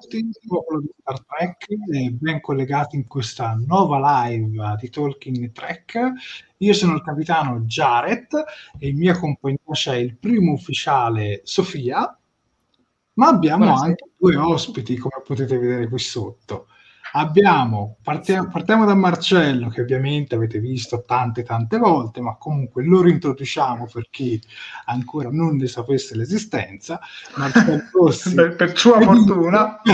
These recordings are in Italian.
Tutti, popolo di Star Trek, e ben collegati in questa nuova live di Talking Trek. Io sono il capitano Jared e in mia compagnia c'è il primo ufficiale Sofia, ma abbiamo Buonasera. anche due ospiti, come potete vedere qui sotto. Abbiamo, partiamo, partiamo da Marcello, che ovviamente avete visto tante tante volte, ma comunque lo rintroduciamo per chi ancora non ne sapesse l'esistenza. Marcello Rossi. Per, per sua fortuna.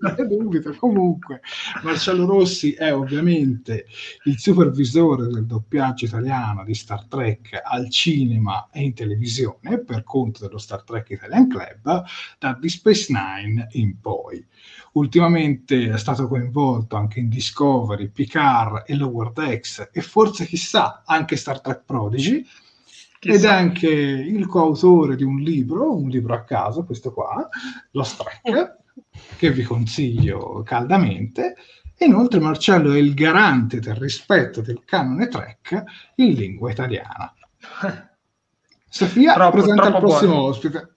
no, dubito. Comunque, Marcello Rossi è ovviamente il supervisore del doppiaggio italiano di Star Trek al cinema e in televisione per conto dello Star Trek Italian Club da Deep Space Nine in poi. Ultimamente è stato coinvolto anche in Discovery, Picard e Lower Decks e forse chissà anche Star Trek Prodigy ed è Chissà. anche il coautore di un libro, un libro a caso, questo qua, Lost Trek, che vi consiglio caldamente. E inoltre Marcello è il garante del rispetto del canone Trek in lingua italiana. Sofia, Troppo, presenta il troppo prossimo buono. ospite.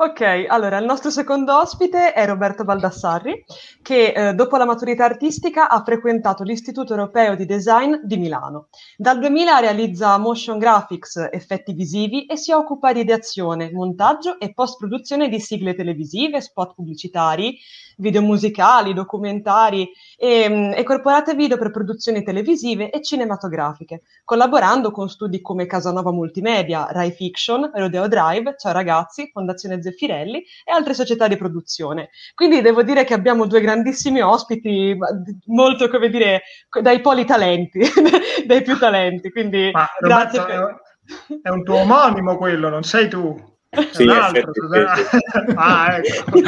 Ok, allora il nostro secondo ospite è Roberto Baldassarri, che eh, dopo la maturità artistica ha frequentato l'Istituto Europeo di Design di Milano. Dal 2000 realizza motion graphics, effetti visivi e si occupa di ideazione, montaggio e post-produzione di sigle televisive, spot pubblicitari, video musicali, documentari e, mm, e corporate video per produzioni televisive e cinematografiche, collaborando con studi come Casanova Multimedia, Rai Fiction, Rodeo Drive, Ciao Ragazzi, Fondazione Zeffirelli e altre società di produzione. Quindi devo dire che abbiamo due grandissimi ospiti, molto come dire, dai politalenti, dai più talenti. Quindi Ma grazie Roberto, per... è un tuo omonimo quello, non sei tu. Sì, un altro, ah, ecco.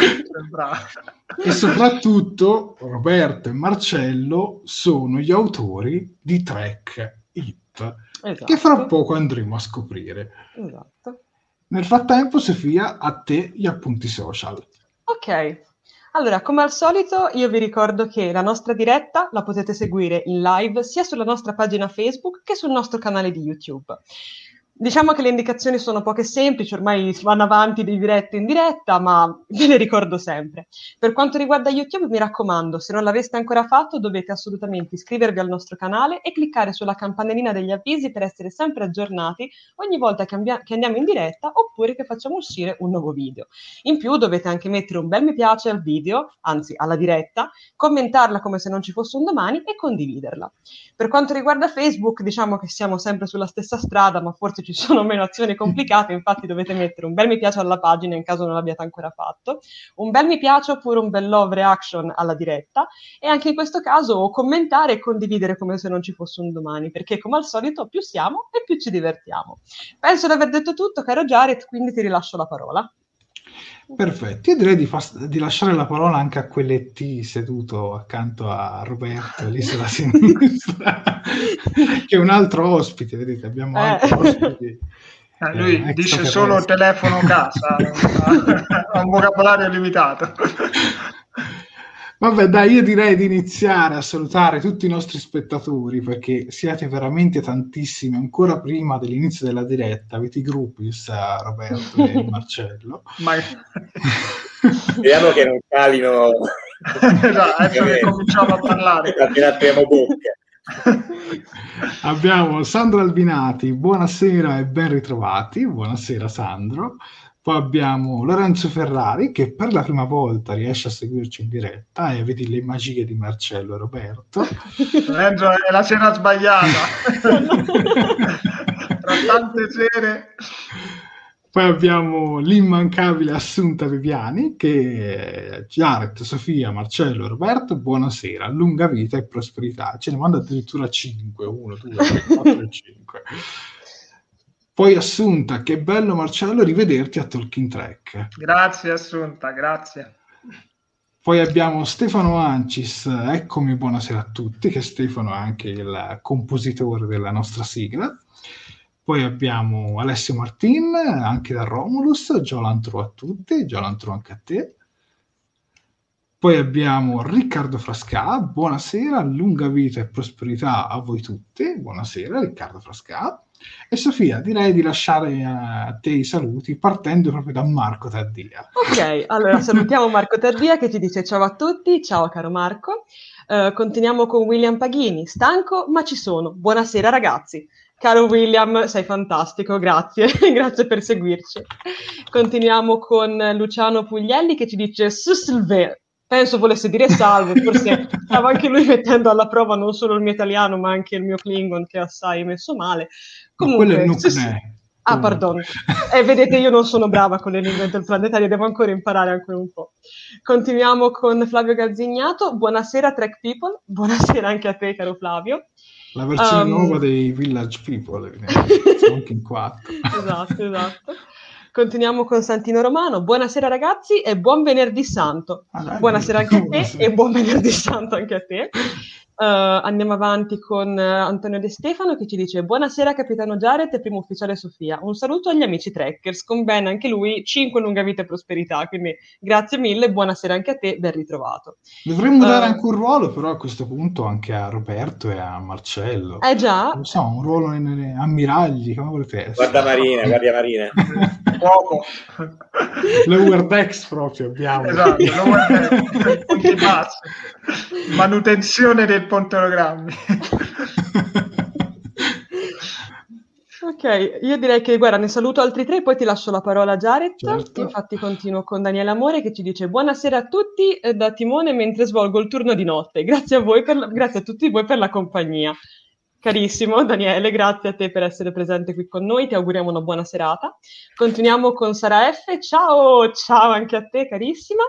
e soprattutto Roberto e Marcello sono gli autori di Track It, esatto. che fra poco andremo a scoprire. Esatto. Nel frattempo, Sofia, a te gli appunti social. Ok, allora, come al solito, io vi ricordo che la nostra diretta la potete seguire in live sia sulla nostra pagina Facebook che sul nostro canale di YouTube. Diciamo che le indicazioni sono poche semplici, ormai vanno avanti di diretta in diretta, ma ve le ricordo sempre. Per quanto riguarda YouTube, mi raccomando, se non l'aveste ancora fatto, dovete assolutamente iscrivervi al nostro canale e cliccare sulla campanellina degli avvisi per essere sempre aggiornati ogni volta che, ambia- che andiamo in diretta oppure che facciamo uscire un nuovo video. In più dovete anche mettere un bel mi piace al video, anzi alla diretta, commentarla come se non ci fosse un domani e condividerla. Per quanto riguarda Facebook, diciamo che siamo sempre sulla stessa strada, ma forse ci ci sono meno azioni complicate, infatti dovete mettere un bel mi piace alla pagina in caso non l'abbiate ancora fatto, un bel mi piace oppure un bel love reaction alla diretta e anche in questo caso commentare e condividere come se non ci fosse un domani, perché come al solito più siamo e più ci divertiamo. Penso di aver detto tutto, caro Jared, quindi ti rilascio la parola. Perfetto, io direi di, fas- di, lasciare la parola anche a quell'ET seduto accanto a Roberto, lì sulla sinistra, che è un altro ospite, vedete, abbiamo eh. altri ospiti. Eh, lui eh, dice solo telefono casa, ha un vocabolario limitato. Vabbè, dai, io direi di iniziare a salutare tutti i nostri spettatori perché siete veramente tantissimi. Ancora prima dell'inizio della diretta avete i gruppi, sa Roberto e Marcello. Ma... Speriamo che non calino. no, adesso che cominciamo a parlare. Appena apriamo bocca. Abbiamo Sandro Albinati, buonasera e ben ritrovati. Buonasera Sandro. Poi abbiamo Lorenzo Ferrari che per la prima volta riesce a seguirci in diretta e vedi le magie di Marcello e Roberto. Lorenzo è la sera sbagliata. Tra tante sere. Poi abbiamo l'immancabile Assunta Viviani che Jared, Sofia, Marcello e Roberto, buonasera, lunga vita e prosperità. Ce ne manda addirittura 5, 1, 2, 3, 4 e 5. Poi Assunta, che bello Marcello rivederti a Talking Track. Grazie Assunta, grazie. Poi abbiamo Stefano Ancis, eccomi buonasera a tutti, che Stefano è anche il compositore della nostra sigla. Poi abbiamo Alessio Martin, anche da Romulus, Giolantro a tutti, Giolantro anche a te. Poi abbiamo Riccardo Frasca, buonasera, lunga vita e prosperità a voi tutti. Buonasera Riccardo Frasca. E Sofia, direi di lasciare a te i saluti partendo proprio da Marco Taddia. Ok, allora salutiamo Marco Taddia che ci dice ciao a tutti, ciao caro Marco. Uh, continuiamo con William Paghini, stanco ma ci sono. Buonasera ragazzi. Caro William, sei fantastico, grazie, grazie per seguirci. Continuiamo con Luciano Puglielli che ci dice Susselve, penso volesse dire salve, forse stava anche lui mettendo alla prova non solo il mio italiano ma anche il mio Klingon che assai messo male. Comunque, no, sì, sì. Ah, pardon. Eh, vedete, io non sono brava con le lingue interplanetarie, devo ancora imparare ancora un po'. Continuiamo con Flavio Gazzignato. Buonasera, Track People. Buonasera anche a te, caro Flavio. La versione um... nuova dei Village People, siamo anche in quattro. esatto, esatto. Continuiamo con Santino Romano. Buonasera ragazzi e buon venerdì santo. Ah, Buonasera anche a te e buon venerdì santo anche a te. Uh, andiamo avanti con uh, Antonio De Stefano che ci dice Buonasera capitano Jared e primo ufficiale Sofia. Un saluto agli amici trackers, con Ben anche lui, 5 lunga vita e prosperità. Quindi grazie mille, buonasera anche a te, ben ritrovato. Dovremmo uh, dare anche un ruolo però a questo punto anche a Roberto e a Marcello. Eh già. Non so, un ruolo in, ammiragli, come volete essere. Guarda Marina, guarda Marina. Uomo. Lower decks proprio abbiamo. Esatto, lower decks, manutenzione del ponteogrammi. ok, io direi che guarda, ne saluto altri tre, poi ti lascio la parola a Jared. Certo. Infatti continuo con Daniele Amore che ci dice buonasera a tutti eh, da Timone mentre svolgo il turno di notte. Grazie a, voi per la, grazie a tutti voi per la compagnia. Carissimo Daniele, grazie a te per essere presente qui con noi, ti auguriamo una buona serata. Continuiamo con Sara F, ciao, ciao anche a te carissima.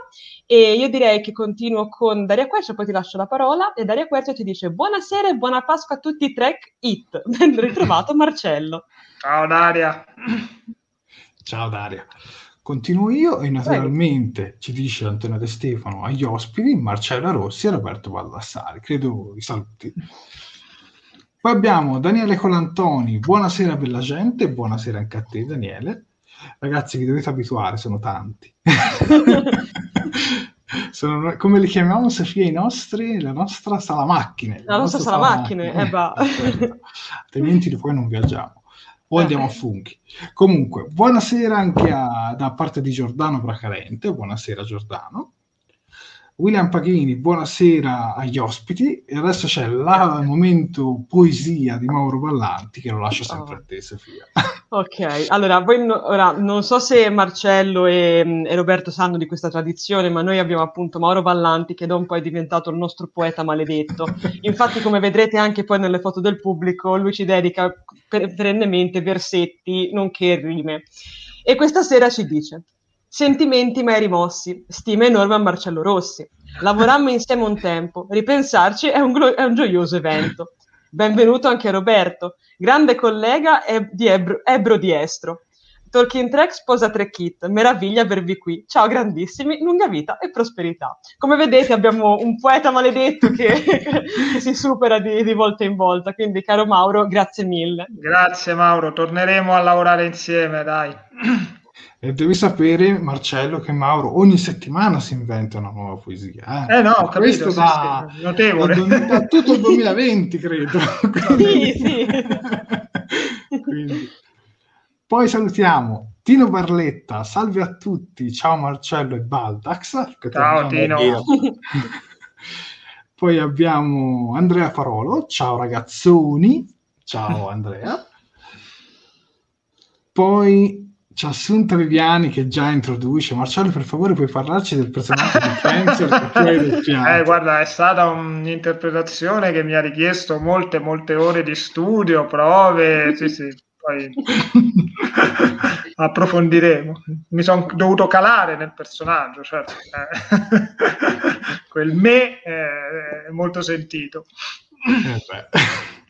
E io direi che continuo con Daria Quercia, poi ti lascio la parola. E Daria Quercia ti dice buonasera e buona Pasqua a tutti i track IT. Ben ritrovato Marcello. Ciao Daria. Ciao Daria. Continuo io e naturalmente Prego. ci dice Antonio De Stefano agli ospiti, Marcella Rossi e Roberto Baldassari. Credo i saluti. Poi abbiamo Daniele Colantoni, buonasera bella gente, buonasera anche a te Daniele. Ragazzi, vi dovete abituare, sono tanti. sono, come li chiamiamo, Sofia, i nostri? La nostra sala macchine. La, nostra sala macchine, eh, bah. altrimenti poi non viaggiamo o andiamo a funghi. Comunque, buonasera anche a, da parte di Giordano Bracalente, buonasera Giordano. William Paghini, buonasera agli ospiti. E adesso c'è il momento poesia di Mauro Ballanti, che lo lascio sempre oh. a te, Sofia. Ok, allora, voi no, ora, non so se Marcello e, e, Roberto sanno di questa tradizione, ma noi abbiamo appunto Mauro Ballanti, che da un po' è diventato il nostro poeta maledetto. Infatti, come vedrete anche poi nelle foto del pubblico, lui ci dedica perennemente versetti, nonché rime. E questa sera ci dice... Sentimenti mai rimossi, stima enorme a Marcello Rossi. Lavorammo insieme un tempo, ripensarci è un, glo- è un gioioso evento. Benvenuto anche Roberto, grande collega e- di Ebro, Ebro Diestro. Talking Track sposa tre kit, meraviglia avervi qui. Ciao grandissimi, lunga vita e prosperità. Come vedete abbiamo un poeta maledetto che, che si supera di, di, volta in volta, quindi caro Mauro, grazie mille. Grazie Mauro, torneremo a lavorare insieme, dai. E devi sapere, Marcello, che Mauro ogni settimana si inventa una nuova poesia. Eh, eh no, ho capito, questo da, sì, notevole. Da, da, tutto il 2020, credo. Quindi, sì, sì. Poi salutiamo Tino Barletta, salve a tutti, ciao Marcello e Baldax. Ciao Tino. Poi abbiamo Andrea Farolo, ciao ragazzoni, ciao Andrea. Poi c'è Assunta Viviani che già introduce. Marcello, per favore, puoi parlarci del personaggio di Fencer Eh, guarda, è stata un'interpretazione che mi ha richiesto molte, molte ore di studio, prove. Sì, sì, poi approfondiremo. Mi sono dovuto calare nel personaggio, certo. Quel me è molto sentito. Eh.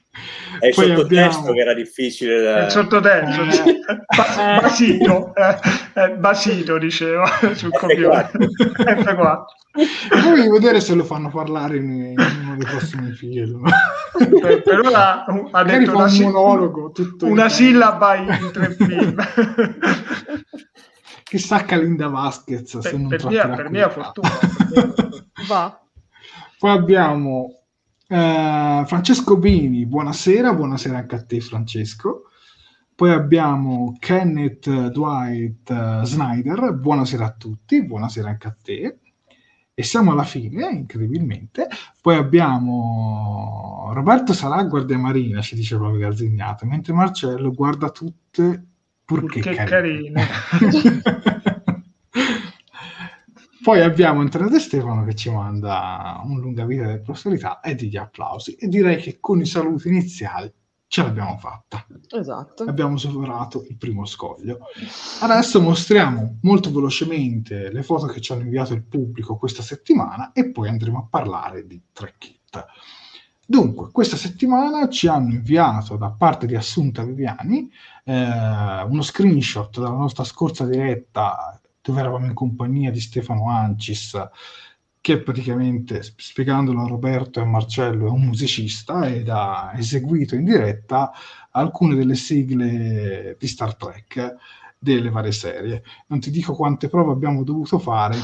È il sottotesto abbiamo... che era difficile da... Il sottotesto, eh. ba- basito, eh, eh, basito diceva sul computer. F4. Poi vedere se lo fanno parlare in, in uno dei prossimi film. Per, per ora ha detto una, un monologo, una sillaba in tre film. Chissà Calinda Vasquez se per, non per mia, per mia fortuna. Va. Poi abbiamo Uh, Francesco Bini, buonasera, buonasera anche a te Francesco. Poi abbiamo Kenneth Dwight uh, Snyder, buonasera a tutti, buonasera anche a te. E siamo alla fine, incredibilmente. Poi abbiamo Roberto Salà, guardia marina, ci dice proprio Garzignato, mentre Marcello guarda tutte purché, purché carine. carine. Poi abbiamo Antonio Stefano che ci manda un lunga vita della prosperità e degli applausi. E direi che con i saluti iniziali ce l'abbiamo fatta. Esatto. Abbiamo superato il primo scoglio. Adesso mostriamo molto velocemente le foto che ci hanno inviato il pubblico questa settimana e poi andremo a parlare di tre kit. Dunque, questa settimana ci hanno inviato da parte di Assunta Viviani eh, uno screenshot dalla nostra scorsa diretta dove eravamo in compagnia di Stefano Ancis, che praticamente, spiegandolo a Roberto e a Marcello, è un musicista ed ha eseguito in diretta alcune delle sigle di Star Trek delle varie serie. Non ti dico quante prove abbiamo dovuto fare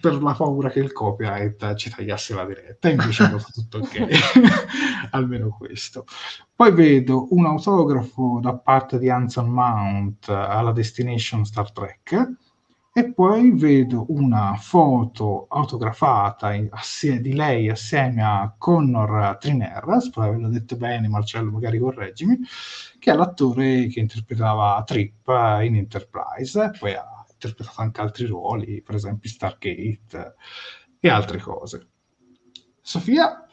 per la paura che il copyright ci tagliasse la diretta, invece è andato tutto ok, almeno questo. Poi vedo un autografo da parte di Anson Mount alla Destination Star Trek, e poi vedo una foto autografata in, assie, di lei assieme a Connor Trinera, spero averlo detto bene, Marcello magari correggimi, che è l'attore che interpretava Trip in Enterprise, poi ha interpretato anche altri ruoli, per esempio Stargate e altre cose. Sofia,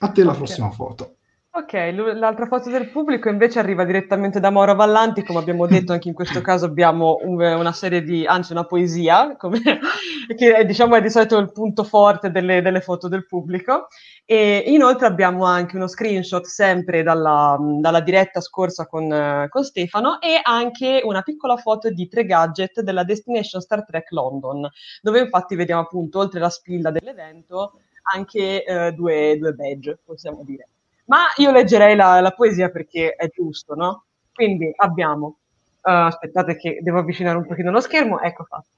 a te la prossima foto. Ok, l'altra foto del pubblico invece arriva direttamente da Mauro Vallanti, come abbiamo detto anche in questo caso abbiamo un, una serie di, anzi una poesia, come, che è, diciamo è di solito il punto forte delle, delle, foto del pubblico. E inoltre abbiamo anche uno screenshot sempre dalla, dalla diretta scorsa con, con, Stefano e anche una piccola foto di tre gadget della Destination Star Trek London, dove infatti vediamo appunto oltre la spilla dell'evento anche eh, due, due badge, possiamo dire. Ma io leggerei la, la poesia perché è giusto, no? Quindi abbiamo, uh, aspettate che devo avvicinare un pochino lo schermo, ecco fatto.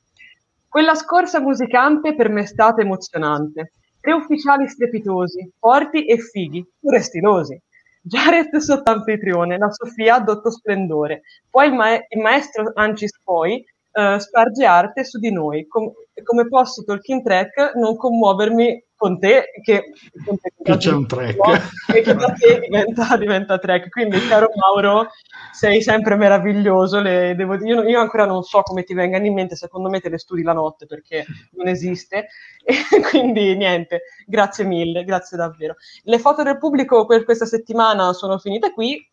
Quella scorsa musicante per me è stata emozionante. Tre ufficiali strepitosi, forti e fighi, pure stilosi. Jared sotto anfitrione, la Sofia dotto splendore. Poi il, ma- il maestro Ancis poi uh, sparge arte su di noi. Com- come posso, Talking Track, non commuovermi con te che, con te, che c'è un track. e che da te diventa, diventa, track. Quindi caro Mauro sei sempre meraviglioso le, devo, io, io, ancora non so come ti vengano in mente secondo me te le studi la notte perché non esiste. E quindi niente grazie mille grazie davvero. Le foto del pubblico per questa settimana sono finite qui.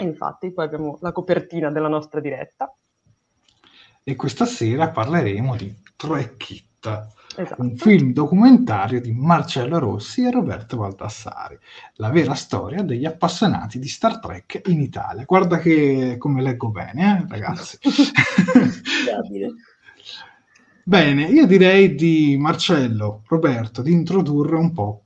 Infatti poi abbiamo la copertina della nostra diretta. E questa sera parleremo di Track Esatto. un film documentario di Marcello Rossi e Roberto Baldassari, la vera storia degli appassionati di Star Trek in Italia. Guarda che come leggo bene, eh, ragazzi. bene, io direi di Marcello, Roberto, di introdurre un po'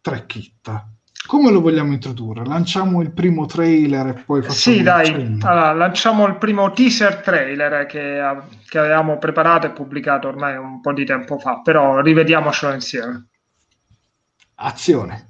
Trekkitta. Come lo vogliamo introdurre? Lanciamo il primo trailer e poi facciamo Sì, dai, allora, lanciamo il primo teaser trailer che, che, avevamo preparato e pubblicato ormai un po' di tempo fa, però rivediamocelo insieme. Azione.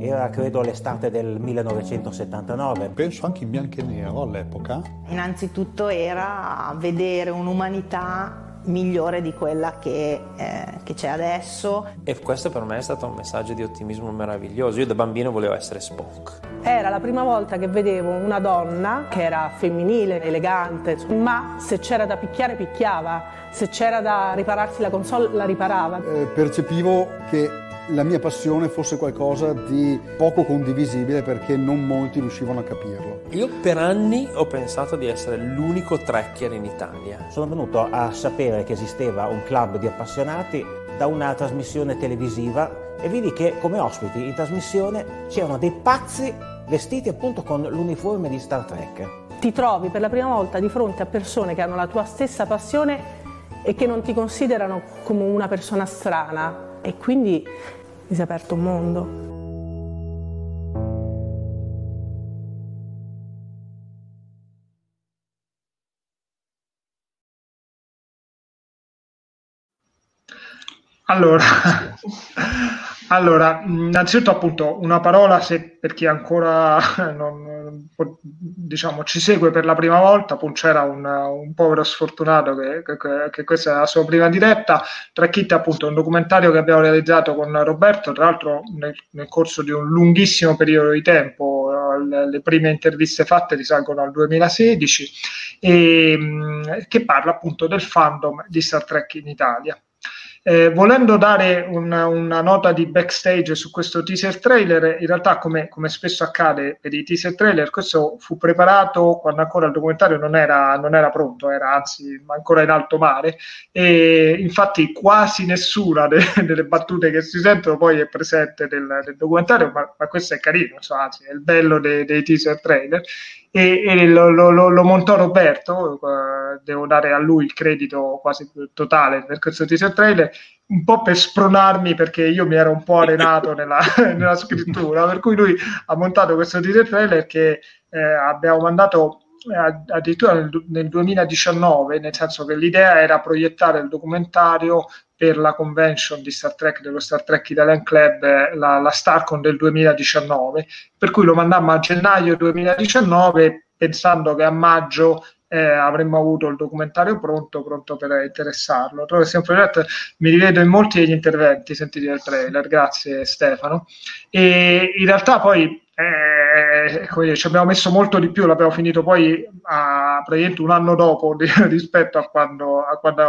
Era credo l'estate del 1979. Penso anche in bianco e nero all'epoca. Innanzitutto era vedere un'umanità migliore di quella che, eh, che, c'è adesso. E questo per me è stato un messaggio di ottimismo meraviglioso. Io da bambino volevo essere Spock. Era la prima volta che vedevo una donna che era femminile, elegante, ma se c'era da picchiare picchiava, se c'era da ripararsi la console la riparava. Eh, percepivo che la mia passione fosse qualcosa di poco condivisibile perché non molti riuscivano a capirlo. Io per anni ho pensato di essere l'unico trekker in Italia. Sono venuto a sapere che esisteva un club di appassionati da una trasmissione televisiva e vidi che come ospiti in trasmissione c'erano dei pazzi vestiti appunto con l'uniforme di Star Trek. Ti trovi per la prima volta di fronte a persone che hanno la tua stessa passione e che non ti considerano come una persona strana e quindi mi si è aperto un mondo. Allora, allora, innanzitutto appunto una parola se, per chi ancora non, diciamo, ci segue per la prima volta, appunto c'era un, un povero sfortunato che, che, che, questa è la sua prima diretta, Tracchitte appunto è un documentario che abbiamo realizzato con Roberto, tra l'altro nel, nel corso di un lunghissimo periodo di tempo, le, le prime interviste fatte risalgono al 2016, e, che parla appunto del fandom di Star Trek in Italia. Eh, volendo dare una, una, nota di backstage su questo teaser trailer, in realtà come, come, spesso accade per i teaser trailer, questo fu preparato quando ancora il documentario non era, non era pronto, era anzi ancora in alto mare. E infatti quasi nessuna de, delle battute che si sentono poi è presente nel, nel documentario, ma, ma, questo è carino, insomma, anzi, è il bello dei, dei teaser trailer e, e lo, lo, lo, montò Roberto, eh, devo dare a lui il credito quasi totale per questo teaser trailer, un po' per spronarmi perché io mi ero un po' arenato nella, nella scrittura, per cui lui ha montato questo teaser trailer che eh, abbiamo mandato eh, addirittura nel, nel 2019, nel senso che l'idea era proiettare il documentario per la convention di Star Trek dello Star Trek Italian Club, eh, la, la Starcon del 2019, per cui lo mandammo a gennaio 2019 pensando che a maggio eh, avremmo avuto il documentario pronto, pronto per interessarlo. Trovo sempre detto, mi rivedo in molti degli interventi sentiti nel trailer, grazie Stefano. E in realtà poi eh, dire, ci abbiamo messo molto di più, l'abbiamo finito poi a praticamente un anno dopo di, rispetto a quando, a quando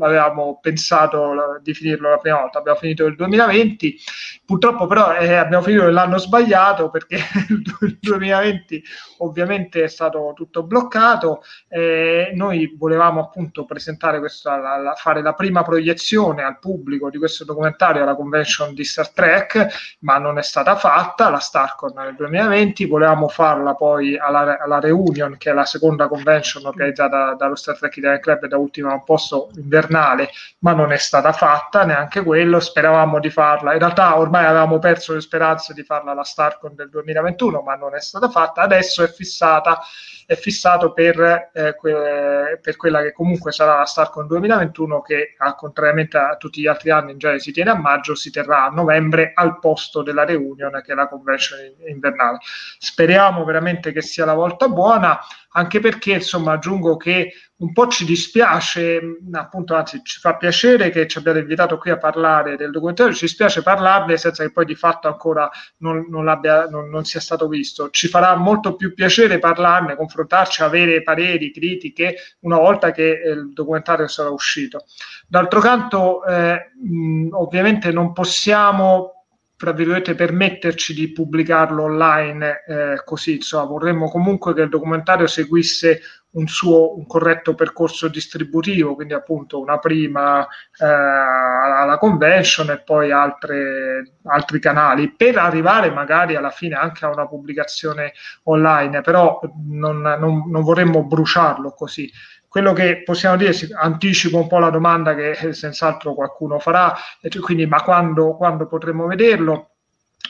avevamo pensato di finirlo la prima volta. Abbiamo finito nel 2020, purtroppo però eh, abbiamo finito nell'anno sbagliato perché il 2020 ovviamente è stato tutto bloccato. Eh, noi volevamo appunto presentare questa, la, la, fare la prima proiezione al pubblico di questo documentario alla convention di Star Trek, ma non è stata fatta, la Starcon nel 2020, volevamo farla poi alla, alla Reunion, che è la seconda convention organizzata dallo Star Trek Italian Club da ultimo posto invernale, ma non è stata fatta neanche quello, speravamo di farla, in realtà ormai avevamo perso le speranze di farla alla Starcon del 2021, ma non è stata fatta, adesso è fissata è fissato per, eh, que- per, quella che comunque sarà la Starcon 2021 che a, contrariamente a tutti gli altri anni in genere si tiene a maggio, si terrà a novembre al posto della reunion che è la convention invernale. Speriamo veramente che sia la volta buona anche perché insomma aggiungo che un po' ci dispiace, appunto, anzi ci fa piacere che ci abbiate invitato qui a parlare del documentario, ci dispiace parlarne senza che poi di fatto ancora non, non, non, non sia stato visto. Ci farà molto più piacere parlarne, confrontarci, avere pareri, critiche una volta che eh, il documentario sarà uscito. D'altro canto, eh, ovviamente non possiamo tra virgolette, permetterci di pubblicarlo online eh, così, insomma, vorremmo comunque che il documentario seguisse un suo un corretto percorso distributivo, quindi appunto una prima eh, alla convention e poi altre, altri canali, per arrivare magari alla fine anche a una pubblicazione online, però non, non, non vorremmo bruciarlo così quello che possiamo dire, anticipo un po' la domanda che eh, senz'altro qualcuno farà, quindi ma quando, quando potremo vederlo?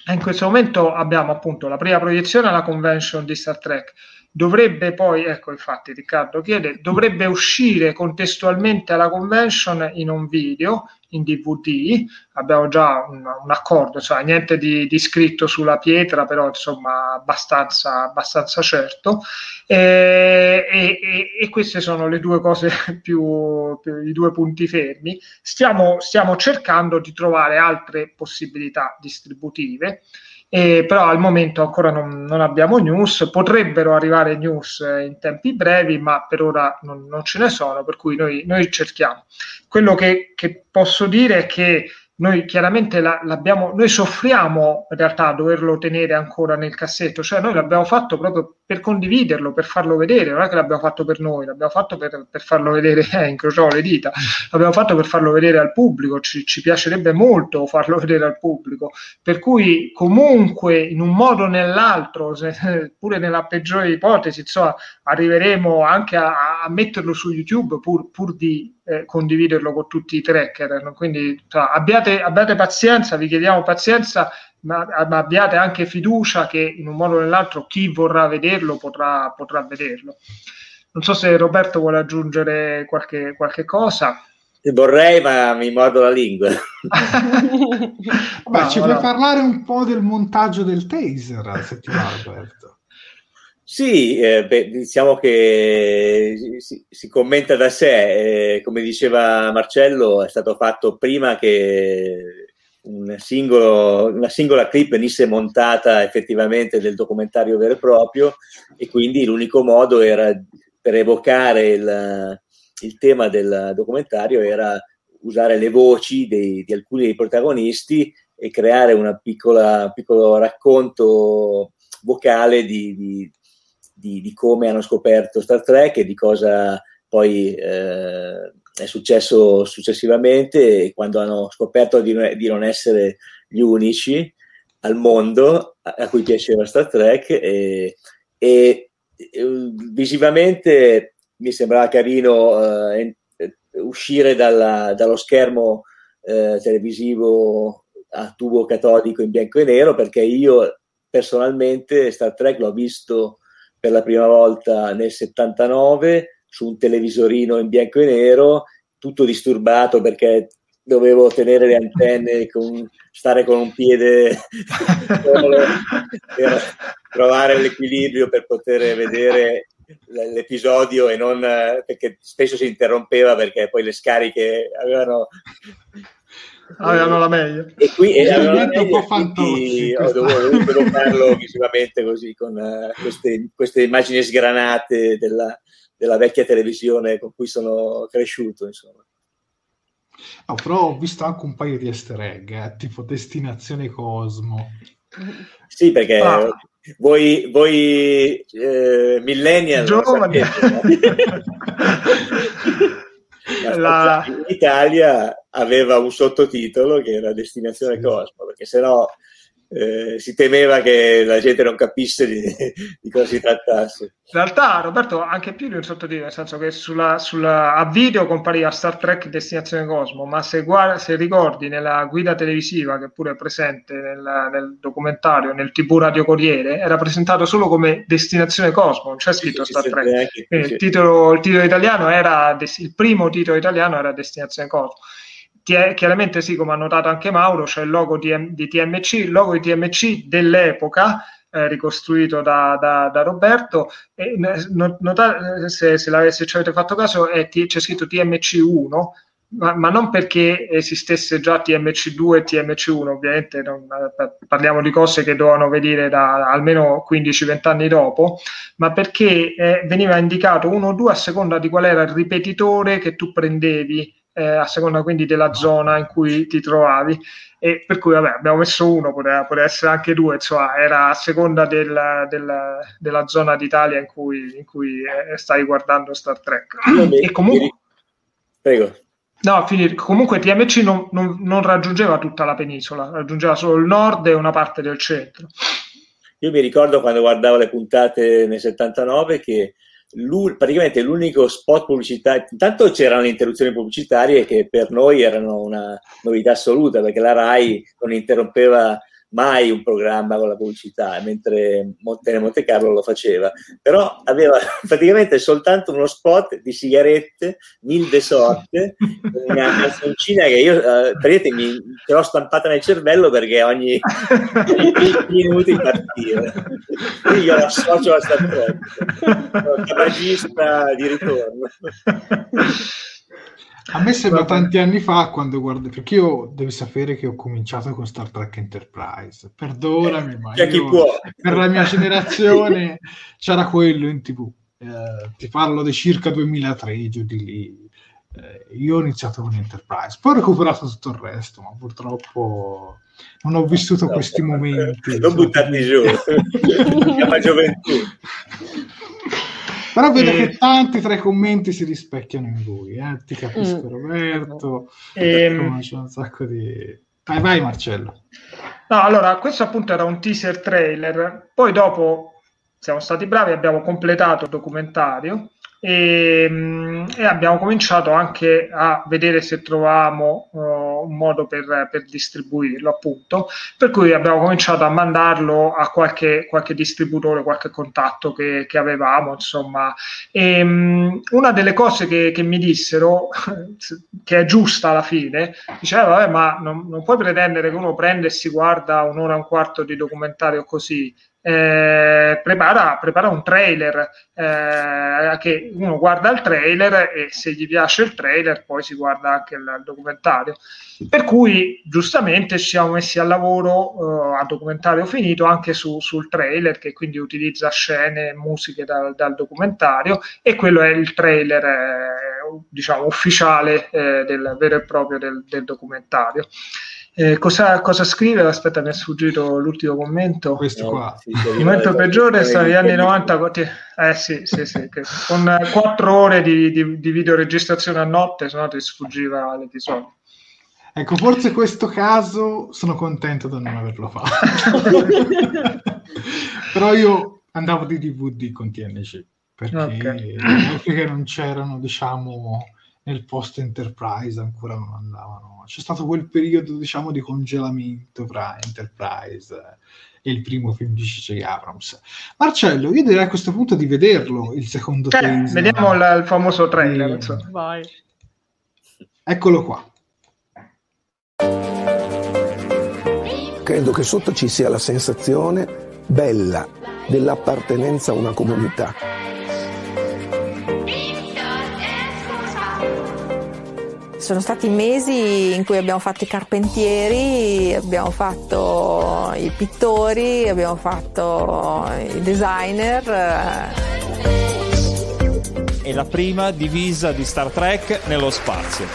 In questo momento abbiamo appunto la prima proiezione alla convention di Star Trek, dovrebbe poi, ecco infatti Riccardo chiede, dovrebbe uscire contestualmente alla convention in un video, in DVD, abbiamo già un, un accordo, cioè niente di, di, scritto sulla pietra, però insomma abbastanza, abbastanza certo. E, e, e, queste sono le due cose più, più i due punti fermi. Stiamo, stiamo cercando di trovare altre possibilità distributive eh, però al momento ancora non, non, abbiamo news, potrebbero arrivare news eh, in tempi brevi, ma per ora non, non ce ne sono, per cui noi, noi cerchiamo. Quello che, che posso dire è che noi chiaramente la, l'abbiamo, noi soffriamo in realtà a doverlo tenere ancora nel cassetto, cioè noi l'abbiamo fatto proprio per condividerlo, per farlo vedere, non è che l'abbiamo fatto per noi, l'abbiamo fatto per, per farlo vedere, eh, incrociamo le dita, l'abbiamo fatto per farlo vedere al pubblico, ci, ci, piacerebbe molto farlo vedere al pubblico, per cui comunque in un modo o nell'altro, se, pure nella peggiore ipotesi, insomma, arriveremo anche a, a metterlo su YouTube pur, pur di eh, condividerlo con tutti i tracker. Quindi cioè, abbiate, abbiate, pazienza, vi chiediamo pazienza, ma, ma, abbiate anche fiducia che in un modo o nell'altro chi vorrà vederlo potrà, potrà vederlo. Non so se Roberto vuole aggiungere qualche, qualche cosa. Vorrei, ma mi mordo la lingua. ma ci puoi parlare un po' del montaggio del taser, se ti va, Roberto? Sì, eh, beh, diciamo che si, si, commenta da sé, eh, come diceva Marcello, è stato fatto prima che un singolo, una singola clip venisse montata effettivamente del documentario vero e proprio e quindi l'unico modo era per evocare il, il tema del documentario era usare le voci dei, di alcuni dei protagonisti e creare un piccolo racconto vocale di, di di, di, come hanno scoperto Star Trek e di cosa poi eh, è successo successivamente quando hanno scoperto di, di, non essere gli unici al mondo a, a cui piaceva Star Trek e, e, visivamente mi sembrava carino eh, uscire dalla, dallo schermo eh, televisivo a tubo catodico in bianco e nero perché io personalmente Star Trek l'ho visto per la prima volta nel 79 su un televisorino in bianco e nero, tutto disturbato perché dovevo tenere le antenne, con, stare con un piede per trovare l'equilibrio per poter vedere l'episodio e non perché spesso si interrompeva perché poi le scariche avevano avevano la meglio. E qui e avevano la Ovviamente un meglio, po' quindi ho questo. dovuto, evocarlo visivamente così, con eh, queste, queste immagini sgranate della, della vecchia televisione con cui sono cresciuto, insomma. No, però ho visto anche un paio di easter egg, eh, tipo Destinazione Cosmo. Sì, perché Ah. voi, voi eh, millennial Giovani. sapete, no? La- in Italia aveva un sottotitolo che era Destinazione Cosmo, perché sennò eh, si temeva che la gente non capisse di, di cosa si trattasse. In realtà, Roberto, anche più di un sottotitolo, nel senso che sulla, sulla- a video compariva Star Trek Destinazione Cosmo, ma se, guarda- se ricordi nella guida televisiva, che pure è presente nel, nel documentario, nel TV Radio Corriere, era presentato solo come Destinazione Cosmo, non c'è scritto Sì, Star Trek. Quindi sì. il, titolo, il titolo italiano era, il primo titolo italiano era Destinazione Cosmo. Chiaramente sì, come ha notato anche Mauro, c'è il logo di, di TMC, il logo di TMC dell'epoca, eh, ricostruito da, da- da Roberto. E, no- nota- se, se, se ci avete fatto caso, è c'è scritto TMC1, ma, ma non perché esistesse già TMC2 e TMC1, ovviamente non- eh, parliamo di cose che dovevano venire da almeno 15-20 anni dopo, ma perché eh, veniva indicato uno o due a seconda di qual era il ripetitore che tu prendevi, eh, a seconda quindi della zona in cui ti trovavi. E per cui vabbè, abbiamo messo uno, poteva, poteva essere anche due, insomma, era a seconda del- del- della zona d'Italia in cui, in cui eh, stai guardando Star Trek. Mi- E comunque, Prego. no, finire. comunque TMC non, non- non raggiungeva tutta la penisola, raggiungeva solo il nord e una parte del centro. Io mi ricordo quando guardavo le puntate nel 79 che praticamente l'unico spot pubblicitario, intanto c'erano le interruzioni pubblicitarie che per noi erano una novità assoluta perché la RAI non interrompeva mai un programma con la pubblicità, mentre Monte Monte Carlo lo faceva, però aveva praticamente soltanto uno spot di sigarette, mil de sorte, una canzoncina che io eh, praticamente mi ce l'ho stampata nel cervello perché ogni, ogni 20 minuti partiva. Quindi io l'associo a Star Trek, tabagista di ritorno. A me sembra tanti anni fa quando guardo, perché io devi sapere che ho cominciato con Star Trek Enterprise. Perdonami, ma C'è chi io- può. per la mia generazione c'era quello in tv. Eh, ti parlo di circa 2003, giù di lì. Eh, io ho iniziato con Enterprise, poi ho recuperato tutto il resto, ma purtroppo non ho vissuto questi momenti. Non buttarti giù, chiama gioventù. Però vedo E- che tanti tra i commenti si rispecchiano in voi, eh? ti capisco Mm. Roberto, Ehm. insomma, c'è un sacco di... Vai, vai Marcello. No, allora, questo appunto era un teaser trailer, poi dopo siamo stati bravi, abbiamo completato il documentario e, mm, e abbiamo cominciato anche a vedere se trovavamo eh, un modo per, per distribuirlo, appunto, per cui abbiamo cominciato a mandarlo a qualche, qualche distributore, qualche contatto che, che avevamo, insomma. E, mm, una delle cose che, che mi dissero, che è giusta alla fine, diceva, vabbè, ma non, non puoi pretendere che uno prenda e si guarda un'ora e un quarto di documentario così. Eh, prepara, prepara un trailer eh, che uno guarda il trailer e se gli piace il trailer poi si guarda anche il, il documentario. Per cui giustamente ci siamo messi al lavoro eh, a documentario finito anche su- sul trailer che quindi utilizza scene e musiche dal, dal documentario e quello è il trailer eh, diciamo ufficiale eh, del vero e proprio del, del documentario eh, cosa, cosa scrive? Aspetta, mi è sfuggito l'ultimo commento. Questo qua. Il momento peggiore sono gli anni 90. co- ti- Eh sì, sì, sì, che con quattro ore di, di, di videoregistrazione a notte, se no ti sfuggiva l'episodio. Ecco, forse in questo caso sono contento di non averlo fatto. Però io andavo di DVD con TNC, perché, Ok. perché non c'erano, diciamo, nel post Enterprise ancora non andavano. C'è stato quel periodo, diciamo, di congelamento tra Enterprise e il primo film di C.J. Abrams. Marcello, io direi a questo punto di vederlo, il secondo Cioè, teaser. vediamo il, il famoso trailer. Vai. Eccolo qua. Credo che sotto ci sia la sensazione bella dell'appartenenza a una comunità. Sono stati mesi in cui abbiamo fatto i carpentieri, abbiamo fatto i pittori, abbiamo fatto i designer. È la prima divisa di Star Trek nello spazio.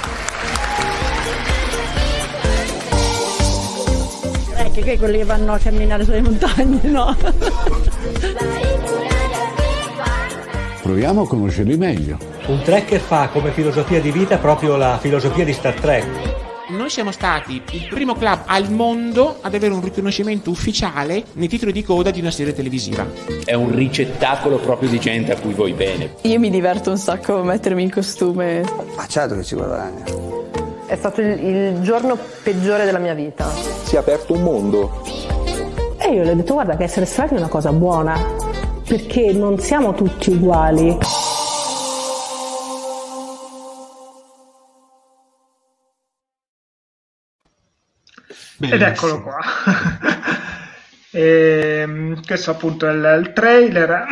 Eh, che, che quelli che vanno a camminare sulle montagne, no? Proviamo a conoscerli meglio. Un trekker fa come filosofia di vita proprio la filosofia di Star Trek. Noi siamo stati il primo club al mondo ad avere un riconoscimento ufficiale nei titoli di coda di una serie televisiva. È un ricettacolo proprio di gente a cui vuoi bene. Io mi diverto un sacco a mettermi in costume. Ma certo che ci guadagna. È stato il, il giorno peggiore della mia vita. Si è aperto un mondo. E io le ho detto guarda che essere strati è una cosa buona perché non siamo tutti uguali. Benissimo. Ed eccolo qua. e, ehm, questo appunto è il, il trailer.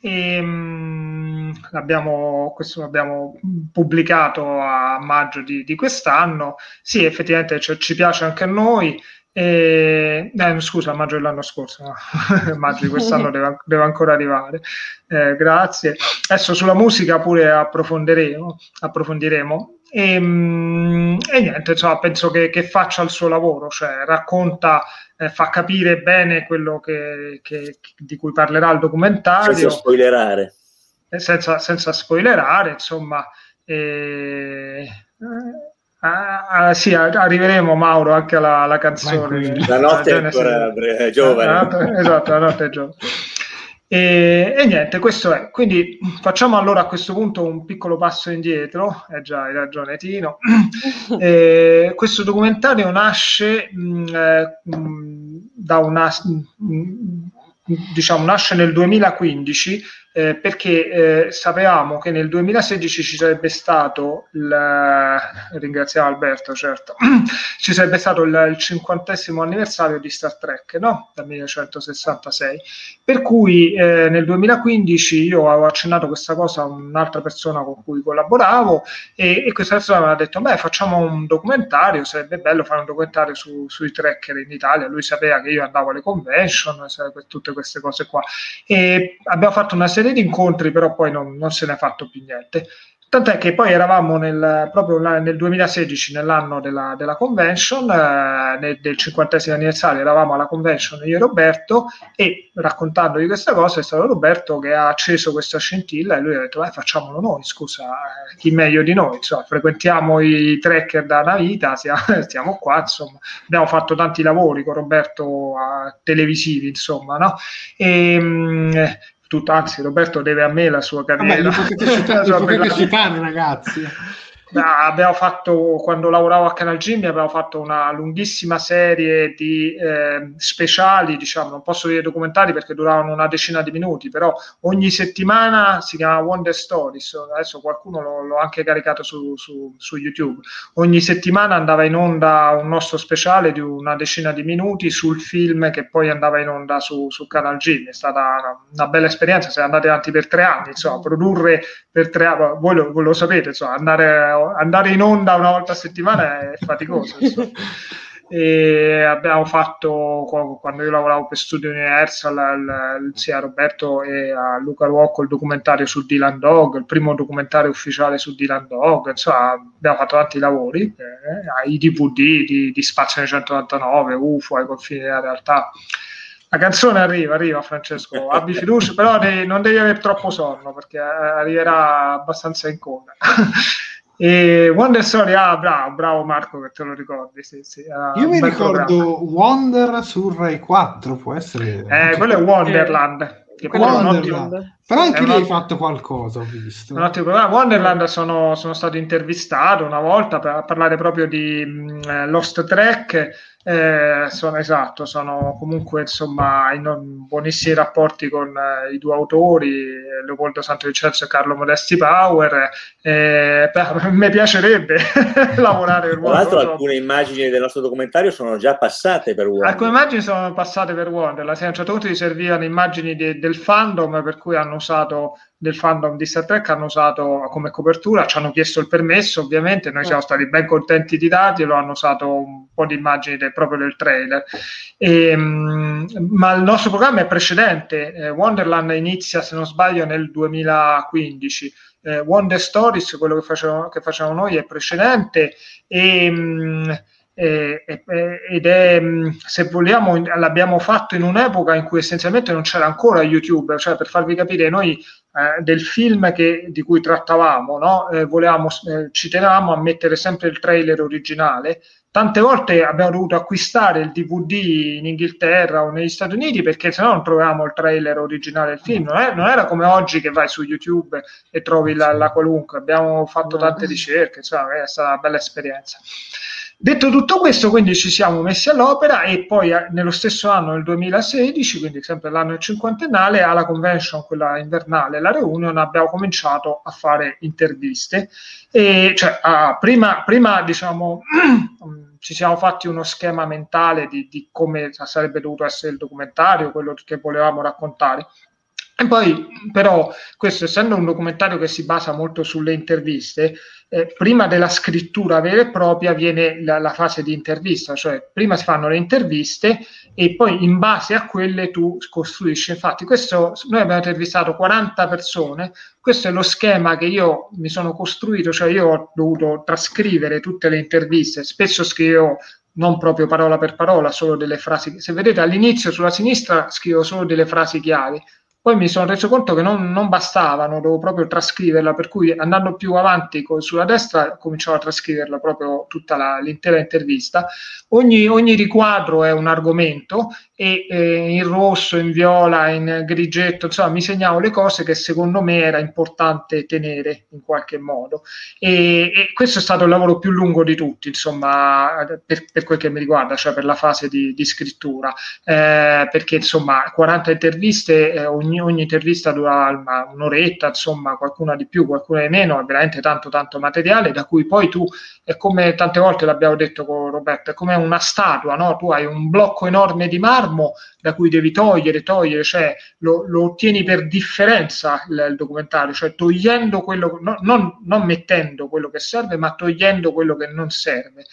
E, ehm, l'abbiamo, questo l'abbiamo pubblicato a maggio di, di quest'anno. Sì, effettivamente cioè, ci piace anche a noi. E, eh, scusa, maggio dell'anno scorso, no? maggio di quest'anno deve, deve ancora arrivare. Eh, grazie. Adesso sulla musica pure approfondiremo. approfondiremo. E, e niente, insomma, penso che, che, faccia il suo lavoro, cioè racconta, eh, fa capire bene quello che, che, di cui parlerà il documentario. Senza spoilerare. Eh, senza, senza spoilerare, insomma. Eh, Ah, sì, arriveremo Mauro anche alla, alla canzone. La notte è ancora giovane. Esatto, la notte è giovane. E, e, niente, questo è. Quindi facciamo allora a questo punto un piccolo passo indietro. Eh già, hai ragione Tino. e, questo documentario nasce mh, eh, mh, da una... Mh, diciamo, nasce nel 2015 eh, perché eh, sapevamo che nel 2016 ci sarebbe stato il, ringraziamo Alberto certo ci sarebbe stato il, il cinquantesimo anniversario di Star Trek no? dal 1966 per cui eh, nel 2015 io avevo accennato questa cosa a un'altra persona con cui collaboravo e, e questa persona mi ha detto beh facciamo un documentario sarebbe bello fare un documentario su, sui tracker in Italia. Lui sapeva che io andavo alle convention tutte queste cose qua. E abbiamo fatto una serie di incontri, però poi non, non se ne è fatto più niente. Tant'è che poi eravamo nel, proprio nel 2016, nell'anno della, della convention, eh, del 50 anniversario, eravamo alla convention io e Roberto e raccontando questa cosa è stato Roberto che ha acceso questa scintilla e lui ha detto eh, facciamolo noi, scusa, eh, chi meglio di noi, insomma, frequentiamo i tracker da una vita, siamo, stiamo qua, insomma, abbiamo fatto tanti lavori con Roberto uh, televisivi, insomma, no? E, mh, tutto, anzi Roberto deve a me la sua carriera. Vabbè, potete citare, potete citare ragazzi. Abbiamo fatto quando lavoravo a Canal Jimmy abbiamo fatto una lunghissima serie di eh, speciali diciamo non posso dire documentari perché duravano una decina di minuti però ogni settimana si chiama Wonder Stories adesso qualcuno l'ho, l'ho anche caricato su, su, su, YouTube. Ogni settimana andava in onda un nostro speciale di una decina di minuti sul film che poi andava in onda su, su Canal Jimmy è stata una, una bella esperienza siamo andati avanti per tre anni insomma produrre per tre anni voi lo, lo sapete insomma andare andare in onda una volta a settimana è faticoso. e abbiamo fatto quando io lavoravo per Studio Universal sia a Roberto e a Luca Ruocco il documentario su Dylan Dog il primo documentario ufficiale su Dylan Dog insomma abbiamo fatto tanti lavori eh, ai DVD di, di Spazio 999 UFO ai confini della realtà la canzone arriva, arriva Francesco, abbi fiducia, però devi, non devi avere troppo sonno perché arriverà abbastanza in coda. E Wonder Story, ah, bravo, bravo Marco che te lo ricordi. Sì, sì, Io mi ricordo programma. Wonder su Rai 4, può essere. Eh, quello è Wonderland. Che Wonderland. Però anche lì hai fatto qualcosa, ho visto. Un ottimo programma. Wonderland sono, sono stato intervistato una volta per parlare proprio di mh, mm, Lost Track eh, sono esatto, sono comunque insomma in buonissimi rapporti con eh, i due autori, Leopoldo Santo Vincenzo e Carlo Modesti Power. Eh, a me piacerebbe lavorare per Wonder. Tra l'altro, alcune immagini del nostro documentario sono già passate per Wonder. Alcune immagini sono passate per Wonder. A un certo punto ti servivano immagini del del fandom, per cui hanno usato del fandom di Star Trek hanno usato come copertura, ci hanno chiesto il permesso ovviamente, noi siamo stati ben contenti di darglielo, hanno usato un po' di immagini del, proprio del trailer. E, um, ma il nostro programma è precedente, eh, Wonderland inizia se non sbaglio nel 2015. Eh, Wonder Stories, quello che facciamo, che facciamo noi, è precedente e, um, eh, ed è, se vogliamo, l'abbiamo fatto in un'epoca in cui essenzialmente non c'era ancora YouTube, cioè per farvi capire, noi eh, del film che, di cui trattavamo, no? eh, volevamo, eh, ci tenevamo a mettere sempre il trailer originale. Tante volte abbiamo dovuto acquistare il DVD in Inghilterra o negli Stati Uniti perché se no non trovavamo il trailer originale del film. Non, è, non, era come oggi che vai su YouTube e trovi la, la qualunque. Abbiamo fatto tante ricerche, insomma, è stata una bella esperienza. Detto tutto questo, quindi ci siamo messi all'opera e poi eh, nello stesso anno, nel 2016, quindi sempre l'anno cinquantennale, alla convention, quella invernale, la Reunion, abbiamo cominciato a fare interviste. E, cioè, ah, prima, prima, diciamo, ci siamo fatti uno schema mentale di, di come sarebbe dovuto essere il documentario, quello che volevamo raccontare. E poi, però, questo essendo un documentario che si basa molto sulle interviste, eh, prima della scrittura vera e propria viene la, la, fase di intervista, cioè prima si fanno le interviste e poi in base a quelle tu costruisci. Infatti, questo, noi abbiamo intervistato 40 persone, questo è lo schema che io mi sono costruito, cioè io ho dovuto trascrivere tutte le interviste, spesso scrivo non proprio parola per parola, solo delle frasi. Se vedete all'inizio sulla sinistra scrivo solo delle frasi chiavi, poi mi sono reso conto che non, non bastavano, dovevo proprio trascriverla, per cui andando più avanti con, sulla destra cominciavo a trascriverla proprio tutta la, l'intera intervista. Ogni, ogni, riquadro è un argomento e eh, in rosso, in viola, in grigetto, insomma mi segnavo le cose che secondo me era importante tenere in qualche modo. E, e questo è stato il lavoro più lungo di tutti, insomma, per, per quel che mi riguarda, cioè per la fase di, di scrittura, eh, perché insomma 40 interviste, eh, ogni ogni, intervista dura un'oretta, insomma, qualcuna di più, qualcuna di meno, è veramente tanto tanto materiale, da cui poi tu, è come tante volte l'abbiamo detto con Roberto, è come una statua, no? Tu hai un blocco enorme di marmo da cui devi togliere, togliere, cioè lo, lo ottieni per differenza il, il, documentario, cioè togliendo quello, no, non, non mettendo quello che serve, ma togliendo quello che non serve.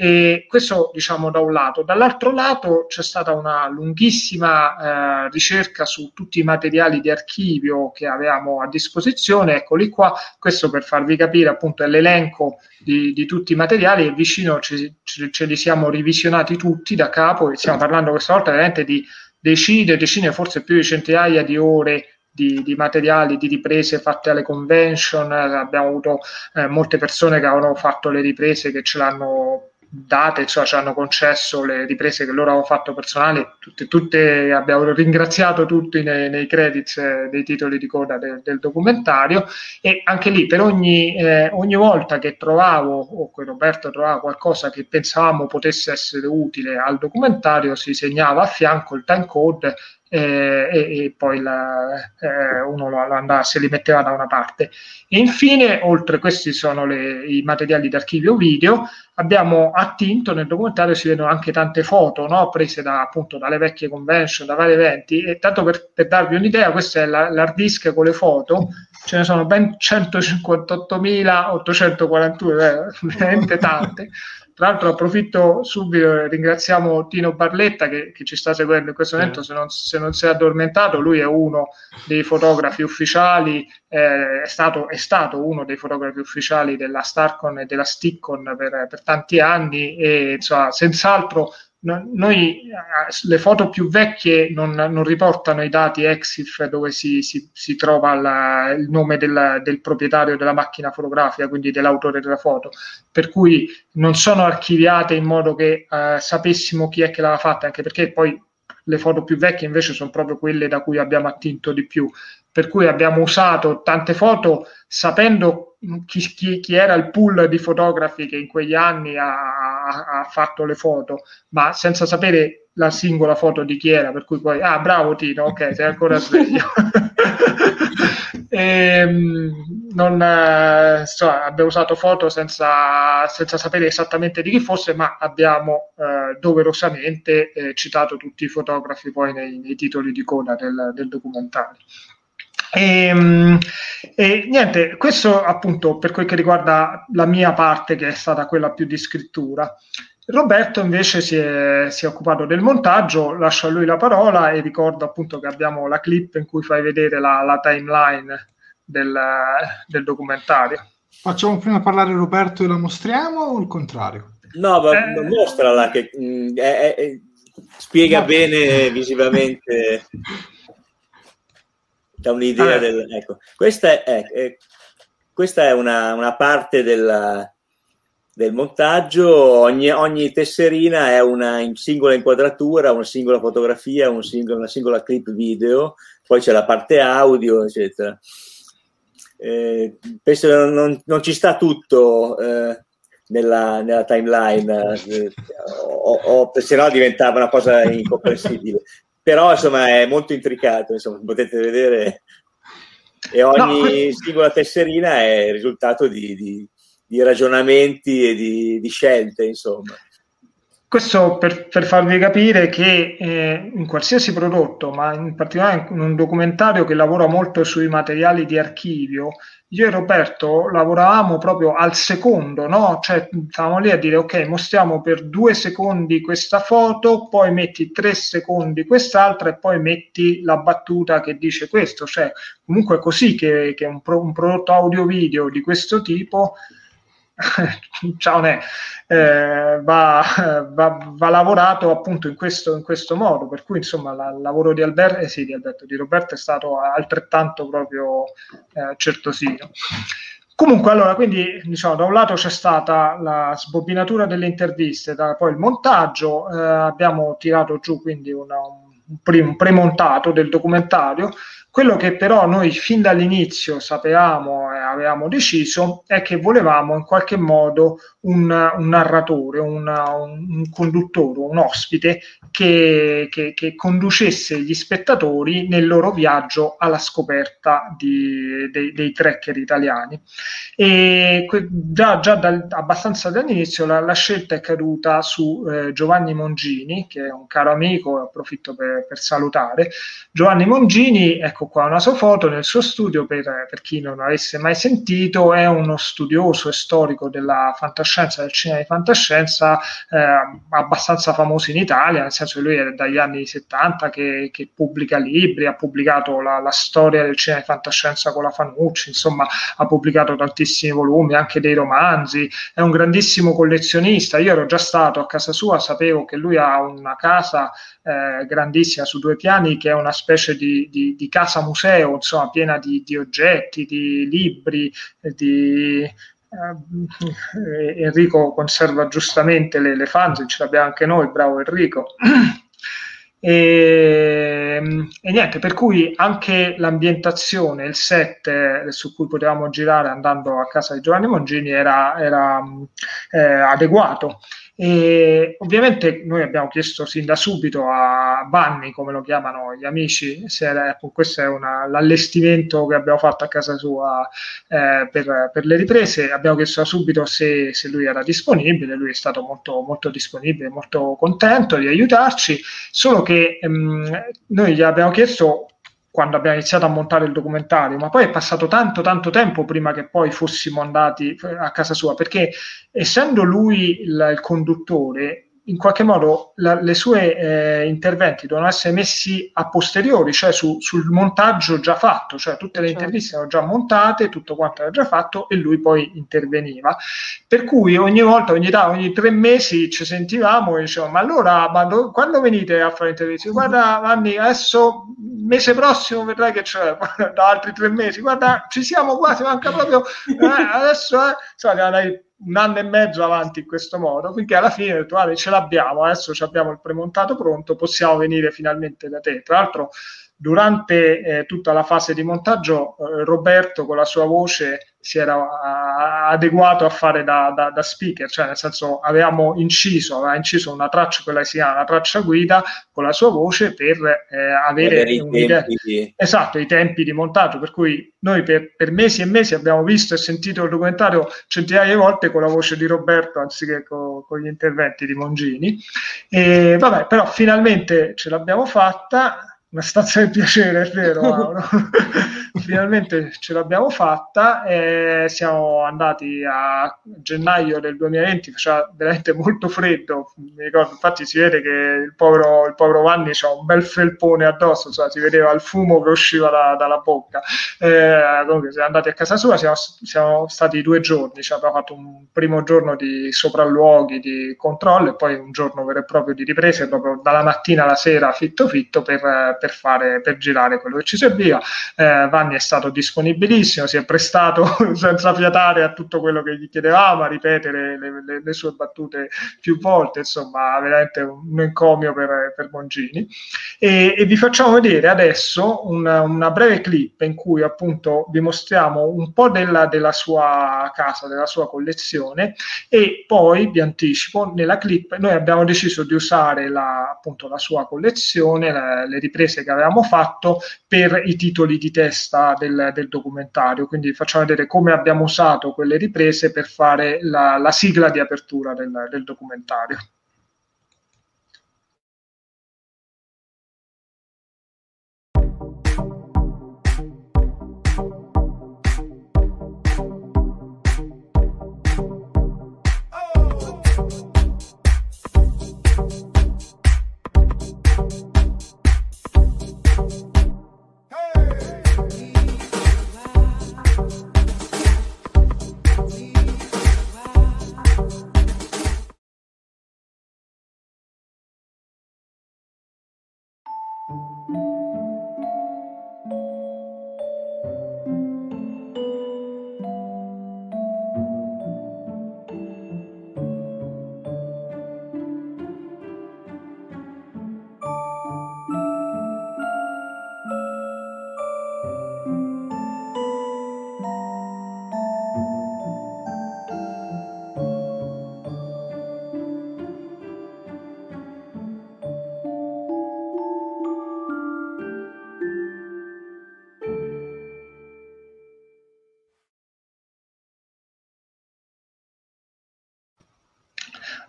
E questo diciamo da un lato. Dall'altro lato c'è stata una lunghissima eh, ricerca su tutti i materiali di archivio che avevamo a disposizione. Eccoli qua, questo per farvi capire appunto è l'elenco di, di tutti i materiali e vicino ce, ce, ce, li siamo revisionati tutti da capo e stiamo parlando questa volta veramente di decine, decine, forse più di centinaia di ore di, di, materiali, di riprese fatte alle convention, abbiamo avuto eh, molte persone che avevano fatto le riprese che ce l'hanno date, cioè ci hanno concesso le riprese che loro avevano fatto personali, tutte, tutte abbiamo ringraziato tutti nei, nei credits eh, dei titoli di coda de, del documentario e anche lì per ogni, eh, ogni volta che trovavo o che Roberto trovava qualcosa che pensavamo potesse essere utile al documentario si segnava a fianco il time code eh, e, e, poi la, eh, uno lo, lo andava, se li metteva da una parte. E infine, oltre questi sono le, i materiali d'archivio video, abbiamo attinto nel documentario si vedono anche tante foto no? prese da, appunto dalle vecchie convention, da vari eventi e tanto per, per darvi un'idea, questo è la, l'hard disk con le foto, ce ne sono ben 158.841, eh, veramente tante. Tra l'altro approfitto subito e ringraziamo Tino Barletta che, che, ci sta seguendo in questo momento, se non, se non, si è addormentato, lui è uno dei fotografi ufficiali, eh, è, stato, è, stato, uno dei fotografi ufficiali della Starcon e della Stickon per, per tanti anni e insomma, senz'altro noi eh, le foto più vecchie non, non riportano i dati EXIF dove si, si, si trova la, il nome del, del, proprietario della macchina fotografica, quindi dell'autore della foto, per cui non sono archiviate in modo che eh, sapessimo chi è che l'aveva fatta, anche perché poi le foto più vecchie invece sono proprio quelle da cui abbiamo attinto di più, per cui abbiamo usato tante foto sapendo chi, chi, chi, era il pool di fotografi che in quegli anni ha, ha, fatto le foto, ma senza sapere la singola foto di chi era, per cui poi, ah bravo Tino, ok, sei ancora sveglio. e, ehm, non, eh, insomma, abbiamo usato foto senza, senza, sapere esattamente di chi fosse, ma abbiamo eh, doverosamente eh, citato tutti i fotografi poi nei, nei titoli di coda del, del documentario. E, ehm, e, niente, questo appunto per quel che riguarda la mia parte, che è stata quella più di scrittura. Roberto invece si è, si è, occupato del montaggio, lascio a lui la parola e ricordo appunto che abbiamo la clip in cui fai vedere la, la timeline del, del, documentario. Facciamo prima parlare Roberto e la mostriamo o il contrario? No, ma eh... mostrala che mh, mm, è, è, spiega no. bene visivamente da un'idea ah. del... Ecco, questa è, è, questa è una, una parte della, del montaggio, ogni, ogni, tesserina è una in singola inquadratura, una singola fotografia, un singolo, una singola clip video, poi c'è la parte audio, eccetera. Eh, penso che non, non, non, ci sta tutto eh, nella, nella, timeline, eh, o, o, se no diventava una cosa incomprensibile però insomma è molto intricato, insomma, potete vedere e ogni no, singola tesserina è il risultato di, di, di ragionamenti e di, di, scelte, insomma. Questo per, per farvi capire che eh, in qualsiasi prodotto, ma in particolare in un documentario che lavora molto sui materiali di archivio, io e Roberto lavoravamo proprio al secondo, no? Cioè stavamo lì a dire ok, mostriamo per due secondi questa foto, poi metti tre secondi quest'altra e poi metti la battuta che dice questo. Cioè, comunque è così che, che un, pro, un prodotto audio-video di questo tipo ciao Ne, eh, va, va, va, lavorato appunto in questo, in questo, modo, per cui insomma la, il lavoro di Alberto, eh sì, di, Alberto, di Roberto è stato altrettanto proprio eh, certosino. Comunque, allora, quindi diciamo, da un lato c'è stata la sbobinatura delle interviste, da, poi il montaggio, eh, abbiamo tirato giù quindi una, un, pre, un premontato del documentario quello che però noi fin dall'inizio sapevamo e avevamo deciso è che volevamo in qualche modo un, un narratore, un, un, conduttore, un ospite che, che, che, conducesse gli spettatori nel loro viaggio alla scoperta di, dei, dei trekker italiani. E già, già dal, abbastanza dall'inizio la, la, scelta è caduta su eh, Giovanni Mongini, che è un caro amico, approfitto per, per salutare. Giovanni Mongini, ecco qua una sua foto nel suo studio, per, per chi non avesse mai sentito, è uno studioso e storico della fantascienza, del cinema di fantascienza, eh, abbastanza famoso in Italia, nel senso che lui è dagli anni 70 che, che pubblica libri, ha pubblicato la, la, storia del cinema di fantascienza con la Fanucci, insomma ha pubblicato tantissimi volumi, anche dei romanzi, è un grandissimo collezionista, io ero già stato a casa sua, sapevo che lui ha una casa eh, grandissima su due piani che è una specie di, di, di casa museo, insomma, piena di, di oggetti, di libri, di, eh, Enrico conserva giustamente le, le fanzine, ce l'abbiamo anche noi, bravo Enrico. E, e, niente, per cui anche l'ambientazione, il set eh, su cui potevamo girare andando a casa di Giovanni Mongini era, era eh, adeguato. E ovviamente noi abbiamo chiesto sin da subito a Vanni, come lo chiamano gli amici, se era, ecco, questo è una, l'allestimento che abbiamo fatto a casa sua eh, per, per, le riprese, abbiamo chiesto subito se, se, lui era disponibile, lui è stato molto, molto disponibile, molto contento di aiutarci, solo che ehm, noi gli abbiamo chiesto quando abbiamo iniziato a montare il documentario, ma poi è passato tanto tanto tempo prima che poi fossimo andati a casa sua, perché essendo lui il, il conduttore, in qualche modo la, le sue eh, interventi devono essere messi a posteriori, cioè su, sul montaggio già fatto, cioè tutte le certo. interviste erano già montate, tutto quanto era già fatto e lui poi interveniva. Per cui ogni volta, ogni, ogni tre mesi ci sentivamo e dicevamo, ma allora ma do, quando venite a fare interviste? Guarda Vanni, adesso mese prossimo vedrai che c'è, da altri tre mesi, guarda ci siamo quasi, manca proprio, eh, adesso eh, so, un anno e mezzo avanti in questo modo, finché alla fine ho detto, guarda, ce l'abbiamo, adesso abbiamo il premontato pronto, possiamo venire finalmente da te. Tra l'altro, durante eh, tutta la fase di montaggio, eh, Roberto con la sua voce si era adeguato a fare da, da, da, speaker, cioè nel senso avevamo inciso, aveva inciso una traccia, quella che si chiama una traccia guida con la sua voce per eh, avere i tempi. Esatto, i tempi di montaggio, per cui noi per, per, mesi e mesi abbiamo visto e sentito il documentario centinaia di volte con la voce di Roberto anziché con, con gli interventi di Mongini. E vabbè, però finalmente ce l'abbiamo fatta una stanza di piacere, è vero, Mauro. Finalmente ce l'abbiamo fatta e siamo andati a gennaio del 2020, faceva veramente molto freddo, mi ricordo, infatti si vede che il povero, il povero Vanni ha un bel felpone addosso, cioè, si vedeva il fumo che usciva da, dalla bocca. Eh, comunque siamo andati a casa sua, siamo, siamo stati due giorni, cioè abbiamo fatto un primo giorno di sopralluoghi, di controllo e poi un giorno vero e proprio di riprese, proprio dalla mattina alla sera fitto fitto per per, fare, per girare quello che ci serviva. Eh, Vanni è stato disponibilissimo, si è prestato senza fiatare a tutto quello che gli chiedevamo, a ripetere le, le, le sue battute più volte, insomma, veramente un encomio per, per Mongini. E, e, vi facciamo vedere adesso una, una, breve clip in cui appunto vi mostriamo un po' della, della sua casa, della sua collezione e poi vi anticipo, nella clip noi abbiamo deciso di usare la, appunto la sua collezione, le, le riprese riprese che avevamo fatto per i titoli di testa del, del documentario. Quindi facciamo vedere come abbiamo usato quelle riprese per fare la, la sigla di apertura del, del documentario.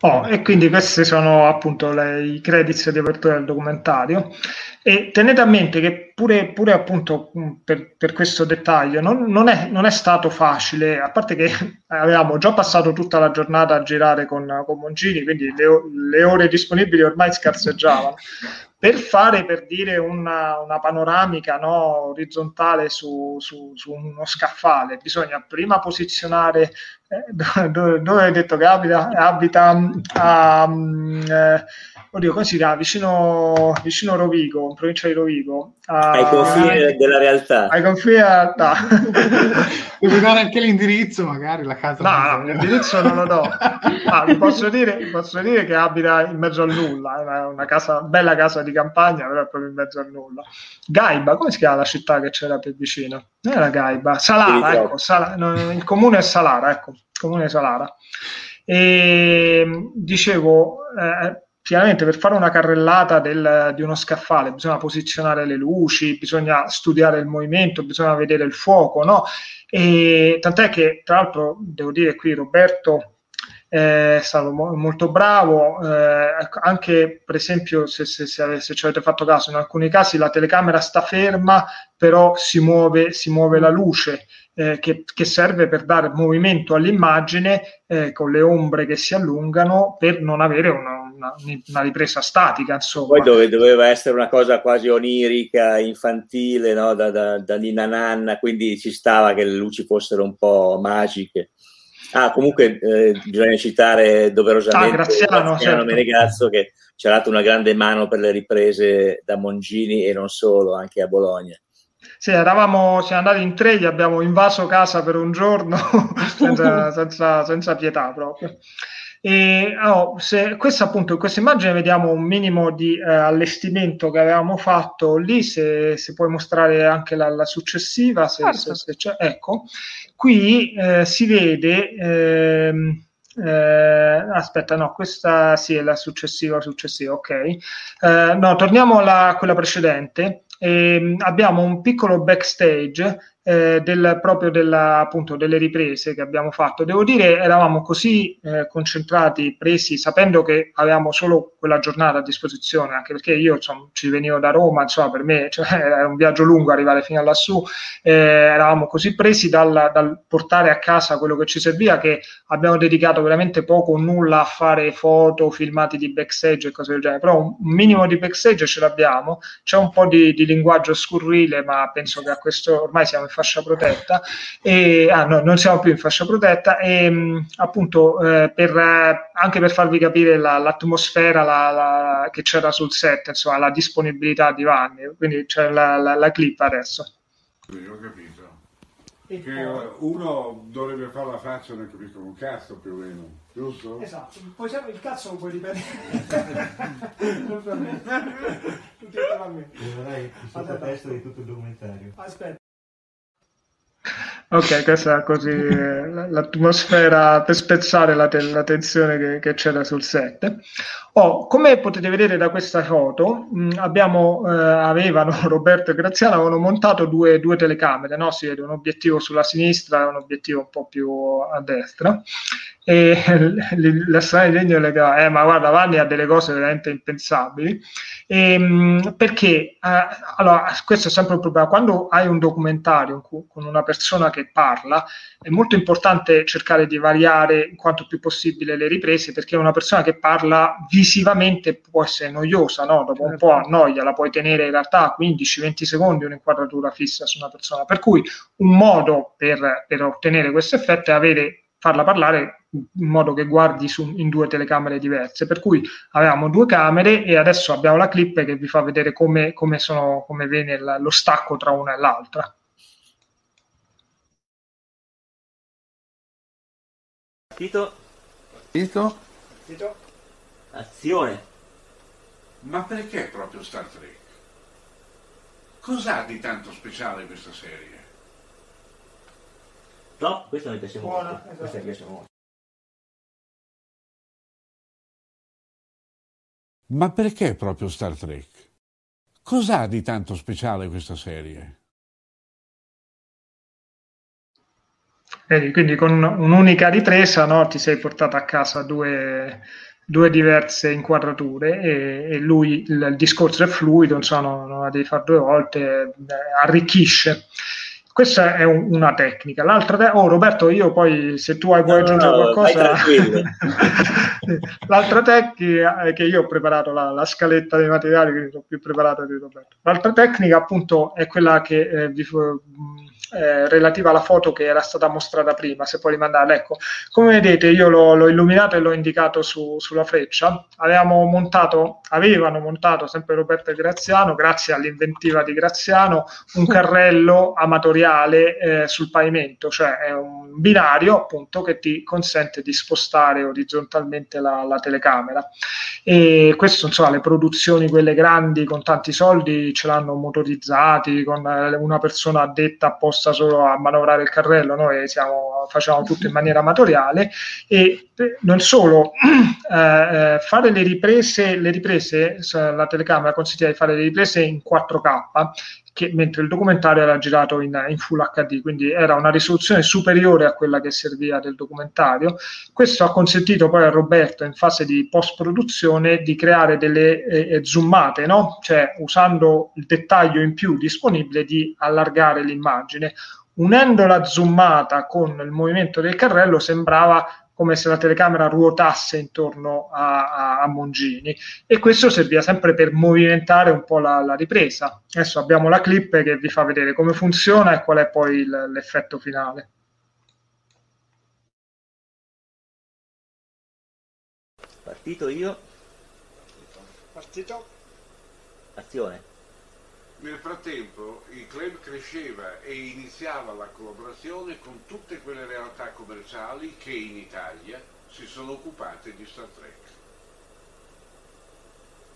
Oh, e quindi questi sono appunto le, i credits di apertura del documentario. E tenete a mente che pure, pure appunto per, per, questo dettaglio non, non, è, non, è, stato facile, a parte che avevamo già passato tutta la giornata a girare con, con Mongini, quindi le, le ore disponibili ormai scarseggiavano per fare, per dire, una, una panoramica no, orizzontale su, su, su, uno scaffale, bisogna prima posizionare eh, dove, dove hai detto che abita, abita a, um, eh, oddio, come si chiama? Vicino, vicino Rovigo, in provincia di Rovigo. A, ai confini della realtà. Ai confini della realtà. Devi dare anche l'indirizzo, magari, la casa. No, no l'indirizzo non lo do. Ah, vi, posso dire, posso dire che abita in mezzo al nulla, è una, casa, bella casa di campagna, però è proprio in mezzo al nulla. Gaiba, come si chiama la città che c'era più vicino? Non era Gaiba, Salara, ecco, Sala, no, il comune è Salara, ecco, il comune Salara. E dicevo, eh, chiaramente per fare una carrellata del, di uno scaffale bisogna posizionare le luci, bisogna studiare il movimento, bisogna vedere il fuoco, no? E tant'è che, tra l'altro, devo dire qui Roberto è stato mo- molto bravo, eh, anche per esempio se, se, se, se, ci avete fatto caso, in alcuni casi la telecamera sta ferma, però si muove, si muove la luce eh, che, che, serve per dare movimento all'immagine eh, con le ombre che si allungano per non avere una, una, una ripresa statica. Insomma. Poi dove, doveva essere una cosa quasi onirica, infantile, no? da, da, da Nina Nanna, quindi ci stava che le luci fossero un po' magiche. Ah, comunque eh, bisogna citare doverosamente ah, Graziano, Graziano certo. Menegazzo che ci ha dato una grande mano per le riprese da Mongini e non solo, anche a Bologna. Sì, eravamo, siamo andati in tre, gli abbiamo invaso casa per un giorno senza, senza, senza pietà proprio. E oh, se, questa appunto in questa immagine vediamo un minimo di eh, allestimento che avevamo fatto lì, se, se puoi mostrare anche la, la successiva, se, Certo. se- ecco, qui eh, si vede, ehm, eh, aspetta, no, questa sì è la successiva, successiva, ok. Eh, no, torniamo alla quella precedente. Ehm, abbiamo un piccolo backstage eh, del, proprio della, appunto, delle riprese che abbiamo fatto. Devo dire, eravamo così eh, concentrati, presi, sapendo che avevamo solo quella giornata a disposizione, anche perché io insomma, ci venivo da Roma, insomma, per me cioè, era un viaggio lungo arrivare fino a lassù, eh, eravamo così presi dal, dal portare a casa quello che ci serviva che abbiamo dedicato veramente poco o nulla a fare foto, filmati di backstage e cose del genere, però un minimo di backstage ce l'abbiamo, c'è un po' di, di linguaggio scurrile, ma penso che a questo ormai siamo in fascia protetta, e, ah, no, non siamo più in fascia protetta, e mh, appunto eh, per, eh, anche per farvi capire la- l'atmosfera la- la- che c'era sul set, insomma, la disponibilità di Vanni, quindi c'è la, la- la clip adesso. Sì, ho capito. Che uno dovrebbe fare la faccia non capisco un cazzo più o meno, giusto? Esatto, poi sempre il cazzo lo puoi ripetere. Tutti a me. Vorrei il sottotesto di tutto il documentario. Aspetta. Ok, questa è così l'atmosfera per spezzare la, te- la tensione che, che c'era sul set. Oh, come potete vedere da questa foto, mh, abbiamo, eh, avevano Roberto e Graziano avevano montato due, due telecamere, no? Si vede un obiettivo sulla sinistra e un obiettivo un po' più a destra. E l- la strada di legno le diceva, eh, ma guarda, Vanni ha delle cose veramente impensabili. Ehm, perché eh, allora, questo è sempre un problema. Quando hai un documentario cu- con una persona che parla, è molto importante cercare di variare quanto più possibile le riprese, perché una persona che parla visivamente può essere noiosa, no? Dopo un po' annoia, la puoi tenere in realtà 15-20 secondi un'inquadratura fissa su una persona. Per cui un modo per, per ottenere questo effetto è avere farla parlare in modo che guardi su, in due telecamere diverse. Per cui avevamo due camere e adesso abbiamo la clip che vi fa vedere come, come, sono, come viene lo stacco tra una e l'altra. Tito, Tito? azione. Ma perché proprio Star Trek? Cos'ha di tanto speciale questa serie? No, questo mi piace Buona, molto. esatto. Questo mi piace molto. Ma perché proprio Star Trek? Cos'ha di tanto speciale questa serie? Vedi, quindi con un'unica ripresa no, ti sei portato a casa due, due diverse inquadrature e, e lui il, il discorso è fluido, insomma, non, non la devi fare due volte, eh, arricchisce. Questa è un- una tecnica. L'altra, te- oh Roberto, io poi se tu hai, vuoi No, aggiungere no, qualcosa, l'altra tecnica è che io ho preparato la, la scaletta dei materiali, quindi sono più preparato di Roberto. L'altra tecnica, appunto, è quella che eh, vi mh, eh, relativa alla foto che era stata mostrata prima, se puoi rimandarla. Ecco, come vedete, io l'ho, l'ho illuminato e l'ho indicato su- sulla freccia. Avevamo montato, avevano montato sempre Roberto e Graziano, grazie all'inventiva di Graziano, un carrello amatoriale eh, sul pavimento, cioè è un binario appunto che ti consente di spostare orizzontalmente la, la telecamera. E questo, insomma, le produzioni, quelle grandi con tanti soldi, ce l'hanno motorizzati con eh, una persona addetta apposta solo a manovrare il carrello. Noi siamo, facciamo tutto in maniera amatoriale e eh, non solo, eh, eh, fare le riprese, le riprese, se la telecamera consentiva di fare le riprese in 4K, che, mentre il documentario era girato in, in Full HD, quindi era una risoluzione superiore a quella che serviva del documentario. Questo ha consentito poi a Roberto in fase di post-produzione di creare delle eh, eh, zoomate, no? cioè usando il dettaglio in più disponibile di allargare l'immagine. Unendo la zoomata con il movimento del carrello sembrava come se la telecamera ruotasse intorno a, a- a Mongini e questo serviva sempre per movimentare un po' la, la ripresa. Adesso abbiamo la clip che vi fa vedere come funziona e qual è poi il- l'effetto finale. Partito io, Partito? azione. Nel frattempo il club cresceva e iniziava la collaborazione con tutte quelle realtà commerciali che in Italia si sono occupate di Star Trek.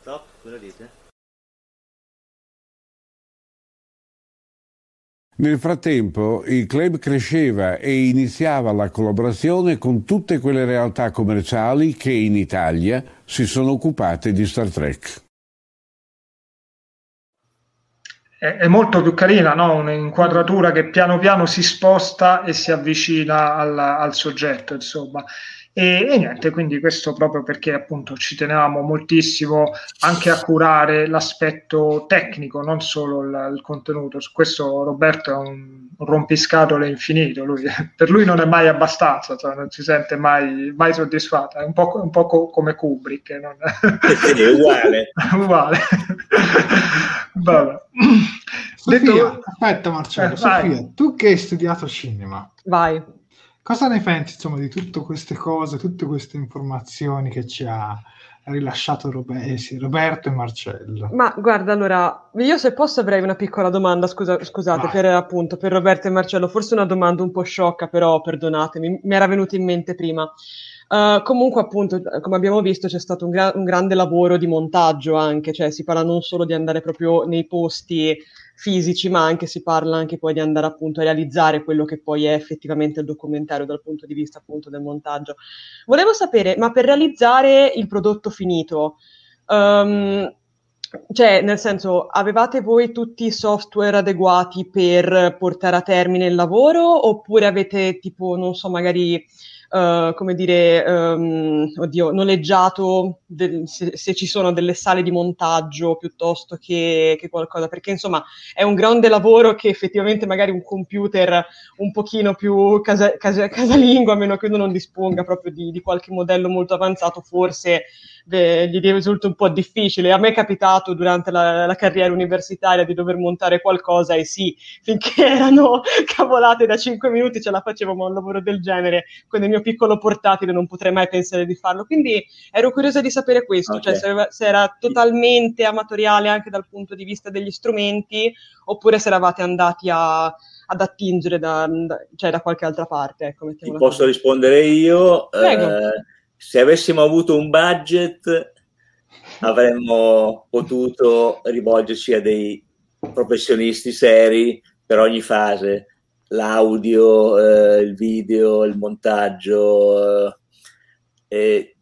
Stop, cosa dite? Nel frattempo il club cresceva e iniziava la collaborazione con tutte quelle realtà commerciali che in Italia si sono occupate di Star Trek. È, è molto più carina, no? un'inquadratura che piano piano si sposta e si avvicina al, al soggetto, insomma. E, e, niente, quindi questo proprio perché appunto ci tenevamo moltissimo anche a curare l'aspetto tecnico, non solo il, il contenuto. Su questo Roberto è un, un rompiscatole infinito, lui, per lui non è mai abbastanza, cioè non si sente mai, mai soddisfatto, è un po', un po co- come Kubrick. Non... È uguale. uguale. Vabbè. Sofia, Detto- aspetta Marcello, Eh. Sofia, tu che hai studiato cinema, Vai. cosa ne pensi insomma di tutte queste cose, tutte queste informazioni che ci ha rilasciato Robe- eh sì, Roberto e Marcello? Ma guarda, allora, io se posso avrei una piccola domanda, scusa- scusate, Vai. per appunto, per Roberto e Marcello, forse una domanda un po' sciocca, però perdonatemi, mi era venuta in mente prima. Eh, comunque, appunto, come abbiamo visto, c'è stato un, gra- un grande lavoro di montaggio anche, cioè si parla non solo di andare proprio nei posti fisici, ma anche si parla anche poi di andare appunto a realizzare quello che poi è effettivamente il documentario dal punto di vista appunto del montaggio. Volevo sapere, ma per realizzare il prodotto finito, ehm, cioè, nel senso, avevate voi tutti i software adeguati per portare a termine il lavoro oppure avete tipo, non so, magari, eh, come dire, ehm, oddio, noleggiato del- se, se ci sono delle sale di montaggio piuttosto che, che qualcosa? Perché insomma è un grande lavoro che effettivamente magari un computer un pochino più casa- casa- casalingo, a meno che uno non disponga proprio di, di qualche modello molto avanzato, forse beh, gli risulta un po' difficile. A me è capitato durante la, la carriera universitaria di dover montare qualcosa e sì, finché erano cavolate da 5 minuti ce la facevo, ma un lavoro del genere con il mio piccolo portatile non potrei mai pensare di farlo. Quindi ero curiosa di sapere questo, cioè Ok. se, aveva- se era totalmente amatoriale anche dal punto di vista degli strumenti oppure se eravate andati a- ad attingere da, da- cioè da qualche altra parte. Ecco, Ti posso così. rispondere io. Prego. Eh, se avessimo avuto un budget avremmo potuto rivolgerci a dei professionisti seri per ogni fase, l'audio, eh, il video, il montaggio. eh, e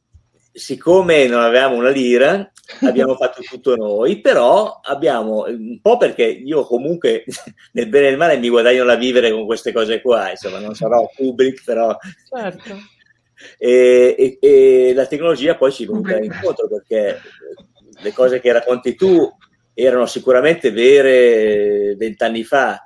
siccome non avevamo una lira, abbiamo fatto tutto noi, però abbiamo un po' perché io comunque nel bene e nel male mi guadagno la vivere con queste cose qua, insomma, non sarò Kubrick, però Certo. E, e- e la tecnologia poi ci venuta incontro perché le cose che racconti tu erano sicuramente vere vent'anni fa.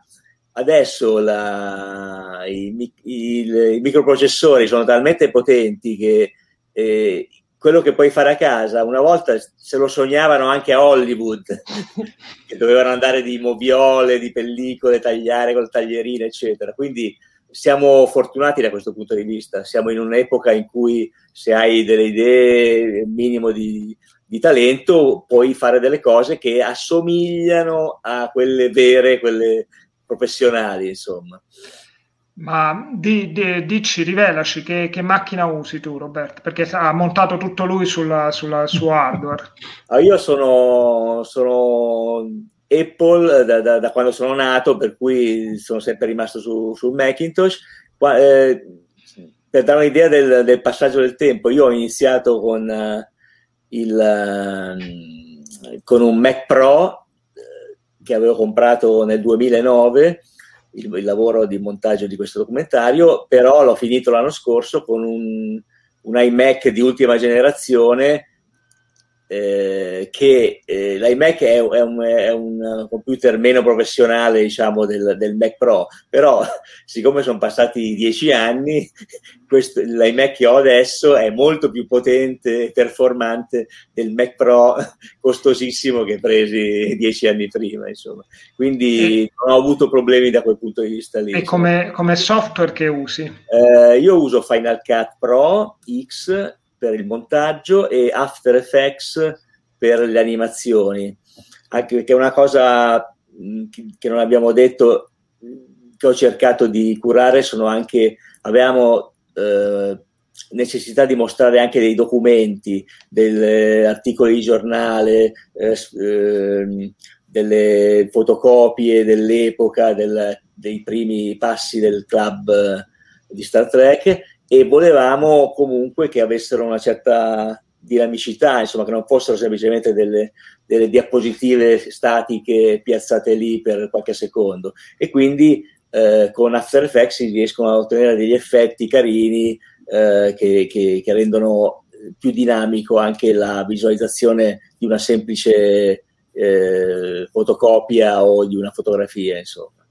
Adesso la- i, il- i microprocessori sono talmente potenti che eh, quello che puoi fare a casa, una volta se lo sognavano anche a Hollywood, che dovevano andare di moviole, di pellicole, tagliare col taglierino, eccetera. Quindi siamo fortunati da questo punto di vista. Siamo in un'epoca in cui se hai delle idee, minimo di, di talento, puoi fare delle cose che assomigliano a quelle vere, quelle professionali, insomma. Ma di, di- dici, rivelaci che, che macchina usi tu, Roberto, perché ha montato tutto lui sulla, sulla- suo hardware. Ah, io sono, sono Apple da, da- da quando sono nato, per cui sono sempre rimasto su, sul Macintosh. Qua- eh, per dare un'idea del, del passaggio del tempo, io ho iniziato con, eh, il, eh, con un Mac Pro eh, che avevo comprato nel 2009, il, il lavoro di montaggio di questo documentario, però l'ho finito l'anno scorso con un, un iMac di ultima generazione eh, che eh, l'iMac è, è un, è un computer meno professionale diciamo del, del Mac Pro però siccome sono passati dieci anni questo, l'iMac che ho adesso è molto più potente e performante del Mac Pro costosissimo che presi dieci anni prima insomma quindi non ho avuto problemi da quel punto di vista lì E come, come software che usi? eh, io uso Final Cut Pro X per il montaggio e After Effects per le animazioni, anche perché una cosa mh, che- non abbiamo detto, che ho cercato di curare, sono anche, avevamo eh, necessità di mostrare anche dei documenti, degli articoli di giornale, eh, ehm, delle fotocopie dell'epoca, del, dei primi passi del club eh, di Star Trek e volevamo comunque che avessero una certa dinamicità, insomma, che non fossero semplicemente delle, delle diapositive statiche piazzate lì per qualche secondo. E quindi eh, con After Effects si riescono a ottenere degli effetti carini eh, che, che, che, rendono più dinamico anche la visualizzazione di una semplice eh, fotocopia o di una fotografia, insomma.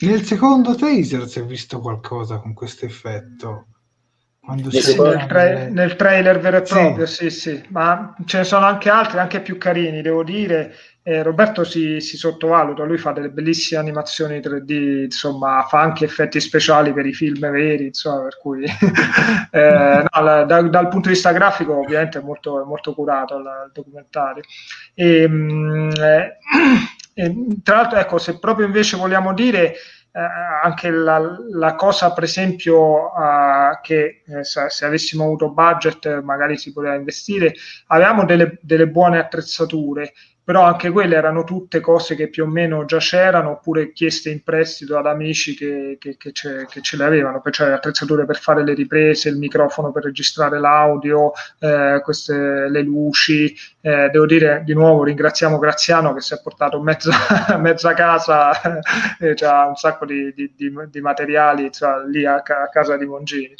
Nel secondo taser si è visto qualcosa con questo effetto. Sì, nel, tra- nel, trailer vero e proprio, sì. sì, sì, ma ce ne sono anche altri, anche più carini, devo dire. Eh, Roberto si, si, sottovaluta, lui fa delle bellissime animazioni 3D, insomma, fa anche effetti speciali per i film veri, insomma, per cui eh, no, la, da, dal punto di vista grafico ovviamente è molto, è molto curato il, il documentario. E, mh, eh, e, tra l'altro, ecco, se proprio invece vogliamo dire eh, anche la, la, cosa, per esempio, uh, che eh, se, se, avessimo avuto budget magari si poteva investire, avevamo delle, delle buone attrezzature però anche quelle erano tutte cose che più o meno già c'erano oppure chieste in prestito ad amici che, che, che, ce, che ce, le avevano, cioè attrezzature per fare le riprese, il microfono per registrare l'audio, eh, queste, le luci. Eh, devo dire di nuovo ringraziamo Graziano che si è portato mezza, mezza casa, eh, c'ha un sacco di, di, di, di materiali cioè, lì a, a casa di Mongini.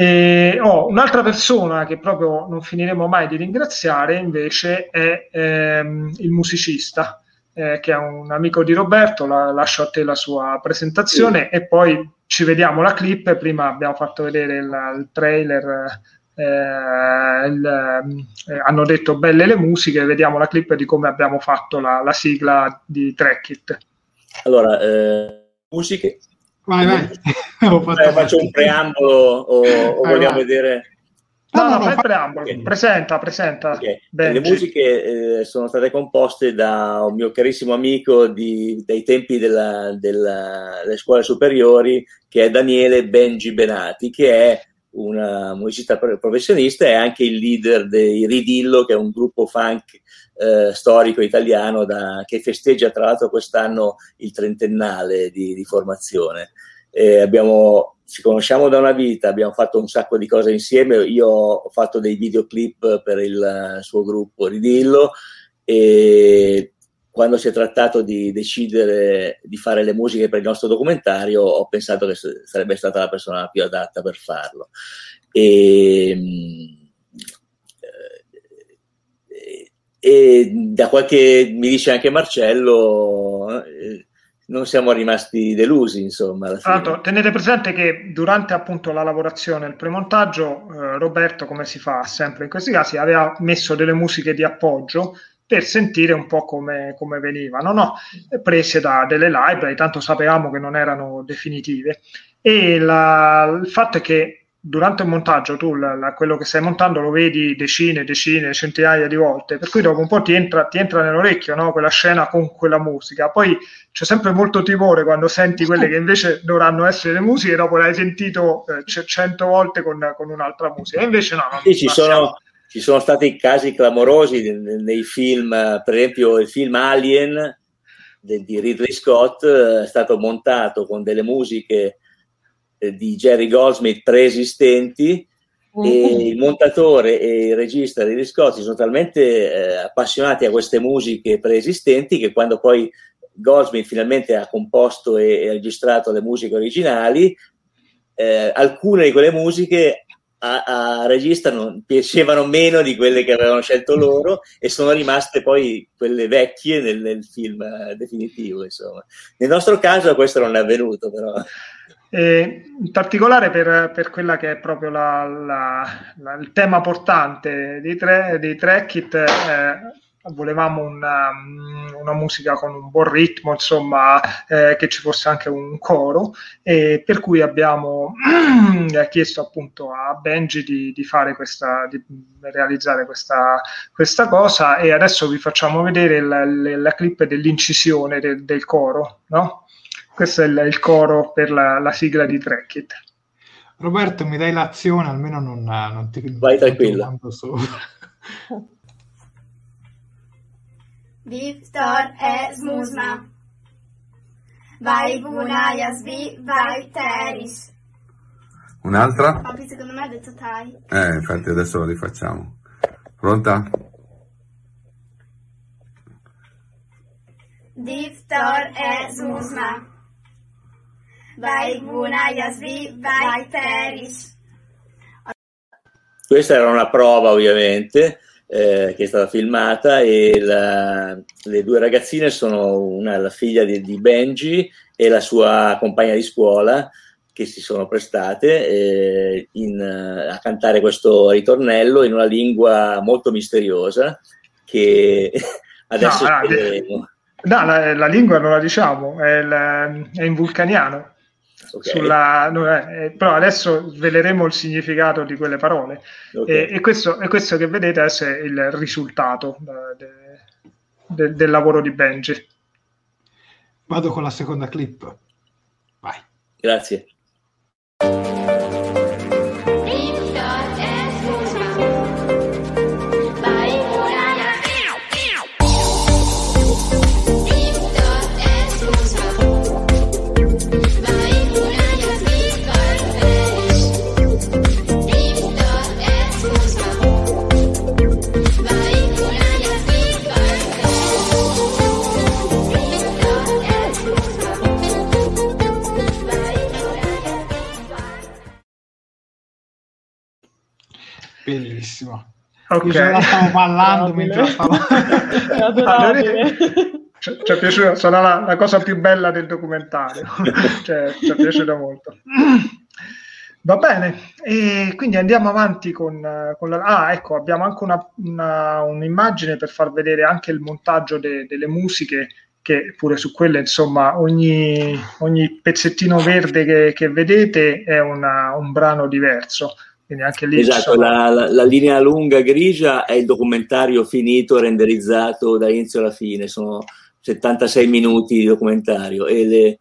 E, oh, un'altra persona che proprio non finiremo mai di ringraziare invece è ehm, il musicista, eh, che è un amico di Roberto, la, lascio a te la sua presentazione sì. e poi ci vediamo la clip. Prima abbiamo fatto vedere il, il trailer, eh, il, eh, hanno detto belle le musiche, vediamo la clip di come abbiamo fatto la, la sigla di Track It. Allora, eh, musiche Vai, vai. eh, faccio un preambolo o, o vai, vogliamo vai. vedere... No, no, no, fai preambolo. Okay. Presenta, presenta. Okay. Le musiche eh, sono state composte da un mio carissimo amico di, dei tempi della, della, delle scuole superiori, che è Daniele Benji Benati, che è un musicista professionista e anche il leader dei Ridillo, che è un gruppo funk eh, storico italiano da, che festeggia tra l'altro quest'anno il trentennale di, di formazione. Eh, abbiamo, ci conosciamo da una vita, abbiamo fatto un sacco di cose insieme, io ho fatto dei videoclip per il suo gruppo Ridillo e quando si è trattato di decidere di fare le musiche per il nostro documentario ho pensato che sarebbe stata la persona più adatta per farlo. E, e da qualche mi dice anche Marcello eh, non siamo rimasti delusi insomma Tanto, tenete presente che durante appunto la lavorazione il premontaggio eh, Roberto come si fa sempre in questi casi aveva messo delle musiche di appoggio per sentire un po' come, come venivano, no? prese da delle library, tanto sapevamo che non erano definitive. E la, il fatto è che durante il montaggio tu la, la, quello che stai montando lo vedi decine, decine, centinaia di volte, per cui dopo un po' ti entra, ti entra nell'orecchio no? quella scena con quella musica. Poi c'è sempre molto timore quando senti quelle che invece dovranno essere le musiche, dopo l'hai sentito eh, cento volte con, con, un'altra musica. E invece no, sì, ci sono, ci sono stati casi clamorosi nei film, per esempio il film Alien di Ridley Scott eh, è stato montato con delle musiche di Jerry Goldsmith preesistenti mm. e il montatore e il regista Ridley Scott si sono talmente eh, appassionati a queste musiche preesistenti che quando poi Goldsmith finalmente ha composto e, e registrato le musiche originali, eh, alcune di quelle musiche a, a, regista non piacevano meno di quelle che avevano scelto loro e sono rimaste poi quelle vecchie nel, nel film eh, definitivo. Insomma. Nel nostro caso questo non è avvenuto, però. E in particolare per, per, quella che è proprio la, la, la, il tema portante dei, tre, dei it, eh, volevamo una, una, musica con un buon ritmo, insomma, eh, che ci fosse anche un coro, e per cui abbiamo chiesto appunto a Benji di, di questa, di realizzare questa, questa, cosa e adesso vi facciamo vedere la clip dell'incisione del, del coro, no? Questo è il, il coro per la, la sigla di Track It. Roberto, mi dai l'azione, almeno non, non ti... Vai tranquillo. Viktor e Smuzma. Vai Bunaya Svi, vai Teris. Un'altra? Papi secondo me ha detto Tai. Eh, infatti adesso lo rifacciamo. Pronta? Viktor e Smuzma. Vai Bunaya Svi, vai Teris. Questa era una prova ovviamente eh, che è stata filmata e la, le due ragazzine sono una la figlia di, di, Benji e la sua compagna di scuola che si sono prestate eh, in, a cantare questo ritornello in una lingua molto misteriosa che adesso no, no, la, la, lingua non la diciamo, è, il, è in vulcaniano. Okay. Sulla, no, eh, però adesso sveleremo il significato di quelle parole okay. e, e, questo, e, questo, che vedete adesso è il risultato eh, de, de, del lavoro di Benji. Vado con la seconda clip. Vai. Grazie. Bellissimo. Ok. Io la stavo ballando mentre la stavo... È adorabile. Ci, è piaciuto, sarà la, la, cosa più bella del documentario. cioè, ci è piaciuto molto. Va bene, e quindi andiamo avanti con, con la... Ah, ecco, abbiamo anche una, una, un'immagine per far vedere anche il montaggio de, delle musiche, che pure su quelle, insomma, ogni, ogni pezzettino verde che, che vedete è una, un brano diverso. Quindi anche lì esatto, sono... la, la, la, linea lunga grigia è il documentario finito, renderizzato da inizio alla fine, sono 76 minuti di documentario e le,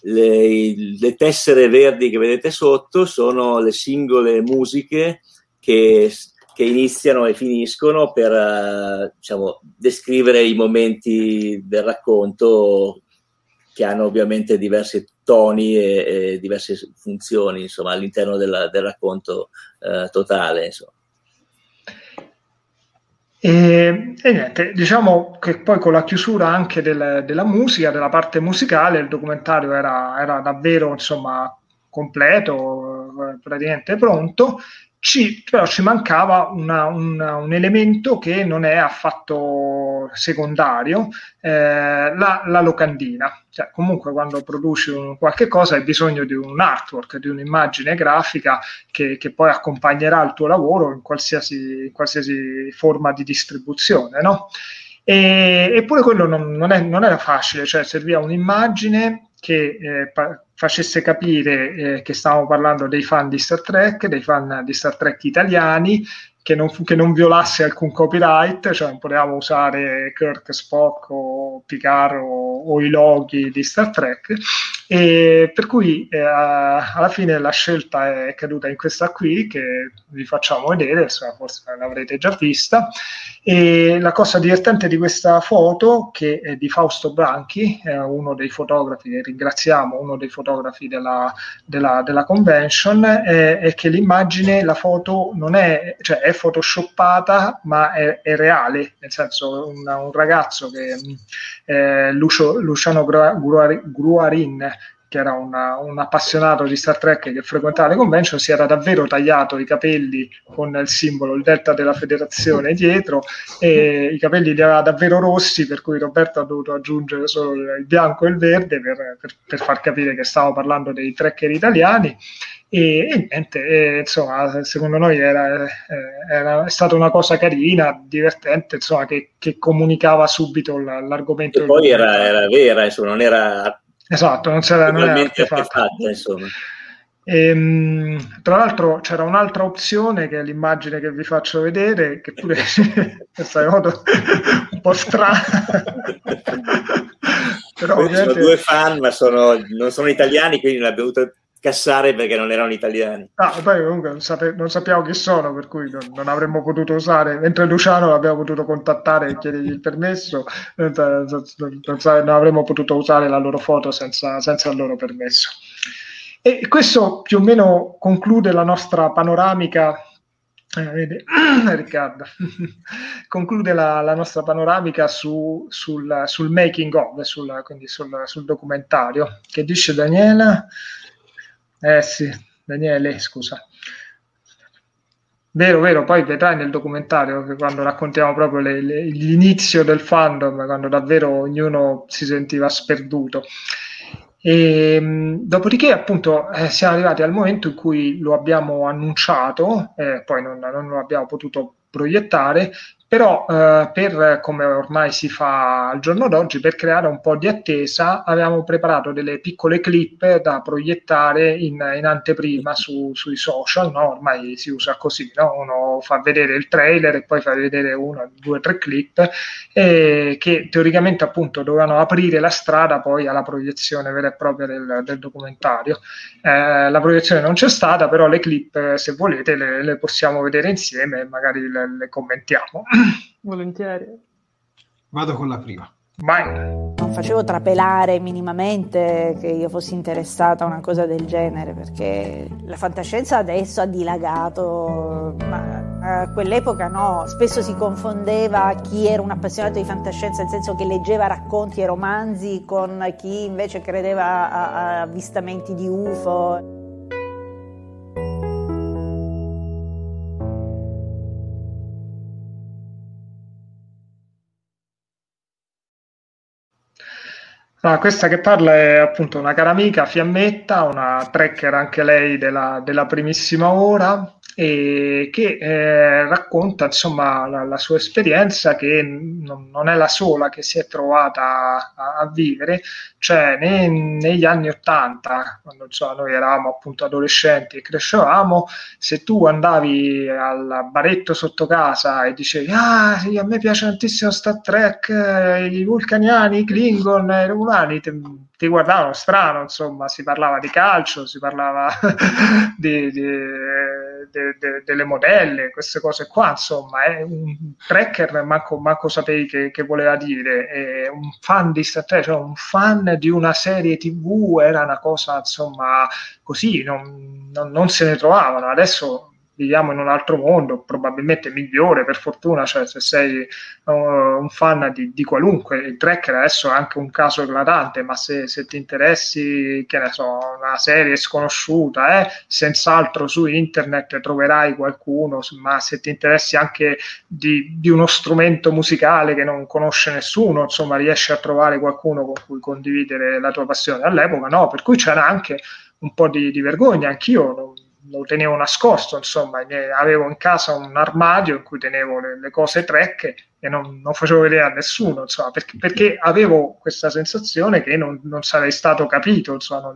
le, le tessere verdi che vedete sotto sono le singole musiche che, che iniziano e finiscono per diciamo, descrivere i momenti del racconto che hanno ovviamente diversi toni e, e diverse funzioni insomma, all'interno della, del racconto eh, totale. E, e, niente, diciamo che poi con la chiusura anche del, della musica, della parte musicale, il documentario era, era davvero insomma completo, praticamente pronto ci, però ci mancava una, una, un elemento che non è affatto secondario, eh, la, la, locandina. Cioè, comunque quando produci un, qualche cosa hai bisogno di un artwork, di un'immagine grafica che, che poi accompagnerà il tuo lavoro in qualsiasi, in qualsiasi forma di distribuzione. No? E, eppure quello non, non, è, non, era facile, cioè serviva un'immagine che eh, pa- facesse capire eh, che stavamo parlando dei fan di Star Trek, dei fan di Star Trek italiani, che non, che non violasse alcun copyright, cioè non potevamo usare Kirk, Spock o Picard o, o i loghi di Star Trek, e per cui eh, alla fine la scelta è caduta in questa qui che vi facciamo vedere, forse l'avrete già vista. E la cosa divertente di questa foto, che è di Fausto Branchi, è uno dei fotografi, che ringraziamo, uno dei fotografi della, della, della convention, è, è, che l'immagine, la foto non è, cioè è photoshoppata, ma è, è reale, nel senso un, un ragazzo che eh, Lucio, Luciano Gruarin che era una, un appassionato di Star Trek che frequentava le convention, si era davvero tagliato i capelli con il simbolo, il delta della federazione dietro, e i capelli li aveva davvero rossi, per cui Roberto ha dovuto aggiungere solo il bianco e il verde per, per, per far capire che stavo parlando dei trekker italiani. E, e niente, e, insomma, secondo noi era, eh, era, è stata una cosa carina, divertente, insomma, che, che comunicava subito l'argomento. E poi era, era, vera, insomma, non era Esatto, non, c'era, non artefatta. insomma. E, ehm, tra l'altro c'era un'altra opzione che è l'immagine che vi faccio vedere, che pure questa è un po' strana. Però ovviamente... Sono due fan, ma sono, non sono italiani, quindi l'abbiamo dovuto cassare perché non erano italiani. Ah, poi comunque non, sape- non, sappiamo chi sono, per cui non, non, avremmo potuto usare, mentre Luciano l'abbiamo potuto contattare e chiedergli il permesso, non, non, avremmo potuto usare la loro foto senza, senza il loro permesso. E questo più o meno conclude la nostra panoramica eh, Riccardo, conclude la, la, nostra panoramica su, sul, sul, making of, sul, quindi sul, sul, documentario. Che dice Daniela? Eh sì, Daniele, scusa. Vero, vero, poi vedrai nel documentario che quando raccontiamo proprio le, le, l'inizio del fandom, quando davvero ognuno si sentiva sperduto. E, ehm, dopodiché, appunto, eh, siamo arrivati al momento in cui lo abbiamo annunciato, eh, poi non, non lo abbiamo potuto proiettare, però eh, per come ormai si fa al giorno d'oggi, per creare un po' di attesa, abbiamo preparato delle piccole clip da proiettare in, in anteprima su, sui social, no? ormai si usa così, no? uno fa vedere il trailer e poi fa vedere una, due, tre clip eh, che teoricamente appunto dovevano aprire la strada poi alla proiezione vera e propria del, del documentario. Eh, la proiezione non c'è stata, però le clip, se volete, le, le possiamo vedere insieme e magari le, le commentiamo. Volentieri. Vado con la prima. Vai. Non facevo trapelare minimamente che io fossi interessata a una cosa del genere, perché la fantascienza adesso ha dilagato, ma a quell'epoca no. Spesso si confondeva chi era un appassionato di fantascienza, nel senso che leggeva racconti e romanzi, con chi invece credeva a, a avvistamenti di UFO. No, questa che parla è appunto una cara amica, Fiammetta, una tracker anche lei della, della primissima ora, e che eh, racconta insomma la, la, sua esperienza che non, non, è la sola che si è trovata a, a vivere, cioè ne, negli anni Ottanta, quando insomma, noi eravamo appunto adolescenti e crescevamo, se tu andavi al baretto sotto casa e dicevi ah a me piace tantissimo Star Trek, eh, i vulcaniani, i Klingon, i romani, te, ti guardavano strano, insomma, si parlava di calcio, si parlava di, di, de, de, delle modelle, queste cose qua, insomma, è un tracker, manco, manco sapevi che, che, voleva dire, è un fan di Star Trek, cioè un fan di una serie tv, era una cosa, insomma, così, non, non, non se ne trovavano, adesso viviamo in un altro mondo, probabilmente migliore per fortuna, cioè se sei uh, un fan di, di, qualunque, il tracker adesso è anche un caso eclatante, ma se, se, ti interessi, che ne so, una serie sconosciuta, eh, senz'altro su internet troverai qualcuno, ma se ti interessi anche di, di, uno strumento musicale che non conosce nessuno, insomma riesci a trovare qualcuno con cui condividere la tua passione. All'epoca no, per cui c'era anche un po' di, di vergogna, anch'io non, lo tenevo nascosto, insomma, avevo in casa un armadio in cui tenevo le, le cose trecche e non, non, facevo vedere a nessuno, insomma, perché, perché avevo questa sensazione che non, non sarei stato capito, insomma,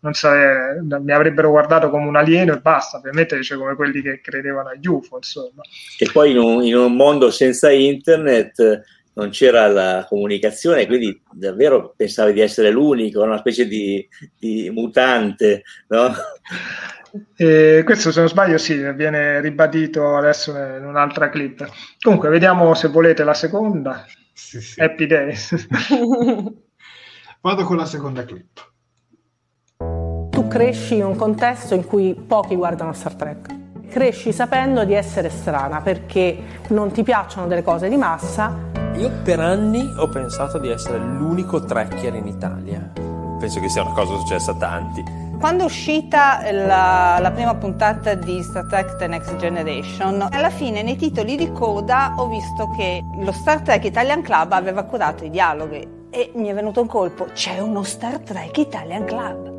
non, sarei, mi avrebbero guardato come un alieno e basta, ovviamente dice come quelli che credevano agli UFO, insomma. E poi in un, in un mondo senza internet non c'era la comunicazione, quindi davvero pensavi di essere l'unico, una specie di, di mutante, no? E questo, se non sbaglio, sì, viene ribadito adesso in un'altra clip. Comunque, vediamo se volete la seconda. Sì, sì. Happy Days. Vado con la seconda clip. Tu cresci in un contesto in cui pochi guardano Star Trek. Cresci sapendo di essere strana perché non ti piacciono delle cose di massa. Io per anni ho pensato di essere l'unico trekker in Italia. Penso che sia una cosa successa a tanti quando è uscita la, la, prima puntata di Star Trek The Next Generation, alla fine nei titoli di coda ho visto che lo Star Trek Italian Club aveva curato i dialoghi e mi è venuto un colpo, c'è uno Star Trek Italian Club.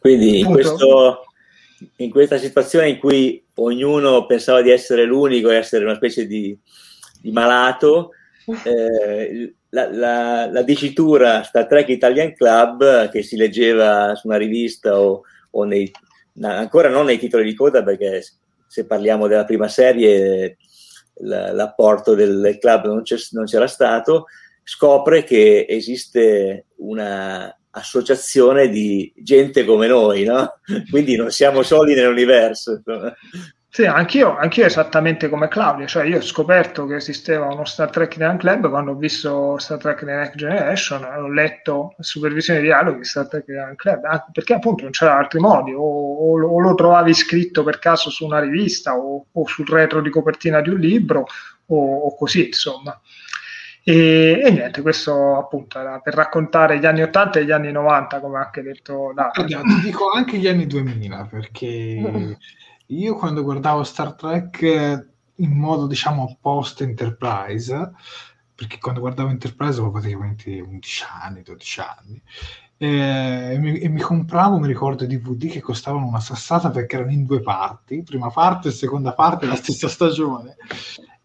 Quindi in questo in questa situazione in cui ognuno pensava di essere l'unico e essere una specie di, di malato, eh, la, la, la, dicitura Star Trek Italian Club che si leggeva su una rivista o, o nei, ancora non nei titoli di coda perché se parliamo della prima serie l'apporto del club non, non c'era stato, scopre che esiste una associazione di gente come noi, no? Quindi non siamo soli nell'universo. Sì, anch'io, anch'io esattamente come Claudio, cioè io ho scoperto che esisteva uno Star Trek Neon Club quando ho visto Star Trek The Next Generation, ho letto la supervisione di dialoghi di Star Trek Neon Club, ah, perché appunto non c'erano altri modi, o, o, o, lo trovavi scritto per caso su una rivista o, o sul retro di copertina di un libro o, così, insomma. E, e, niente, questo appunto era per raccontare gli anni 80 e gli anni 90, come ha anche detto Dario. Ti dico anche gli anni 2000, perché io quando guardavo Star Trek in modo diciamo post Enterprise, perché quando guardavo Enterprise avevo praticamente 11 anni, 12 anni, eh, e, mi, e, mi, compravo, mi ricordo, DVD che costavano una sassata perché erano in due parti, prima parte e seconda parte della stessa stagione.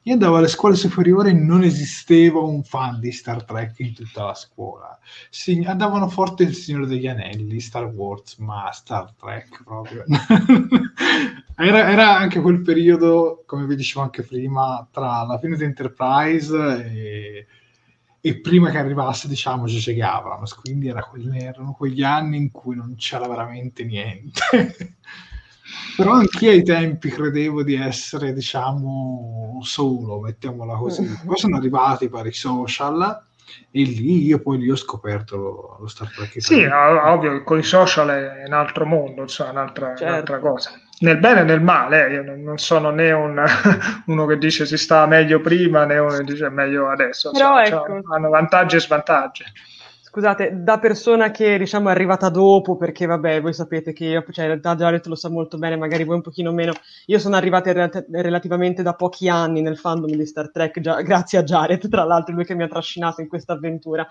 Io andavo alle scuole superiori e non esisteva un fan di Star Trek in tutta la scuola. Si, andavano forte il Signore degli Anelli, Star Wars, ma Star Trek proprio. era, era, anche quel periodo, come vi dicevo anche prima, tra la fine di Enterprise e, e prima che arrivasse, diciamo, J.J. Abrams. Quindi era, erano quegli anni in cui non c'era veramente niente. Però anch'io ai tempi credevo di essere, diciamo, solo, mettiamola così. Mm. Poi sono arrivati i vari social e lì io poi lì ho scoperto lo, lo Star Trek. Sì, ovvio che con i social è un altro mondo, insomma, un'altra, certo. un'altra cosa. Nel bene e nel male, eh, io non sono né un, uno che dice si stava meglio prima né uno che dice meglio adesso. Però insomma, ecco. cioè, hanno vantaggi e svantaggi. Scusate, da persona che diciamo è arrivata dopo, perché vabbè, voi sapete che io, cioè in realtà Jared lo sa molto bene, magari voi un pochino meno, io sono arrivata re- relativamente da pochi anni nel fandom di Star Trek, già, grazie a Jared, tra l'altro, lui che mi ha trascinato in questa avventura.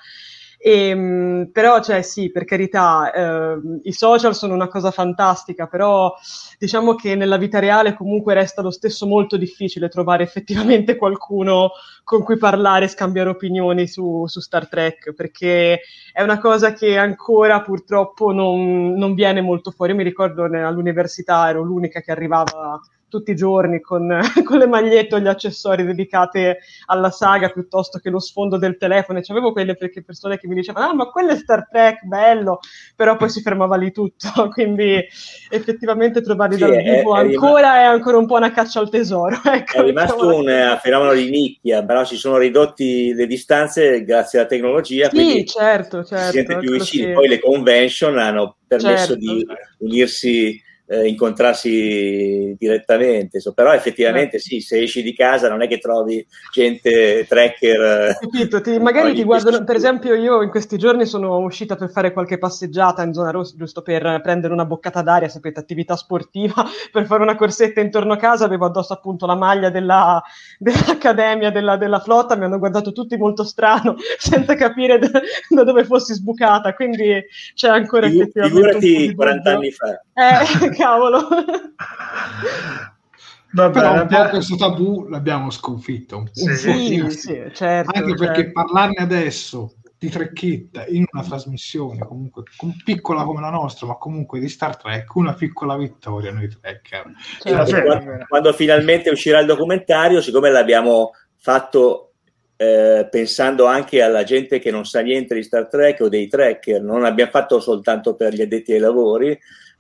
E, ehm, però, cioè, sì, per carità, eh, i social sono una cosa fantastica, però diciamo che nella vita reale comunque resta lo stesso molto difficile trovare effettivamente qualcuno con cui parlare e scambiare opinioni su, su Star Trek, perché è una cosa che ancora purtroppo non, non viene molto fuori. Io mi ricordo all'università ero l'unica che arrivava tutti i giorni con, con, le magliette o gli accessori dedicati alla saga piuttosto che lo sfondo del telefono. E avevo quelle perché persone che mi dicevano: Ah, ma quello è Star Trek, bello, però poi si fermava lì tutto. Quindi effettivamente trovarli sì, dal vivo è, ancora è, è, ancora un po' una caccia al tesoro. Ecco, è rimasto un uh, fenomeno di nicchia, però si sono ridotti le distanze grazie alla tecnologia. Sì, certo, certo. Si siete più vicini. Che... Poi le convention hanno permesso certo. di unirsi eh, incontrarsi direttamente, so, però effettivamente sì, se esci di casa non è che trovi gente tracker. Capito, ti, magari ti guardano, per esempio io in questi giorni sono uscita per fare qualche passeggiata in zona rossa, giusto per prendere una boccata d'aria, sapete, attività sportiva, per fare una corsetta intorno a casa, avevo addosso appunto la maglia della, dell'accademia della, della, flotta, mi hanno guardato tutti molto strano, senza capire da, da dove fossi sbucata, quindi c'è ancora. Figurati 40 anni fa. Eh, cavolo. Vabbè, Però un po' questo tabù l'abbiamo sconfitto. Un sì, sì, sì, certo, Anche certo. perché parlarne adesso di trecchetta in una trasmissione comunque piccola come la nostra, ma comunque di Star Trek, una piccola vittoria noi trekker. Certo. Quando, quando, finalmente uscirà il documentario, siccome l'abbiamo fatto eh, pensando anche alla gente che non sa niente di Star Trek o dei tracker, non l'abbiamo fatto soltanto per gli addetti ai lavori,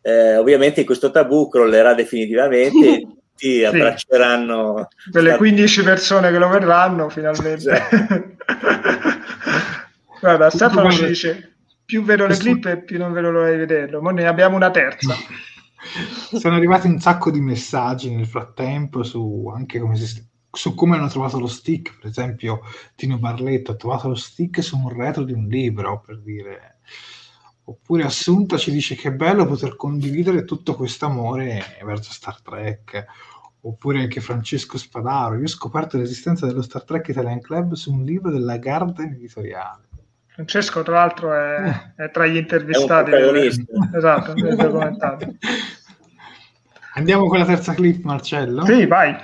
eh, ovviamente questo tabù crollerà definitivamente e tutti sì. abbracceranno quelle 15 persone che lo verranno finalmente. Guarda Stefano ci dice più vedo le clip e più non vedo l'ora di vederlo. Ma ne abbiamo una terza. Sono arrivati un sacco di messaggi nel frattempo su anche come si su come hanno trovato lo stick, per esempio Tino Barletto ha trovato lo stick su un retro di un libro, per dire Oppure Assunta ci dice che è bello poter condividere tutto questo amore verso Star Trek. Oppure anche Francesco Spadaro. Io ho scoperto l'esistenza dello Star Trek Italian Club su un libro della Garden Editoriale. Francesco, tra l'altro, è, è tra gli intervistati. Esatto, del documentario. Andiamo con la terza clip, Marcello? Sì, vai.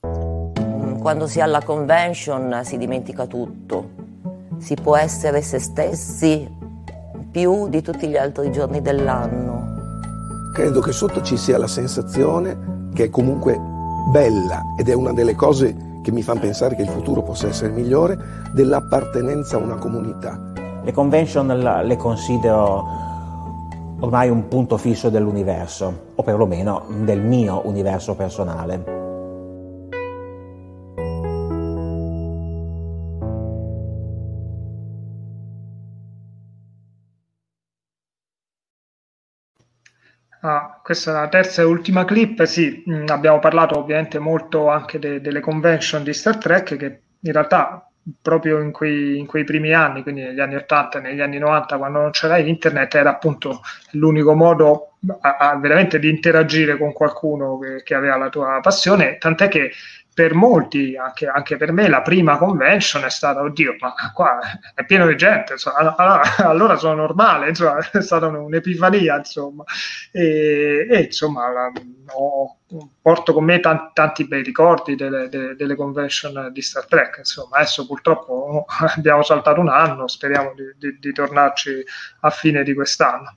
Quando si ha la convention si dimentica tutto. Si può essere se stessi più di tutti gli altri giorni dell'anno. Credo che sotto ci sia la sensazione che è comunque bella ed è una delle cose che mi fanno pensare che il futuro possa essere migliore, dell'appartenenza a una comunità. Le convention le considero ormai un punto fisso dell'universo, o perlomeno del mio universo personale. Ah, questa è la terza e ultima clip. Sì, mh, abbiamo parlato ovviamente molto anche de- delle convention di Star Trek che in realtà proprio in quei, in quei, primi anni, quindi negli anni 80 e negli anni 90, quando non c'era internet, era appunto l'unico modo a, a veramente di interagire con qualcuno che, che, aveva la tua passione, tant'è che per molti, anche, anche, per me, la prima convention è stata, oddio, ma qua è pieno di gente, insomma, allora, allora, sono normale, insomma, è stata un'epifania, insomma, e, e insomma, la, ho, porto con me tanti, tanti bei ricordi delle, delle, delle, convention di Star Trek, insomma, adesso purtroppo abbiamo saltato un anno, speriamo di, di, di tornarci a fine di quest'anno.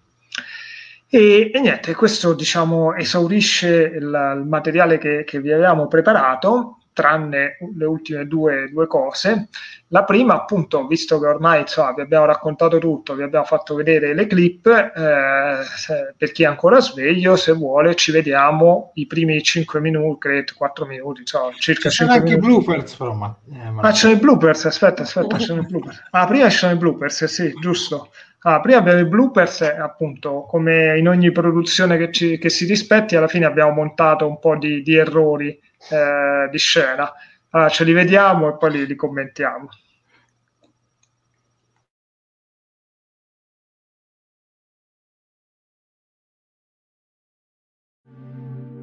E, e, niente, questo diciamo esaurisce il, il materiale che, che, vi avevamo preparato, tranne le ultime due, due, cose. La prima, appunto, visto che ormai insomma, vi abbiamo raccontato tutto, vi abbiamo fatto vedere le clip, eh, se, per chi è ancora sveglio, se vuole, ci vediamo i primi 5 minuti, credo 4 minuti, insomma, circa ci 5 anche minuti. i bloopers, però. Ma, eh, ma... Ah, ci sono i bloopers, aspetta, aspetta, ci sono i bloopers. Ah, prima ci sono i bloopers, sì, giusto. Ah, prima abbiamo i bloopers, e appunto, come in ogni produzione che, ci, che, si rispetti, alla fine abbiamo montato un po' di, di errori eh, di scena. Allora, ce li vediamo e poi li, li commentiamo.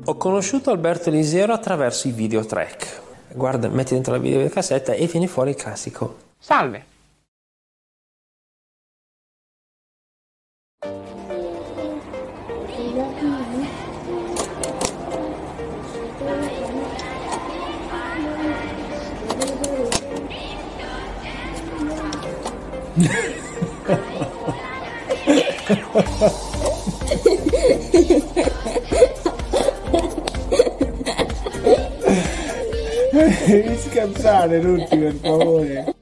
Ho conosciuto Alberto Elisero attraverso i videotrack. Guarda, metti dentro la videocassetta e viene fuori il classico. Salve. Devi scansare tutti per favore.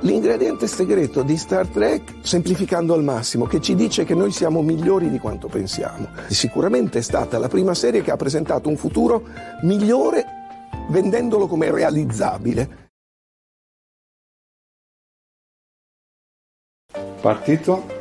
L'ingrediente segreto di Star Trek, semplificando al massimo, che ci dice che noi siamo migliori di quanto pensiamo. Sicuramente è stata la prima serie che ha presentato un futuro migliore vendendolo come realizzabile. Partito?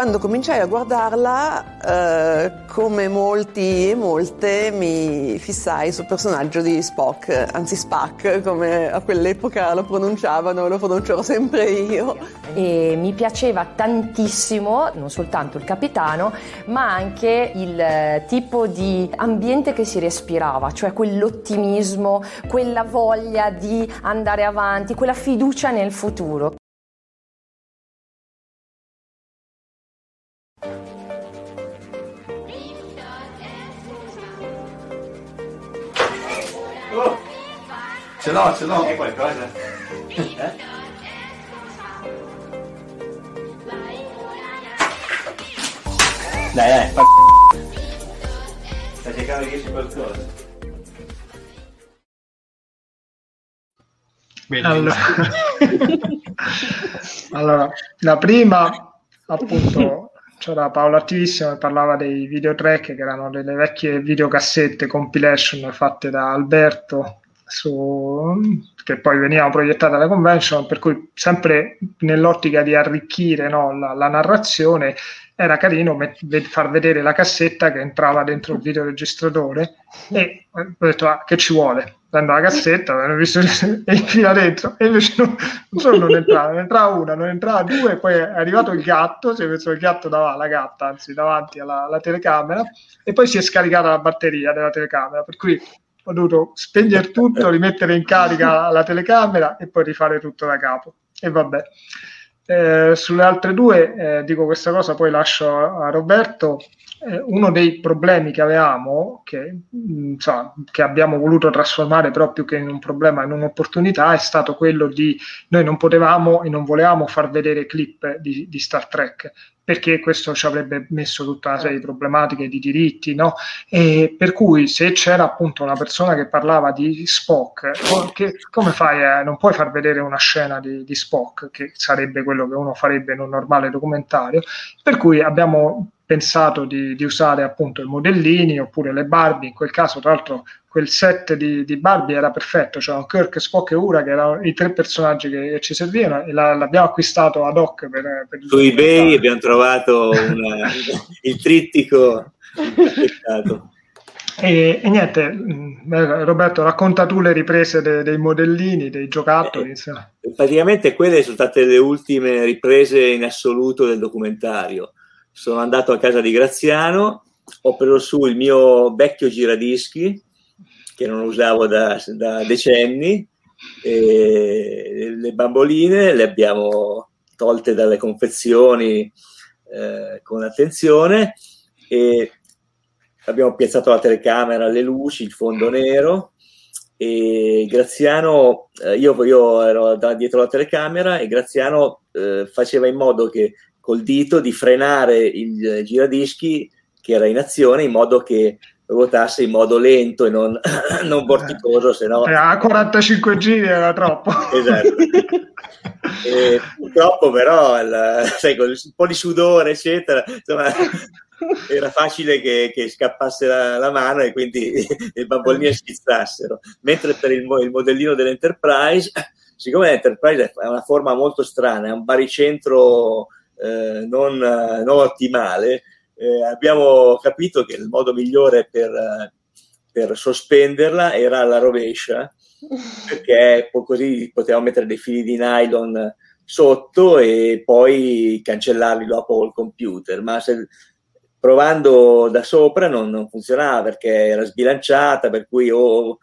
Quando cominciai a guardarla, eh, come molti e molte, mi fissai sul personaggio di Spock, anzi Spack, come a quell'epoca lo pronunciavano, lo pronuncerò sempre io. E mi piaceva tantissimo, non soltanto il capitano, ma anche il tipo di ambiente che si respirava, cioè quell'ottimismo, quella voglia di andare avanti, quella fiducia nel futuro. Ce l'ho, ce l'ho. È qualcosa? Eh? Dai, dai, fa Sta cercando di dirci qualcosa. Allora. allora, la prima, appunto, c'era Paolo Attivissimo che parlava dei videotrack che erano delle vecchie videocassette compilation fatte da Alberto su, che poi venivano proiettate alla convention, per cui sempre nell'ottica di arricchire no, la, la, narrazione era carino met- far vedere la cassetta che entrava dentro il videoregistratore e ho detto ah, che ci vuole? Prendo la cassetta visto e infila dentro e invece non, non solo non entrava non entrava una, non entrava due poi è arrivato il gatto si è messo il gatto davanti, la gatta anzi davanti alla, alla telecamera e poi si è scaricata la batteria della telecamera per cui ho dovuto spegnere tutto, rimettere in carica la telecamera e poi rifare tutto da capo. E vabbè. Eh, sulle altre due eh, dico questa cosa, poi lascio a, a Roberto. Eh, uno dei problemi che avevamo, che, mh, insomma, che abbiamo voluto trasformare più che in un problema in un'opportunità, è stato quello di noi non potevamo e non volevamo far vedere clip di, di Star Trek perché questo ci avrebbe messo tutta una serie di problematiche di diritti, no? E per cui se c'era appunto una persona che parlava di Spock, che, come fai? A, non puoi far vedere una scena di, di Spock, che sarebbe quello che uno farebbe in un normale documentario, per cui abbiamo pensato di, di, usare appunto i modellini oppure le Barbie, in quel caso tra l'altro quel set di, di Barbie era perfetto, c'erano cioè Kirk, Spock e Ura che erano i tre personaggi che ci servivano e la, l'abbiamo acquistato ad hoc per, per Su eBay abbiamo trovato una, il trittico e, e, niente, mm, eh, Roberto, racconta tu le riprese de, dei modellini, dei giocattoli. Eh, praticamente quelle sono state le ultime riprese in assoluto del documentario sono andato a casa di Graziano, ho preso su il mio vecchio giradischi che non usavo da, da decenni, le bamboline le abbiamo tolte dalle confezioni eh, con attenzione e abbiamo piazzato la telecamera, le luci, il fondo nero e Graziano, eh, io, io, ero da dietro la telecamera e Graziano eh, faceva in modo che col dito di frenare il giradischi che era in azione in modo che ruotasse in modo lento e non, non vorticoso, se no... Eh, a 45 giri era troppo. Esatto. e, purtroppo però, il, sai, con un po' di sudore, eccetera, insomma, era facile che, che scappasse la, la, mano e quindi le bamboline schizzassero. Mentre per il, il modellino dell'Enterprise, siccome l'Enterprise è una forma molto strana, è un baricentro eh, non, non, ottimale, eh, abbiamo capito che il modo migliore per, per sospenderla era la rovescia, perché così potevamo mettere dei fili di nylon sotto e poi cancellarli dopo col computer, ma se, provando da sopra non, non, funzionava perché era sbilanciata, per cui o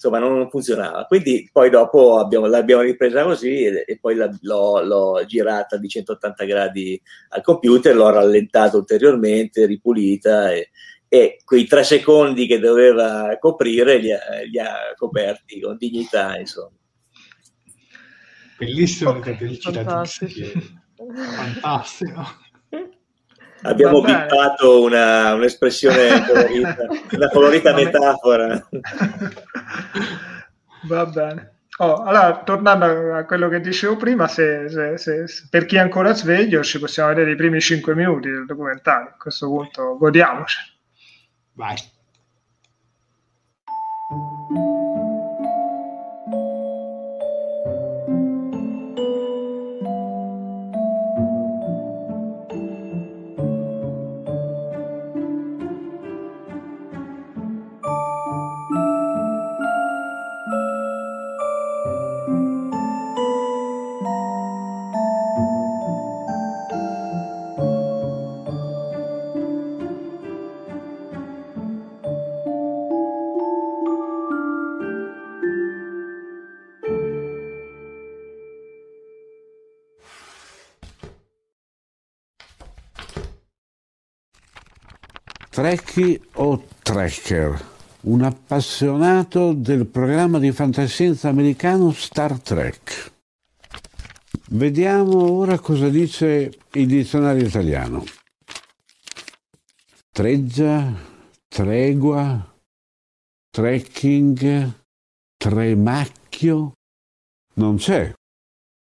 insomma non funzionava. Quindi poi dopo abbiamo, l'abbiamo ripresa così e, e poi la, l'ho, l'ho, girata di 180 gradi al computer, l'ho rallentata ulteriormente, ripulita e, e quei tre secondi che doveva coprire li ha, li ha coperti con dignità, insomma. Bellissimo okay, fantastico. fantastico. Abbiamo bippato una, un'espressione colorita, una colorita metafora. Va bene. Oh, allora, tornando a quello che dicevo prima, se, se, se, per chi è ancora sveglio, ci possiamo vedere i primi 5 minuti del documentario. A questo punto, godiamoci. Vai. Trekkie o Trekker, un appassionato del programma di fantascienza americano Star Trek. Vediamo ora cosa dice il dizionario italiano. Treggia, tregua, trekking, tremacchio, non c'è.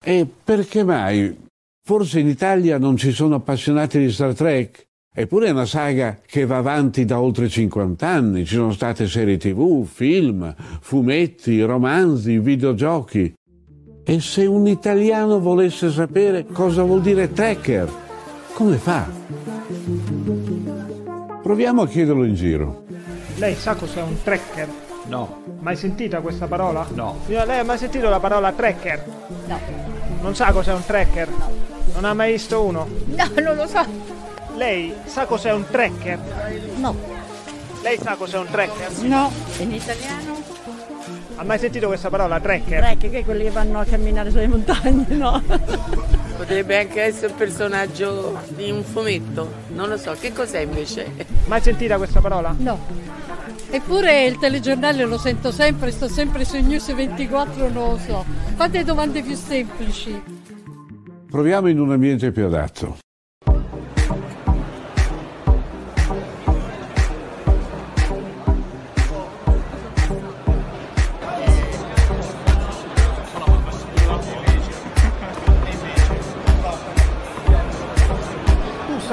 E perché mai? Forse in Italia non ci sono appassionati di Star Trek? Eppure è una saga che va avanti da oltre 50 anni, ci sono state serie tv, film, fumetti, romanzi, videogiochi. E se un italiano volesse sapere cosa vuol dire tracker, come fa? Proviamo a chiederlo in giro. Lei sa cos'è un tracker? No. Mai sentita questa parola? No. Lei ha mai sentito la parola tracker? No. Non sa cos'è un tracker? No. Non ha mai visto uno? No, non lo so. Lei sa cos'è un tracker? No. Lei sa cos'è un trekker? No, in italiano? Ha mai sentito questa parola trekker? Trek, che quelli che vanno a camminare sulle montagne, no? Potrebbe anche essere un personaggio di un fumetto, non lo so, che cos'è invece? Mai sentita questa parola? No. Eppure il telegiornale lo sento sempre, sto sempre su News 24, non lo so. Fate domande più semplici. Proviamo in un ambiente più adatto.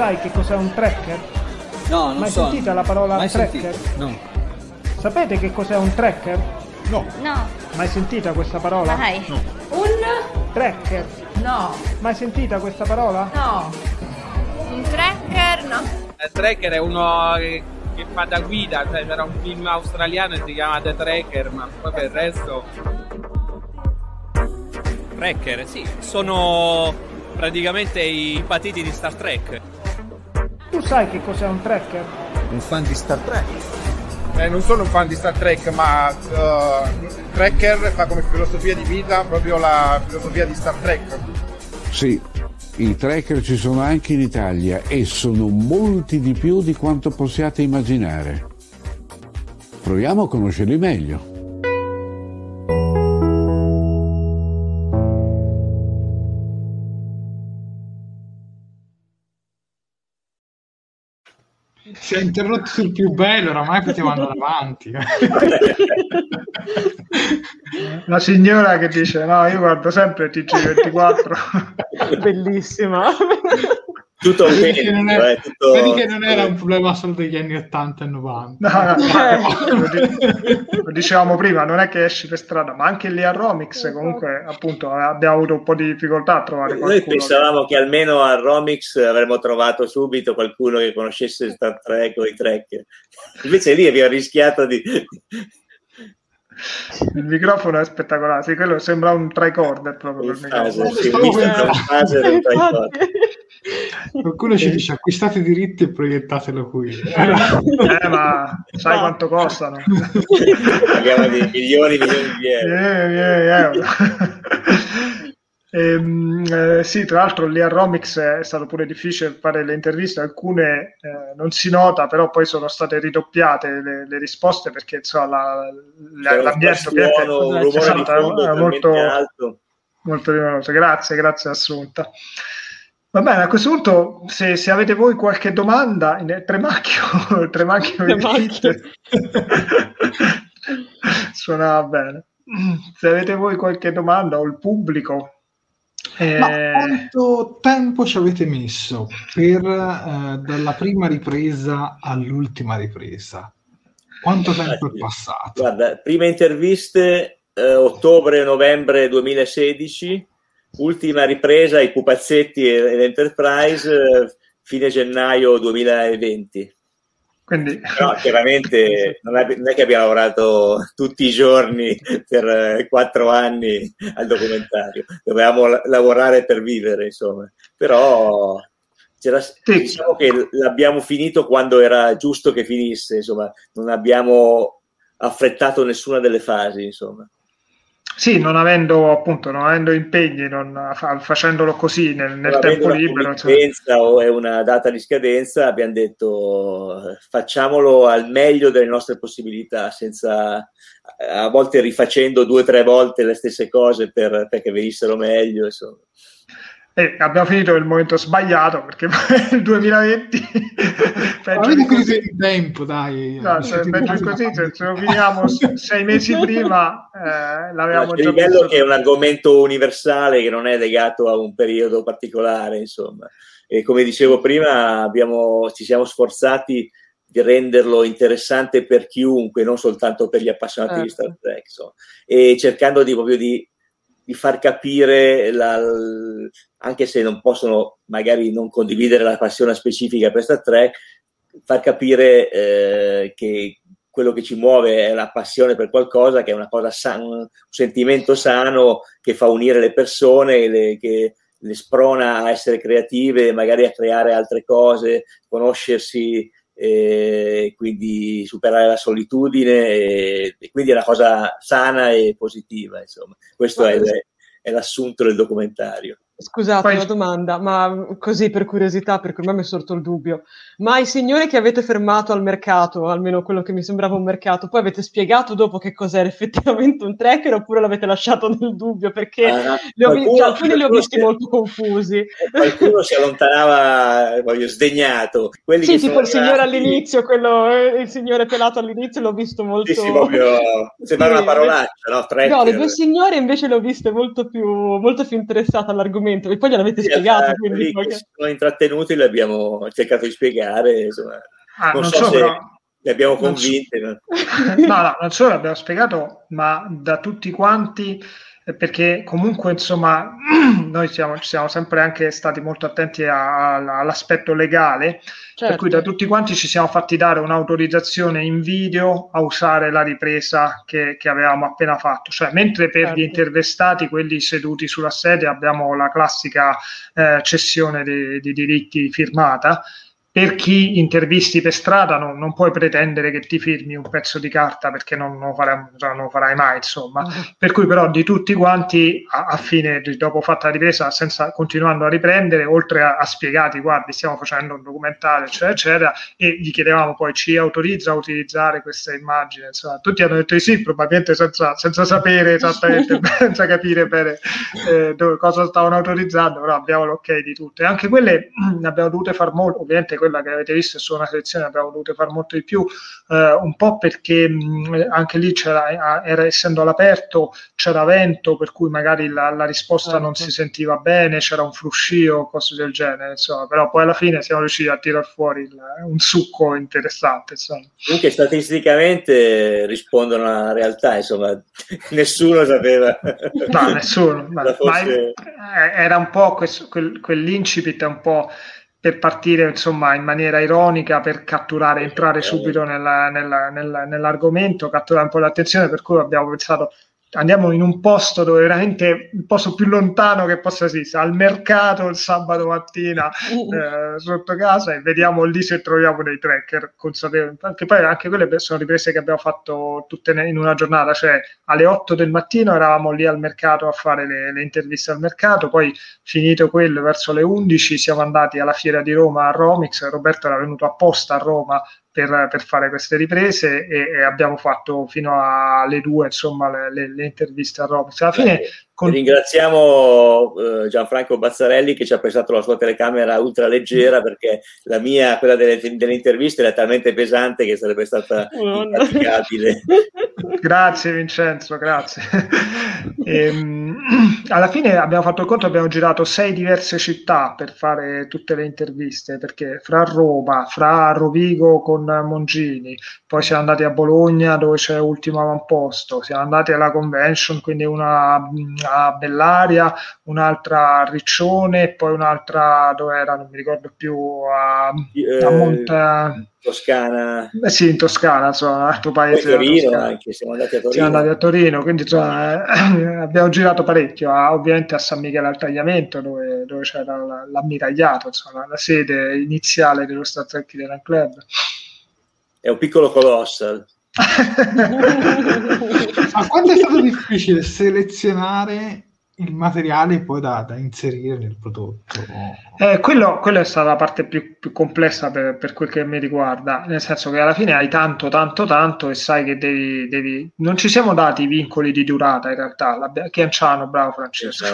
Sai che cos'è un tracker? No, non Mai so. sentita la parola Mai tracker? sentito. No. Sapete che cos'è un tracker? No. No. Mai sentita questa parola? Mai. No. Un? Tracker. No. Mai sentita questa parola? No. Un tracker? No. Il tracker è uno che, fa da guida, cioè c'era un film australiano che si chiama The Tracker, ma poi per il resto... Tracker, sì, sono praticamente i patiti di Star Trek. Tu sai che cos'è un tracker? Un fan di Star Trek. Eh, non sono un fan di Star Trek, ma uh, Tracker fa come filosofia di vita proprio la filosofia di Star Trek. Sì, i tracker ci sono anche in Italia e sono molti di più di quanto possiate immaginare. Proviamo a conoscerli meglio. Si è interrotto sul più bello, oramai poteva andare avanti. La signora che dice no, io guardo sempre TG24. Bellissima. Tutto Vedi che, non era, eh, tutto- vedi che non era un problema solo degli anni 80 e 90. No, no, lo, di- lo dicevamo prima, non è che esci per strada, ma anche lì a Romix comunque appunto abbiamo avuto un po' di difficoltà a trovare Noi qualcuno. pensavamo che almeno a Romix avremmo trovato subito qualcuno che conoscesse Star Trek o i Trek. Invece lì abbiamo rischiato di... Il microfono è spettacolare, sì, quello sembra un tricorder proprio. phaser, microfono. sì, tricorder. Qualcuno ci dice acquistate i diritti e proiettatelo qui. Eh, ma sai quanto costano? Parliamo di milioni e milioni di euro. Eh, eh, euro. Ehm, eh, sì, tra l'altro lì a Romix è stato pure difficile fare le interviste, alcune eh, non si nota, però poi sono state ridoppiate le, le risposte perché insomma, la- la- l'ambiente di esatto, talmente molto, alto. molto rumoroso. Grazie, grazie Assunta. Va bene, a questo punto, se, se avete voi qualche domanda, in, Tremacchio, Tremacchio, Tremacchio. suona bene. Se avete voi qualche domanda o il pubblico, eh, Ma quanto tempo ci avete messo per eh, dalla prima ripresa all'ultima ripresa? Quanto tempo è passato? Guarda, prime interviste eh, ottobre-novembre 2016, ultima ripresa i pupazzetti e, l'Enterprise eh, fine gennaio 2020. Quindi Però chiaramente non è, non è che abbiamo lavorato tutti i giorni per eh, quattro anni al documentario, dovevamo la- lavorare per vivere, insomma. Però c'era- diciamo che l'abbiamo finito quando era giusto che finisse, insomma, non abbiamo affrettato nessuna delle fasi, insomma. Sì, non avendo appunto non avendo impegni, non, fa- facendolo così nel, nel tempo libero, committenza o è una data di scadenza, abbiamo detto facciamolo al meglio delle nostre possibilità, senza a volte rifacendo due o tre volte le stesse cose per, perché venissero meglio. Insomma. E abbiamo finito nel momento sbagliato perché il 2020 peggio Avete di così, in tempo, dai. no, se, peggio di bravi. così, se, se lo finiamo sei mesi prima eh, l'avevamo già il bello visto che è un argomento universale che non è legato a un periodo particolare, insomma. E come dicevo prima, abbiamo, ci siamo sforzati di renderlo interessante per chiunque, non soltanto per gli appassionati di Certo. Star Trek, insomma. e cercando di, proprio di, di far capire, la- anche se non possono magari non condividere la passione specifica per Star Trek, far capire eh, che quello che ci muove è la passione per qualcosa, che è una cosa sana, un sentimento sano che fa unire le persone, le- che le sprona a essere creative, magari a creare altre cose, conoscersi e quindi superare la solitudine e, e quindi è una cosa sana e positiva, insomma. Questo è, è l'assunto del documentario. Scusate, Poi- una domanda, ma così per curiosità, perché ormai mi è sorto il dubbio. Ma i signori che avete fermato al mercato, almeno quello che mi sembrava un mercato, poi avete spiegato dopo che cos'era effettivamente un tracker oppure l'avete lasciato nel dubbio? Perché Ah, li ho vi- qualcuno- cioè, alcuni li ho visti si- molto confusi. Qualcuno si allontanava, voglio, sdegnato. Quelli Sì, che tipo il signore all'inizio, quello, eh, il signore pelato all'inizio l'ho visto molto... Sì, sì, proprio sembrava Sì, una parolaccia, no? Tracker. No, le due signore invece le ho viste molto più, molto più interessate all'argomento e poi gliel'avete Sì, spiegato, eh, quindi si sono intrattenuti, li abbiamo cercato di spiegare, insomma. Ah, non, non so so, se però- li abbiamo non so- no, no, non solo l'abbiamo spiegato, ma da tutti quanti, perché comunque insomma noi siamo, ci siamo sempre anche stati molto attenti a- a- all'aspetto legale, per cui da tutti quanti ci siamo fatti dare un'autorizzazione in video a usare la ripresa che, che avevamo appena fatto, cioè mentre per Certo. gli intervistati, quelli seduti sulla sedia, abbiamo la classica eh, cessione di- di diritti firmata. Per chi intervisti per strada non, non puoi pretendere che ti firmi un pezzo di carta perché non, lo farai, non lo farai mai, insomma. Per cui però di tutti quanti, a, a fine, dopo fatta la ripresa, senza, continuando a riprendere, oltre a, a spiegati, guardi, stiamo facendo un documentario, eccetera, eccetera, e gli chiedevamo poi, ci autorizza a utilizzare questa immagine? Insomma, tutti hanno detto di sì, probabilmente senza, senza sapere esattamente, senza capire bene eh, dove- cosa stavano autorizzando, però abbiamo l'ok di tutte. Anche quelle ne abbiamo dovute far molto, ovviamente quella che avete visto è solo una selezione, abbiamo dovuto far molto di più, eh, un po' perché mh, anche lì c'era, era, essendo all'aperto c'era vento, per cui magari la, la risposta non si sentiva bene, c'era un fruscio, cose del genere, insomma, però poi alla fine siamo riusciti a tirar fuori il- un succo interessante, insomma. Comunque statisticamente rispondono alla realtà, insomma, nessuno sapeva. No, nessuno. ma- forse- ma eh, era un po' questo, quel, quell'incipit è un po' per partire insomma in maniera ironica per catturare, entrare subito nella- nella- nella- nell'argomento, catturare un po' l'attenzione, per cui abbiamo pensato andiamo in un posto dove veramente il posto più lontano che possa esistere, al mercato il sabato mattina eh, sotto casa e vediamo lì se troviamo dei tracker consapevoli. Anche poi anche quelle sono riprese che abbiamo fatto tutte in una giornata, cioè alle 8 del mattino eravamo lì al mercato a fare le, le interviste al mercato, poi finito quello verso le 11 siamo andati alla fiera di Roma a Romix, Roberto era venuto apposta a Roma per, per fare queste riprese e, e abbiamo fatto fino alle 2 insomma le, le- le interviste a Romix. Alla fine con- Ringraziamo eh, Gianfranco Bazzarelli che ci ha prestato la sua telecamera ultra leggera perché la mia, quella delle, delle interviste, era talmente pesante che sarebbe stata impraticabile. Grazie Vincenzo, grazie. Ehm, alla fine abbiamo fatto il conto, abbiamo girato sei diverse città per fare tutte le interviste, perché fra Roma, fra Rovigo con Mongini, poi siamo andati a Bologna dove c'è Ultimo Avamposto, siamo andati alla convention, quindi una a Bellaria, un'altra a Riccione poi un'altra dove era, non mi ricordo più, a, a Eh, Monte... Toscana, Eh sì, in Toscana, insomma, un altro paese. Torino anche, siamo andati a Torino. Siamo andati a Torino, quindi insomma, eh, abbiamo girato parecchio, a- ovviamente a San Michele al Tagliamento, dove, dove c'era la- l'ammiragliato, insomma, la sede iniziale dello Star Trek Club. È un piccolo colossal. Ma quanto è stato difficile selezionare il materiale poi da, da inserire nel prodotto? Eh, quello, quella è stata la parte più, più complessa per, per quel che mi riguarda, nel senso che alla fine hai tanto, tanto, tanto e sai che devi, devi... Non ci siamo dati i vincoli di durata in realtà, l'abbia- Chianciano, bravo Francesco,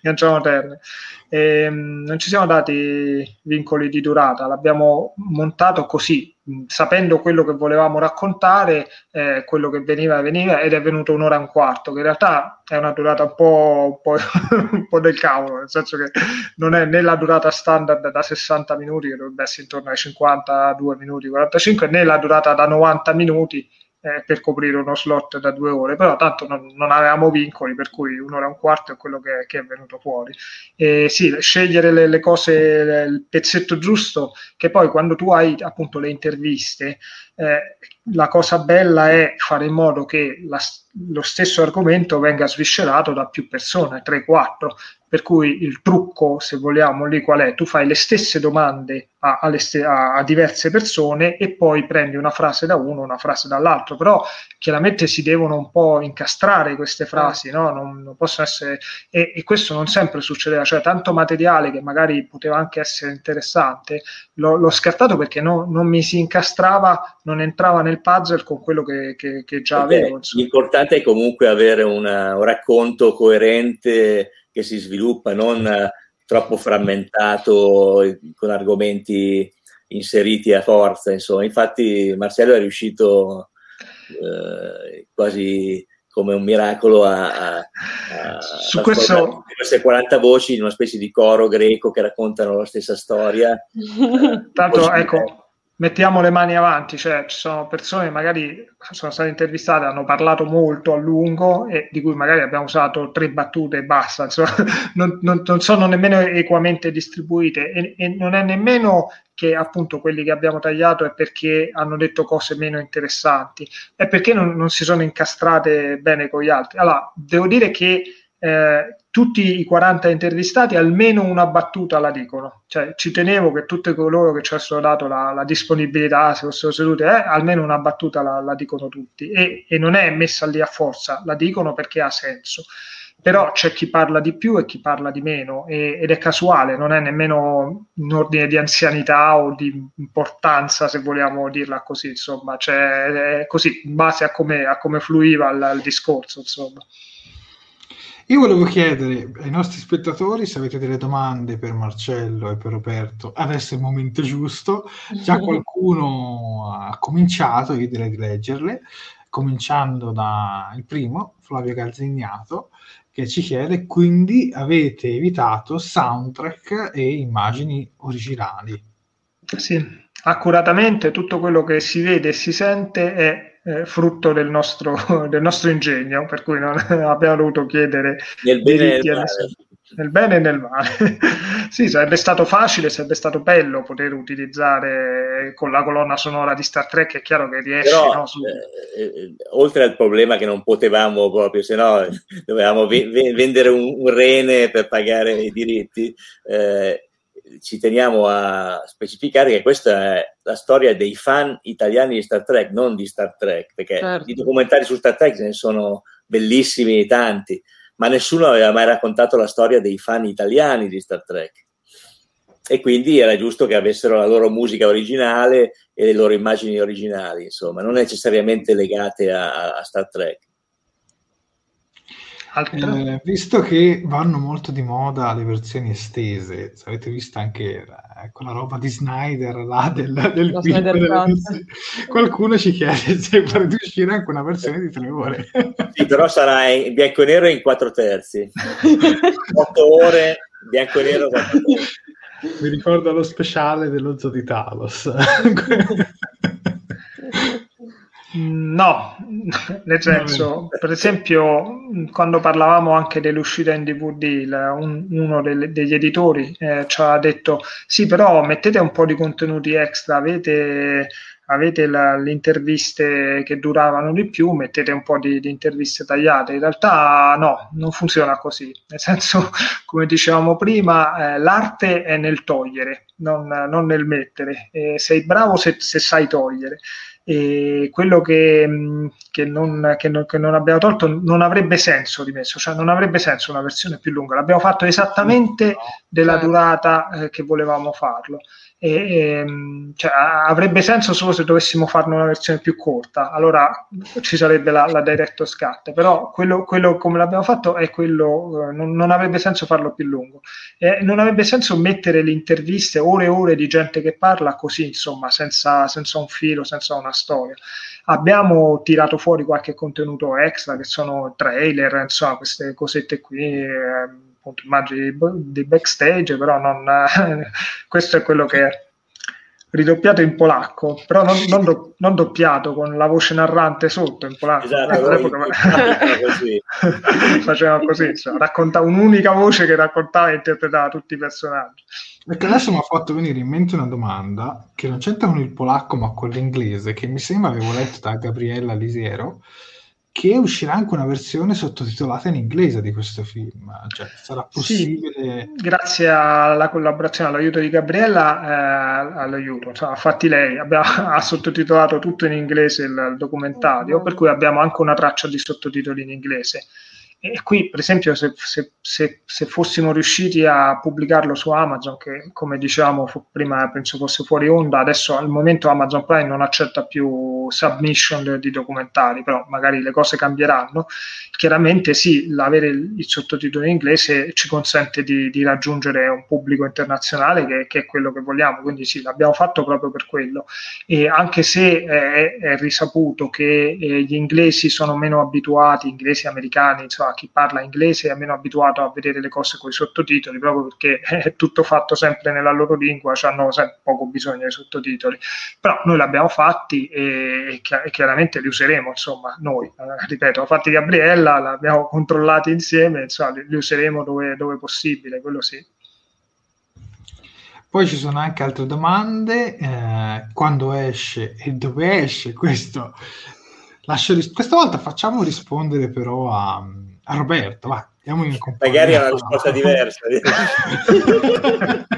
Chianciano Terme. Ehm, non ci siamo dati vincoli di durata, l'abbiamo montato così, sapendo quello che volevamo raccontare, eh, quello che veniva veniva ed è venuto un'ora e un quarto, che in realtà è una durata un po', un po', un po' del cavolo, nel senso che non è né la durata standard da 60 minuti, che dovrebbe essere intorno ai 52 minuti, 45, né la durata da 90 minuti eh, per coprire uno slot da due ore, però tanto non, non avevamo vincoli, per cui un'ora e un quarto è quello che, che è venuto fuori. E sì, scegliere le, le cose, il pezzetto giusto, che poi quando tu hai appunto le interviste, eh, la cosa bella è fare in modo che la, lo stesso argomento venga sviscerato da più persone, 3-4. Per cui il trucco, se vogliamo, lì qual è? Tu fai le stesse domande a, st- a, a diverse persone e poi prendi una frase da uno, una frase dall'altro, però chiaramente si devono un po' incastrare queste frasi, no? non, non possono essere... E, e, questo non sempre succedeva, cioè tanto materiale che magari poteva anche essere interessante, l'ho, l'ho scartato perché no, non mi si incastrava, non entrava nel puzzle con quello che, che, che già Perché avevo. insomma. L'importante è comunque avere una- un racconto coerente che si sviluppa, non eh, troppo frammentato eh, con argomenti inseriti a forza. Insomma, infatti, Marcello è riuscito eh, quasi come un miracolo a, a, a questo- queste 40 voci in una specie di coro greco che raccontano la stessa storia. Tanto ecco, mettiamo le mani avanti, cioè ci sono persone che magari sono state intervistate, hanno parlato molto a lungo e di cui magari abbiamo usato tre battute e basta, insomma, non, non- non sono nemmeno equamente distribuite e, e non è nemmeno che appunto quelli che abbiamo tagliato è perché hanno detto cose meno interessanti, è perché non, non si sono incastrate bene con gli altri. Allora, devo dire che eh, tutti i 40 intervistati almeno una battuta la dicono, cioè ci tenevo che tutti coloro che ci avessero dato la, la disponibilità, se fossero seduti, eh, almeno una battuta la, la dicono tutti e, e non è messa lì a forza, la dicono perché ha senso. Però c'è chi parla di più e chi parla di meno e- ed è casuale, non è nemmeno in ordine di anzianità o di importanza, se vogliamo dirla così, insomma, cioè, è così, in base a come, a come fluiva il, il discorso, insomma. Io volevo chiedere ai nostri spettatori se avete delle domande per Marcello e per Roberto. Adesso è il momento giusto. Già qualcuno ha cominciato, io direi di leggerle, cominciando dal primo, Flavio Calzignato, che ci chiede quindi avete evitato soundtrack e immagini originali. Sì, accuratamente tutto quello che si vede e si sente è eh, frutto del nostro, del nostro ingegno, per cui non abbiamo dovuto chiedere Nel bene e diritti nel. Nel bene e nel male. sì, sarebbe stato facile, sarebbe stato bello poter utilizzare con la colonna sonora di Star Trek, è chiaro che riesce Però, no, su- eh, eh, oltre al problema che non potevamo proprio, se no dovevamo ve- ve- vendere un, un rene per pagare i diritti, eh, ci teniamo a specificare che questa è la storia dei fan italiani di Star Trek, non di Star Trek, perché Certo. di documentari su Star Trek ce ne sono bellissimi tanti, ma nessuno aveva mai raccontato la storia dei fan italiani di Star Trek. E quindi era giusto che avessero la loro musica originale e le loro immagini originali, insomma, non necessariamente legate a, a Star Trek. Eh, visto che vanno molto di moda le versioni estese, se avete visto anche eh, quella roba di Snyder là del, del film, Snyder della qualcuno ci chiede se farete uscire anche una versione di tre ore. Sì, però sarà in bianco e nero in quattro terzi. Otto ore, bianco e nero. Mi ricordo lo speciale dello Zoo di Talos. No, nel senso, per esempio, quando parlavamo anche dell'uscita in DVD, un- uno delle- degli editori eh, ci ha detto: Sì, però mettete un po' di contenuti extra, avete, avete la- le interviste che duravano di più, mettete un po' di, di interviste tagliate. In realtà, no, non funziona così. Nel senso, come dicevamo prima, eh, l'arte è nel togliere, non, non nel mettere. E sei bravo se, se sai togliere e quello che, mh, che non, che non- che non abbiamo tolto non avrebbe senso rimesso, cioè non avrebbe senso una versione più lunga, l'abbiamo fatto esattamente della durata eh, che volevamo farlo. E, ehm, cioè, avrebbe senso solo se dovessimo farne una versione più corta, allora ci sarebbe la, la Director's Cut, però quello, quello come l'abbiamo fatto è quello, eh, non, non avrebbe senso farlo più lungo. E non avrebbe senso mettere le interviste ore e ore di gente che parla così, insomma, senza, senza un filo, senza una storia. Abbiamo tirato fuori qualche contenuto extra, che sono trailer, insomma, queste cosette qui, ehm, appunto, immagini di, backstage, però non, questo è quello che è ridoppiato in polacco, però non, non do- non doppiato con la voce narrante sotto in polacco. Esatto, allora, all'epoca- così. faceva così, insomma, racconta un'unica voce che raccontava e interpretava tutti i personaggi. Perché adesso mi ha fatto venire in mente una domanda che non c'entra con il polacco ma con l'inglese, che mi sembra avevo letto da Gabriella Lisiero, che uscirà anche una versione sottotitolata in inglese di questo film, cioè sarà possibile... Sì, grazie alla collaborazione, all'aiuto di Gabriella, eh, all'aiuto, cioè, infatti lei abbiamo, ha sottotitolato tutto in inglese il, il documentario, per cui abbiamo anche una traccia di sottotitoli in inglese. E qui, per esempio, se, se, se, se, fossimo riusciti a pubblicarlo su Amazon, che come dicevamo prima penso fosse fuori onda, adesso al momento Amazon Prime non accetta più submission di documentari, però magari le cose cambieranno. Chiaramente sì, l'avere il, il sottotitolo in inglese ci consente di, di raggiungere un pubblico internazionale che, che, è quello che vogliamo, quindi sì, l'abbiamo fatto proprio per quello. E anche se è, è risaputo che eh, gli inglesi sono meno abituati, inglesi americani, insomma, chi parla inglese è meno abituato a vedere le cose con i sottotitoli proprio perché è tutto fatto sempre nella loro lingua, hanno poco bisogno dei sottotitoli. Però noi l'abbiamo fatti e, e chiaramente li useremo, insomma, noi, eh, ripeto, fatti Gabriella, l'abbiamo controllati insieme, insomma, li, li useremo dove, dove possibile, quello sì. Poi ci sono anche altre domande, eh, quando esce e dove esce, questo lascio ris- questa volta facciamo rispondere però a, a Roberto, va, diamo in Magari è una risposta diversa.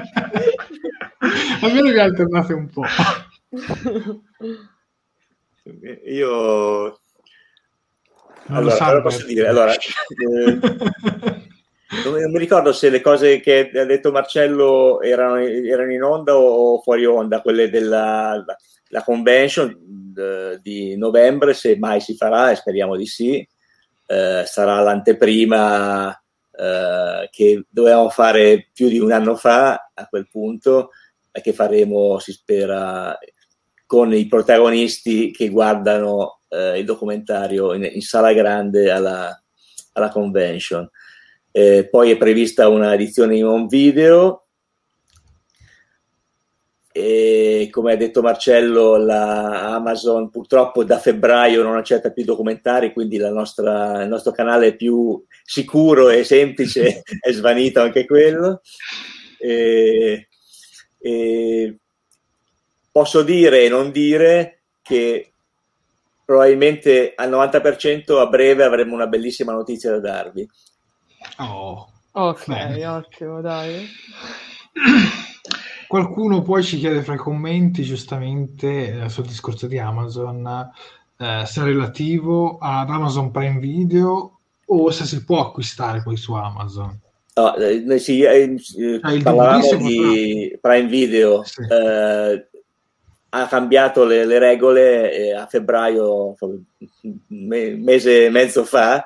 Almeno vi alternate un po'. Io... Non allora, lo posso dire? Allora, eh, non, mi ricordo se le cose che ha detto Marcello erano, erano in onda o fuori onda, quelle della la convention d- di novembre, se mai si farà, e speriamo di sì, eh, sarà l'anteprima eh, che dovevamo fare più di un anno fa a quel punto e che faremo, si spera, con i protagonisti che guardano eh, il documentario in, in, sala grande alla, alla convention. Eh, poi è prevista una edizione in home video e come ha detto Marcello, la Amazon purtroppo da febbraio non accetta più documentari, quindi nostra, il nostro canale è più sicuro e semplice, è svanito anche quello. E, e posso dire e non dire che probabilmente al 90% a breve avremo una bellissima notizia da darvi. Oh, ok, bene. ottimo, dai. Qualcuno poi ci chiede fra i commenti, giustamente, eh, sul discorso di Amazon, eh, se è relativo ad Amazon Prime Video o se si può acquistare poi su Amazon. No, eh, sì, eh, ah, parlavamo di Prime Video, sì. Eh, ha cambiato le, le regole a febbraio, me, mese e mezzo fa,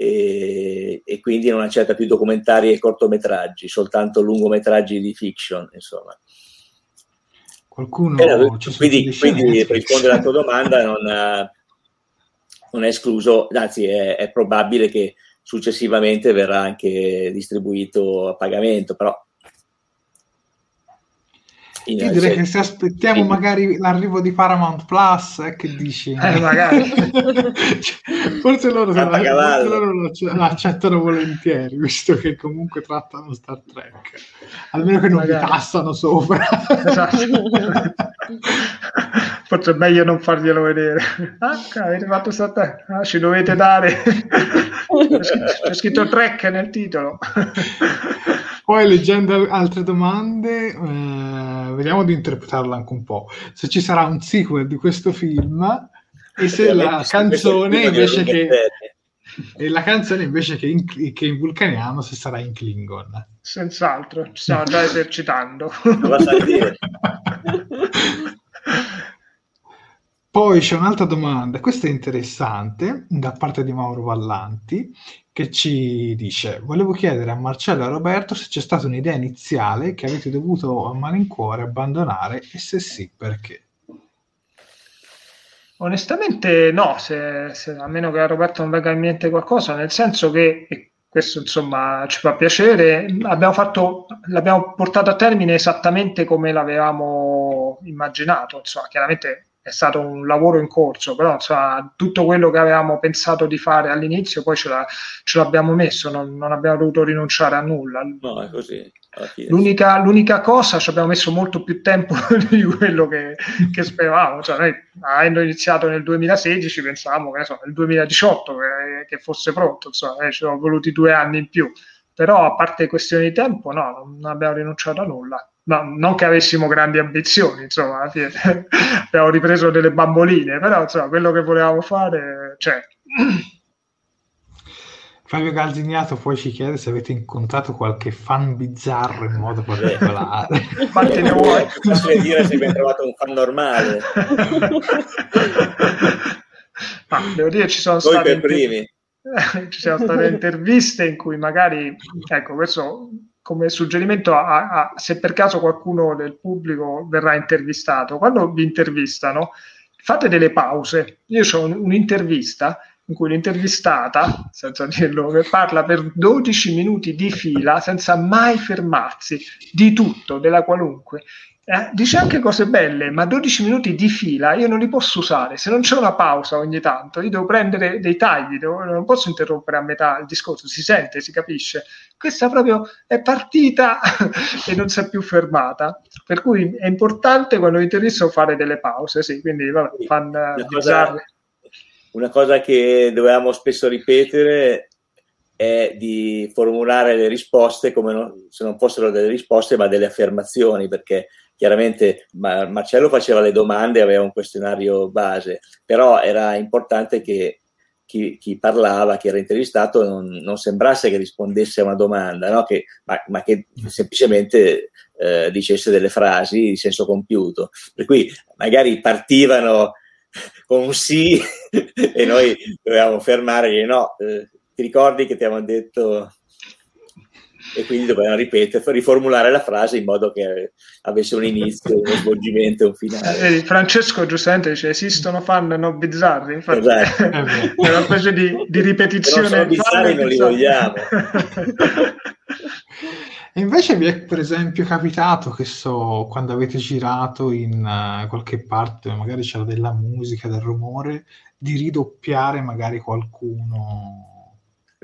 e, e, quindi non accetta più documentari e cortometraggi, soltanto lungometraggi di fiction, insomma. Qualcuno eh, quindi, quindi per rispondere alla tua domanda non, non, è escluso, anzi è, è, probabile che successivamente verrà anche distribuito a pagamento, però io direi che se aspettiamo magari l'arrivo di Paramount Plus, eh, che dici? Eh, magari. forse loro, la, forse loro lo accettano volentieri, visto che comunque trattano Star Trek. Almeno che non magari. mi tassano sopra. Esatto. forse è meglio non farglielo vedere. Ah, avete fatto Star Trek? Ah, ci dovete dare. C'è scritto Trek nel titolo. Poi leggendo altre domande, eh, vediamo di interpretarla anche un po'. Se ci sarà un sequel di questo film e se la canzone invece che... E la canzone invece che in, che in vulcaniano se sarà in Klingon. Senz'altro, ci stiamo già esercitando. Poi c'è un'altra domanda, questa è interessante, da parte di Mauro Vallanti, che ci dice: Volevo chiedere a Marcello e a Roberto se c'è stata un'idea iniziale che avete dovuto a malincuore abbandonare e se sì, perché. Onestamente, no, se, se, a meno che a Roberto non venga in mente qualcosa, nel senso che questo insomma ci fa piacere. Abbiamo fatto, l'abbiamo portato a termine esattamente come l'avevamo immaginato. Insomma, chiaramente è stato un lavoro in corso, però insomma, tutto quello che avevamo pensato di fare all'inizio poi ce, la, ce l'abbiamo messo, non, non, abbiamo dovuto rinunciare a nulla. No, è così. L'unica, l'unica, cosa, ci abbiamo messo molto più tempo di quello che, che speravamo. Cioè, noi, avendo iniziato nel 2016, pensavamo che so, nel 2018 che, che fosse pronto, insomma, eh, ci sono voluti due anni in più. Però, a parte questioni di tempo, no, non abbiamo rinunciato a nulla. No, non che avessimo grandi ambizioni, insomma, alla fine abbiamo ripreso delle bamboline, però insomma, quello che volevamo fare c'è. Fabio Galzignato poi ci chiede se avete incontrato qualche fan bizzarro in modo particolare. Infatti ne vuoi? Facile dire se abbiamo trovato un fan normale. Ma devo dire ci sono state primi. ci sono state interviste in cui magari, ecco, questo come suggerimento a, a, se per caso qualcuno del pubblico verrà intervistato, quando vi intervistano fate delle pause. Io ho un, un'intervista in cui l'intervistata, senza dirlo, parla per 12 minuti di fila senza mai fermarsi di tutto, della qualunque. Eh, dice anche cose belle, ma 12 minuti di fila io non li posso usare. Se non c'è una pausa ogni tanto, io devo prendere dei tagli, devo, non posso interrompere a metà il discorso. Si sente, si capisce. Questa proprio è partita e non si è più fermata. Per cui è importante quando intervisto fare delle pause. Sì, quindi vabbè, fan Una cosa, bizzarri. una cosa che dovevamo spesso ripetere è di formulare le risposte come non- se non fossero delle risposte ma delle affermazioni perché chiaramente Ma- Marcello faceva le domande aveva un questionario base però era importante che chi, chi parlava, chi era intervistato non, non sembrasse che rispondesse a una domanda no? che, ma, ma che semplicemente eh, dicesse delle frasi di senso compiuto per cui magari partivano con un sì e noi dovevamo fermare e no, eh, ti ricordi che ti avevamo detto e quindi dovevamo ripetere, riformulare la frase in modo che avesse un inizio, uno svolgimento e un finale. Vedi, Francesco giustamente dice esistono fan non bizzarri, infatti Esatto. è una specie di, di ripetizione. non sono bizzarri non li vogliamo. E invece vi è per esempio capitato che so, quando avete girato in eh, qualche parte, magari c'era della musica, del rumore, di ridoppiare magari qualcuno.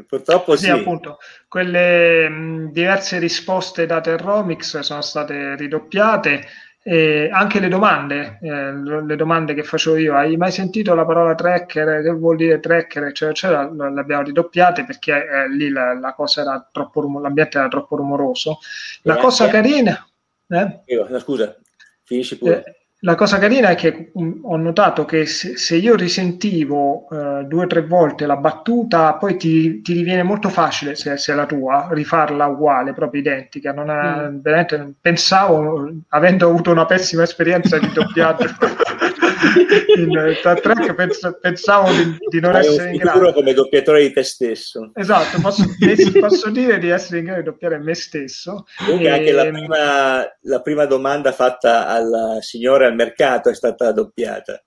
Purtroppo Sì, sì. appunto, quelle mh, diverse risposte date al Romix sono state ridoppiate e anche le domande, eh, le domande che facevo io, hai mai sentito la parola tracker? Che vuol dire tracker? Eccetera, eccetera, le abbiamo ridoppiate perché eh, lì la, la cosa era troppo rumo- l'ambiente era troppo rumoroso. La Eh, cosa eh. carina, eh? Io, no, scusa, finisci pure. La cosa carina è che mh, ho notato che se, se io risentivo eh, due o tre volte la battuta, poi ti, ti diviene molto facile, se, se è la tua, rifarla uguale, proprio identica. Non è- veramente non- pensavo, avendo avuto una pessima esperienza di doppiaggio in Star Trek, pens- pensavo di, di non Hai essere in grado. come doppiatore di te stesso. Esatto, posso, posso dire di essere in grado di doppiare me stesso. Comunque anche la E- prima, la prima domanda fatta al signore al mercato è stata doppiata.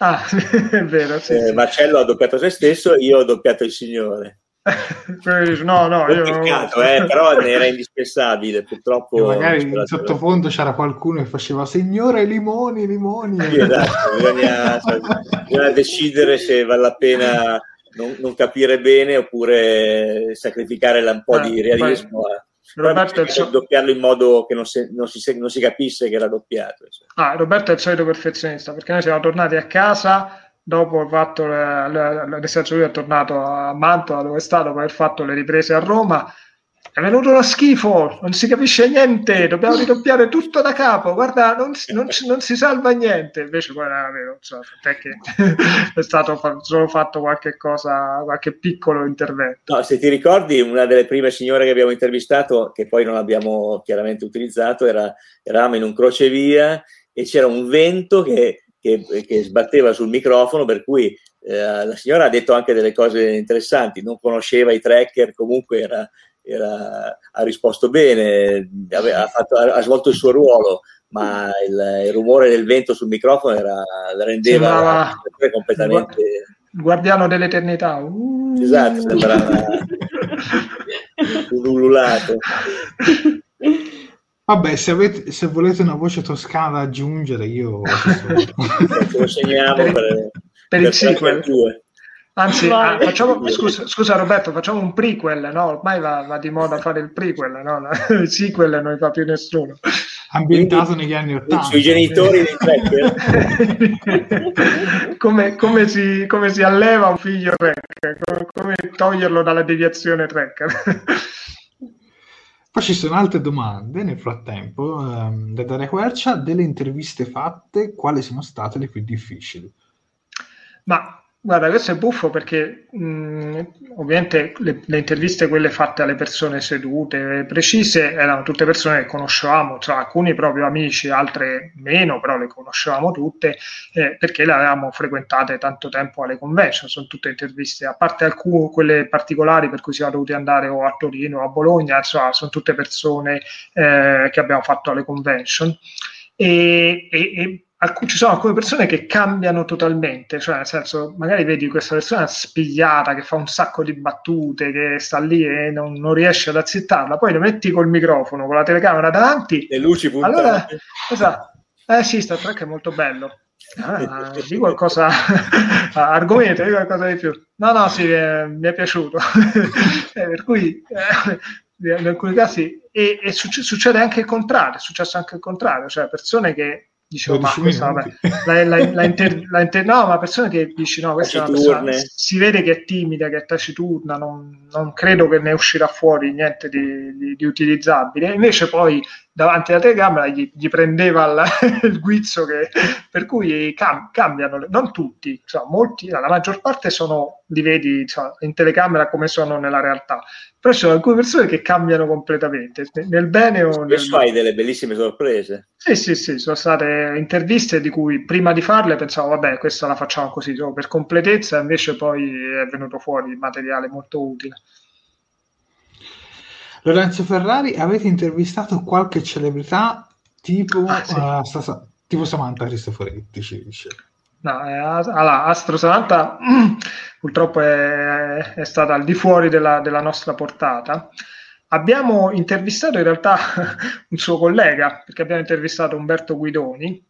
Ah, è vero, sì, Eh, sì. Marcello ha doppiato se stesso, io ho doppiato il signore. No, no, io non- Peccato, eh, però era indispensabile, purtroppo. E magari in sottofondo c'era qualcuno che faceva Signore limoni, limoni. Sì, esatto, bisogna, cioè, bisogna decidere se vale la pena non, non capire bene oppure sacrificare un po' Eh, di realismo. a- Roberto il doppiarlo in modo che non si, non si- non si capisse che era doppiato. Ah, Roberto è il solito perfezionista perché noi siamo tornati a casa dopo il fatto, le- le- nel senso lui è tornato a Mantova dove è stato per aver fatto le riprese a Roma. È venuto uno schifo, non si capisce niente, dobbiamo ridoppiare tutto da capo, guarda, non, si- non non si salva niente. Invece poi era vero, tant'è che è stato fa- solo fatto qualche cosa, qualche piccolo intervento. No, se ti ricordi, una delle prime signore che abbiamo intervistato, che poi non abbiamo chiaramente utilizzato, era, eravamo in un crocevia e c'era un vento che, che- che sbatteva sul microfono, per cui eh, la signora ha detto anche delle cose interessanti, non conosceva i tracker, comunque era- era- ha risposto bene, ave- ha, fatto- ha- svolto il suo ruolo, ma il, il rumore del vento sul microfono era, la rendeva Sembrava- completamente... Il guardiano dell'eternità. Uh. Esatto, sembrava un ululato. Vabbè, se, avete, se volete una voce toscana da aggiungere, io lo segniamo Per il- per, per il sequel. Anzi, ah, facciamo, scusa, scusa Roberto, facciamo un prequel, no? Ormai va, va di moda fare il prequel, no? Il sequel non fa più nessuno. ambientato negli anni Ottanta. Sui genitori dei tracker. come, come si, come si alleva un figlio tracker, come, come toglierlo dalla deviazione tracker. Poi ci sono altre domande nel frattempo ehm, da Daria Quercia, delle interviste fatte, quali sono state le più difficili? Ma guarda, questo è buffo perché mh, ovviamente le, le interviste, quelle fatte alle persone sedute, precise, erano tutte persone che conoscevamo, cioè alcuni proprio amici, altre meno, però le conoscevamo tutte eh, perché le avevamo frequentate tanto tempo alle convention. Sono tutte interviste, a parte alcune, quelle particolari per cui siamo dovuti andare o a Torino o a Bologna, insomma, sono tutte persone eh, che abbiamo fatto alle convention. E, e, e alc- ci sono alcune persone che cambiano totalmente, cioè nel senso, magari vedi questa persona spigliata che fa un sacco di battute, che sta lì e non, non riesce ad azzittarla, poi lo metti col microfono, con la telecamera davanti, Le luci puntate. allora, esatto, eh sì, Star Trek è molto bello. Ah, di qualcosa, argomento, di qualcosa di più. No, no, sì, eh, mi è piaciuto. Eh, per cui, eh, in alcuni casi, e, e succe- succede anche il contrario, è successo anche il contrario, cioè persone che dicevo, ma 12 questa, vabbè, la, la- la inter- la inter- no, ma persone che dici no, questa è una persona, si vede che è timida, che è taciturna, non, non credo che ne uscirà fuori niente di, di- di utilizzabile. Invece poi davanti alla telecamera gli, gli prendeva il, il guizzo che, per cui cam- cambiano, non tutti, insomma, molti, la maggior parte sono, li vedi insomma, in telecamera come sono nella realtà, però ci sono alcune persone che cambiano completamente, nel bene o nel Spesso hai delle bellissime sorprese. sì, sì, sì, sono state interviste di cui prima di farle pensavo, vabbè, questa la facciamo così, per completezza, invece poi è venuto fuori materiale molto utile. Lorenzo Ferrari, avete intervistato qualche celebrità tipo, Ah, sì. eh, Sa- tipo Samantha Cristoforetti, ci dice. No, eh, allora, Astro Samantha purtroppo è, è stata al di fuori della, della nostra portata. Abbiamo intervistato in realtà un suo collega, perché abbiamo intervistato Umberto Guidoni,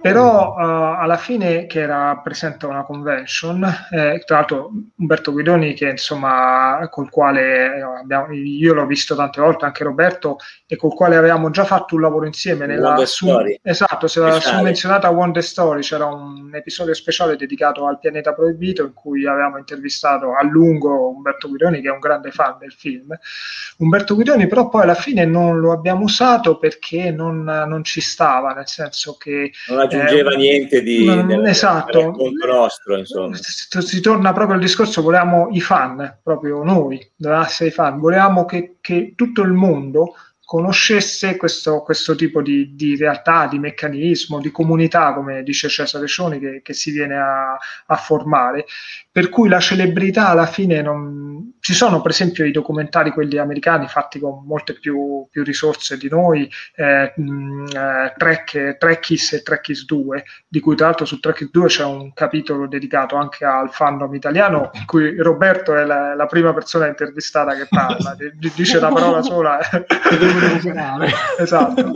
però eh, alla fine che era presente una convention, eh, tra l'altro Umberto Guidoni che insomma col quale eh, abbiamo, io l'ho visto tante volte, anche Roberto, e col quale avevamo già fatto un lavoro insieme nella Wonder su- Story. esatto, se la Speciale. summenzionata Wonder Story c'era un episodio speciale dedicato al pianeta proibito in cui avevamo intervistato a lungo Umberto Guidoni che è un grande fan del film. Umberto Guidoni però poi alla fine non lo abbiamo usato perché non, non ci stava, nel senso che Non aggiungeva eh, niente di del- esatto. nostro, insomma. si, si torna proprio al discorso, volevamo i fan, proprio noi, i fan, volevamo che, che tutto il mondo conoscesse questo, questo tipo di, di realtà, di meccanismo, di comunità, come dice Cesare Cioni, che, che si viene a, a formare. Per cui la celebrità alla fine non... Ci sono per esempio i documentari, quelli americani, fatti con molte più, più risorse di noi, eh, mh, eh, Trek, Trekkies e Trekkies 2, di cui tra l'altro su Trekkies 2 c'è un capitolo dedicato anche al fandom italiano, in cui Roberto è la, la prima persona intervistata che parla, di- dice la parola sola. esatto.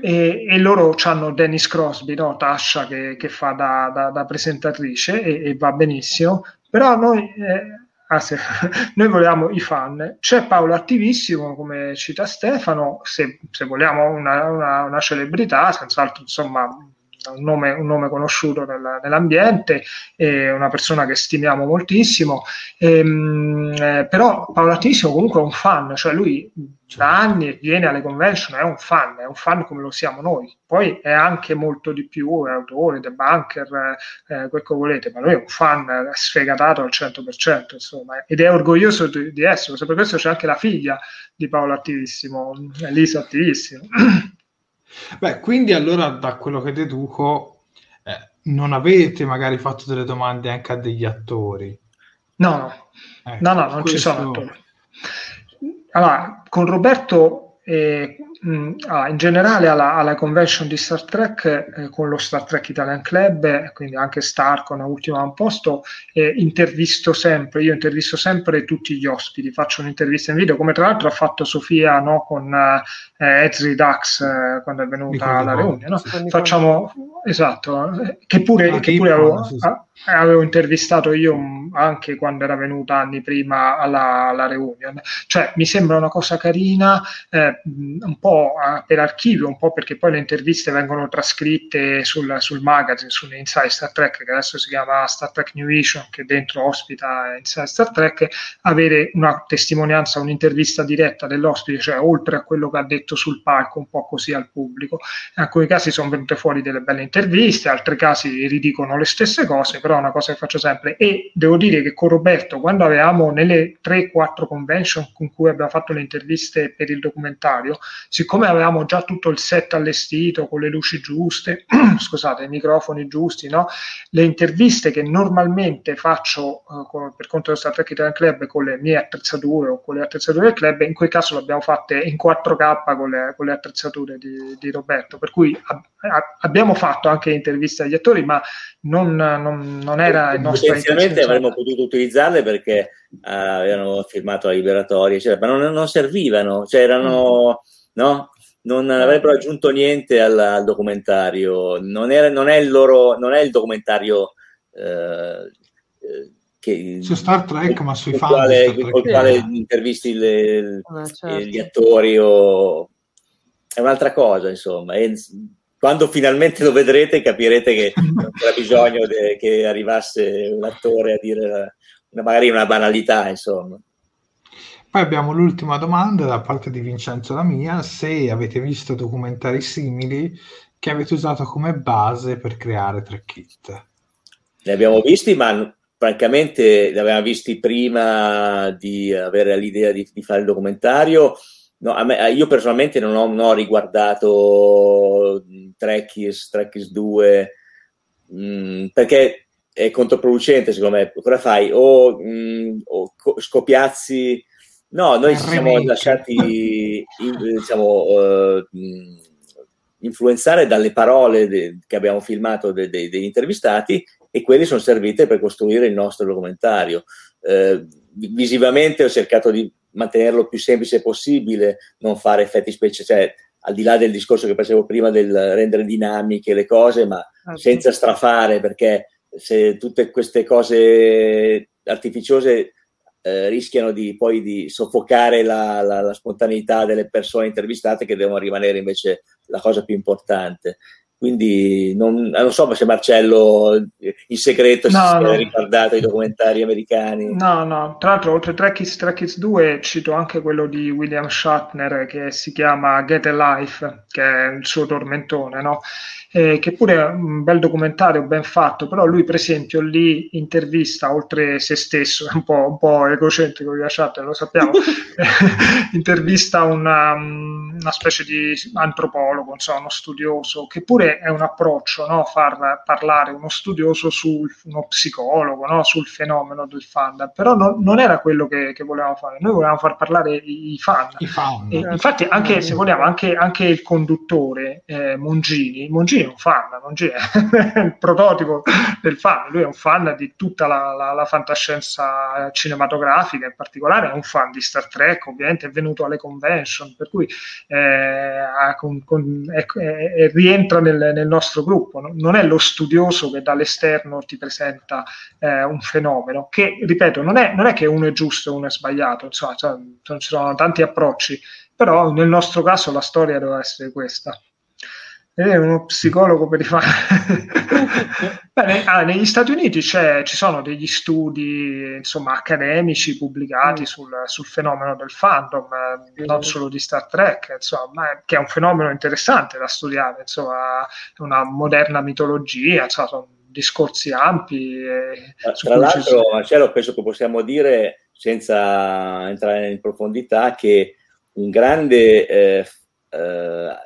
E, e loro hanno Dennis Crosby, no? Tasha, che, che fa da, da- da presentatrice e, e va benissimo, però noi, eh, ah, noi vogliamo i fan. C'è Paolo Attivissimo, come cita Stefano, se, se vogliamo una, una- una celebrità, senz'altro insomma un nome, un nome conosciuto nel- nell'ambiente, è una persona che stimiamo moltissimo, Ehm, eh, però Paolo Attivissimo comunque è un fan, cioè lui da anni viene alle convention, è un fan, è un fan come lo siamo noi. Poi è anche molto di più, è autore, debunker, eh, eh, quel che volete, ma lui è un fan eh, sfegatato al 100%, insomma, ed è orgoglioso di, di esserlo. Per questo c'è anche la figlia di Paolo Attivissimo, Elisa Attivissimo. Beh, quindi allora da quello che deduco, eh, non avete magari fatto delle domande anche a degli attori? No, no, Ecco, no, no, non ci questo- sono attori. Allora, con Roberto, eh, mh, ah, in generale alla, alla, convention di Star Trek eh, con lo Star Trek Italian Club, eh, quindi anche Star con ultimo un posto, eh, intervisto sempre, io intervisto sempre tutti gli ospiti, faccio un'intervista in video, come tra l'altro ha fatto Sofia no, con eh, Ezri Dax eh, quando è venuta alla riunione. No? Facciamo, esatto, eh, che pure, che pure avevo, sì, sì. Avevo, intervistato io anche quando era venuta anni prima alla, alla reunion. Cioè mi sembra una cosa carina, un po' per archivio, un po' perché poi le interviste vengono trascritte sul, sul magazine, su Inside Star Trek, che adesso si chiama Star Trek New Vision, che dentro ospita Inside Star Trek, avere una testimonianza, un'intervista diretta dell'ospite, cioè oltre a quello che ha detto sul palco, un po' così al pubblico. In alcuni casi sono venute fuori delle belle interviste, in altri casi ridicono le stesse cose, però è una cosa che faccio sempre. E devo dire che con Roberto, quando avevamo nelle 3-4 convention con cui abbiamo fatto le interviste per il documentario, siccome avevamo già tutto il set allestito con le luci giuste, scusate, i microfoni giusti, no? le interviste che normalmente faccio uh, per conto dello Star Trek Italian Club con le mie attrezzature o con le attrezzature del club, in quel caso le abbiamo fatte in 4K con le, con le attrezzature di, di, Roberto. Per cui ab- abbiamo fatto anche interviste agli attori, ma non, non, non era il nostro Potenzialmente avremmo potuto utilizzarle perché uh, avevano firmato la liberatoria, eccetera, ma non, non servivano, cioè erano. Mm no? Non avrebbero aggiunto niente al, al documentario, non, era, non, è il loro, non è il documentario eh, eh che, su Star Trek, ma sui fan quale, con quale intervisti le, ah, certo. gli attori o è un'altra cosa, insomma. E quando finalmente lo vedrete capirete che non c'era bisogno de, che arrivasse un attore a dire una, magari una banalità, insomma. Poi abbiamo l'ultima domanda da parte di Vincenzo Lamia, se avete visto documentari simili che avete usato come base per creare tre kit. Ne abbiamo visti, ma francamente li avevamo visti prima di avere l'idea di, di fare il documentario. No, me, io personalmente non ho, non ho riguardato Trekkies, Trekkies 2, mh, mm, perché è controproducente secondo me. Cosa fai? O, mh, mm, o scopiazzi No, noi ci siamo lasciati diciamo, uh, influenzare dalle parole de- che abbiamo filmato de- de- degli intervistati e quelle sono servite per costruire il nostro documentario. Uh, visivamente ho cercato di mantenerlo più semplice possibile, non fare effetti speciali, cioè al di là del discorso che facevo prima del rendere dinamiche le cose, ma okay. senza strafare, perché se tutte queste cose artificiose eh, rischiano di, poi di soffocare la, la, la, spontaneità delle persone intervistate che devono rimanere invece la cosa più importante. Quindi non, non so se Marcello in segreto no, si no. è ricordato i documentari americani. No, no, tra l'altro oltre a Trekkies, Trekkies 2 cito anche quello di William Shatner che si chiama Get a Life, che è il suo tormentone, no? Eh, che pure è un bel documentario ben fatto, però lui per esempio lì intervista oltre se stesso, è un po', un po egocentrico Shatner, lo sappiamo, intervista una, una, specie di antropologo, insomma uno studioso, che pure è un approccio, no? far parlare uno studioso su uno psicologo, no? sul fenomeno del fan, però non, non era quello che, che, volevamo fare, noi volevamo far parlare i, fan. I fan. E, infatti anche, se vogliamo, anche, anche il conduttore eh, Mongini, Mongini è un fan, Mongini è il prototipo del fan, lui è un fan di tutta la, la, la fantascienza cinematografica, in particolare è un fan di Star Trek, ovviamente è venuto alle convention, per cui eh, con, con, è, è, rientra nel nel, nostro gruppo, no? non è lo studioso che dall'esterno ti presenta eh, un fenomeno, che ripeto, non è, non è, che uno è giusto e uno è sbagliato, insomma, cioè, ci sono tanti approcci, però nel nostro caso la storia deve essere questa è uno psicologo per i fan. Bene, ah, negli Stati Uniti ci sono degli studi insomma, accademici pubblicati mm. sul, sul, fenomeno del fandom, eh, non solo di Star Trek, insomma, che è un fenomeno interessante da studiare, insomma, una moderna mitologia, insomma, sono discorsi ampi. Eh, tra l'altro, si... Marcello, penso che possiamo dire, senza entrare in profondità, che un grande eh, eh,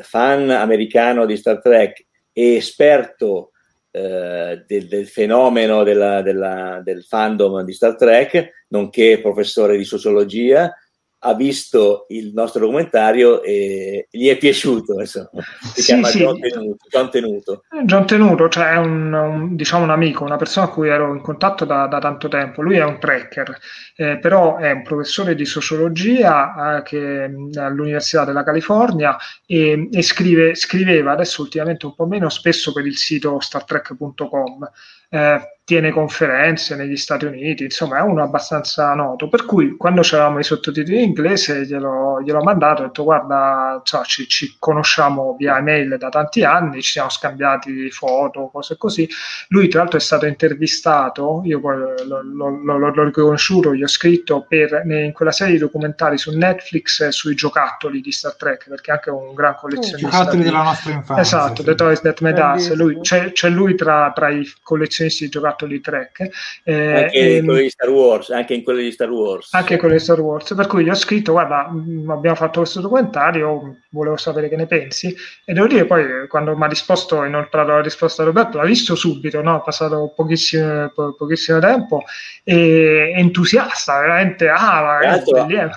fan americano di Star Trek e esperto eh, del, del, fenomeno della, della, del fandom di Star Trek, nonché professore di sociologia, ha visto il nostro documentario e gli è piaciuto, insomma. Si Sì, chiama sì. John Tenuto. John Tenuto. John Tenuto, cioè è un, un- diciamo un amico, una persona con cui ero in contatto da, da tanto tempo. Lui è un tracker, eh, però è un professore di sociologia eh, che, all'Università della California e, e scrive, scriveva, adesso ultimamente un po' meno, spesso per il sito startrek.com. Eh, tiene conferenze negli Stati Uniti, insomma è uno abbastanza noto, per cui quando c'eravamo i sottotitoli in inglese glielo, gliel'ho mandato, ho detto guarda, so, ci, ci conosciamo via email da tanti anni, ci siamo scambiati foto, cose così. Lui tra l'altro è stato intervistato, io poi l'ho, l'ho- l'ho- riconosciuto, gli ho scritto per, in quella serie di documentari su Netflix sui giocattoli di Star Trek, perché è anche un gran collezionista. Giocattoli di- della nostra infanzia. Esatto, sì. The Toys That Made Us. Lui, c'è, c'è lui tra, tra i collezionisti di giocattoli Trek. eh, Anche ehm, in quello di Star Wars, anche in quello di Star Wars. anche con le Star Wars, per cui gli ho scritto: Guarda, mh, abbiamo fatto questo documentario, volevo sapere che ne pensi. E devo dire, poi eh, quando mi ha risposto, inoltrato la risposta a Roberto, l'ha visto subito, no? È passato pochissimo, po- pochissimo tempo, e entusiasta, veramente. Ah, belli-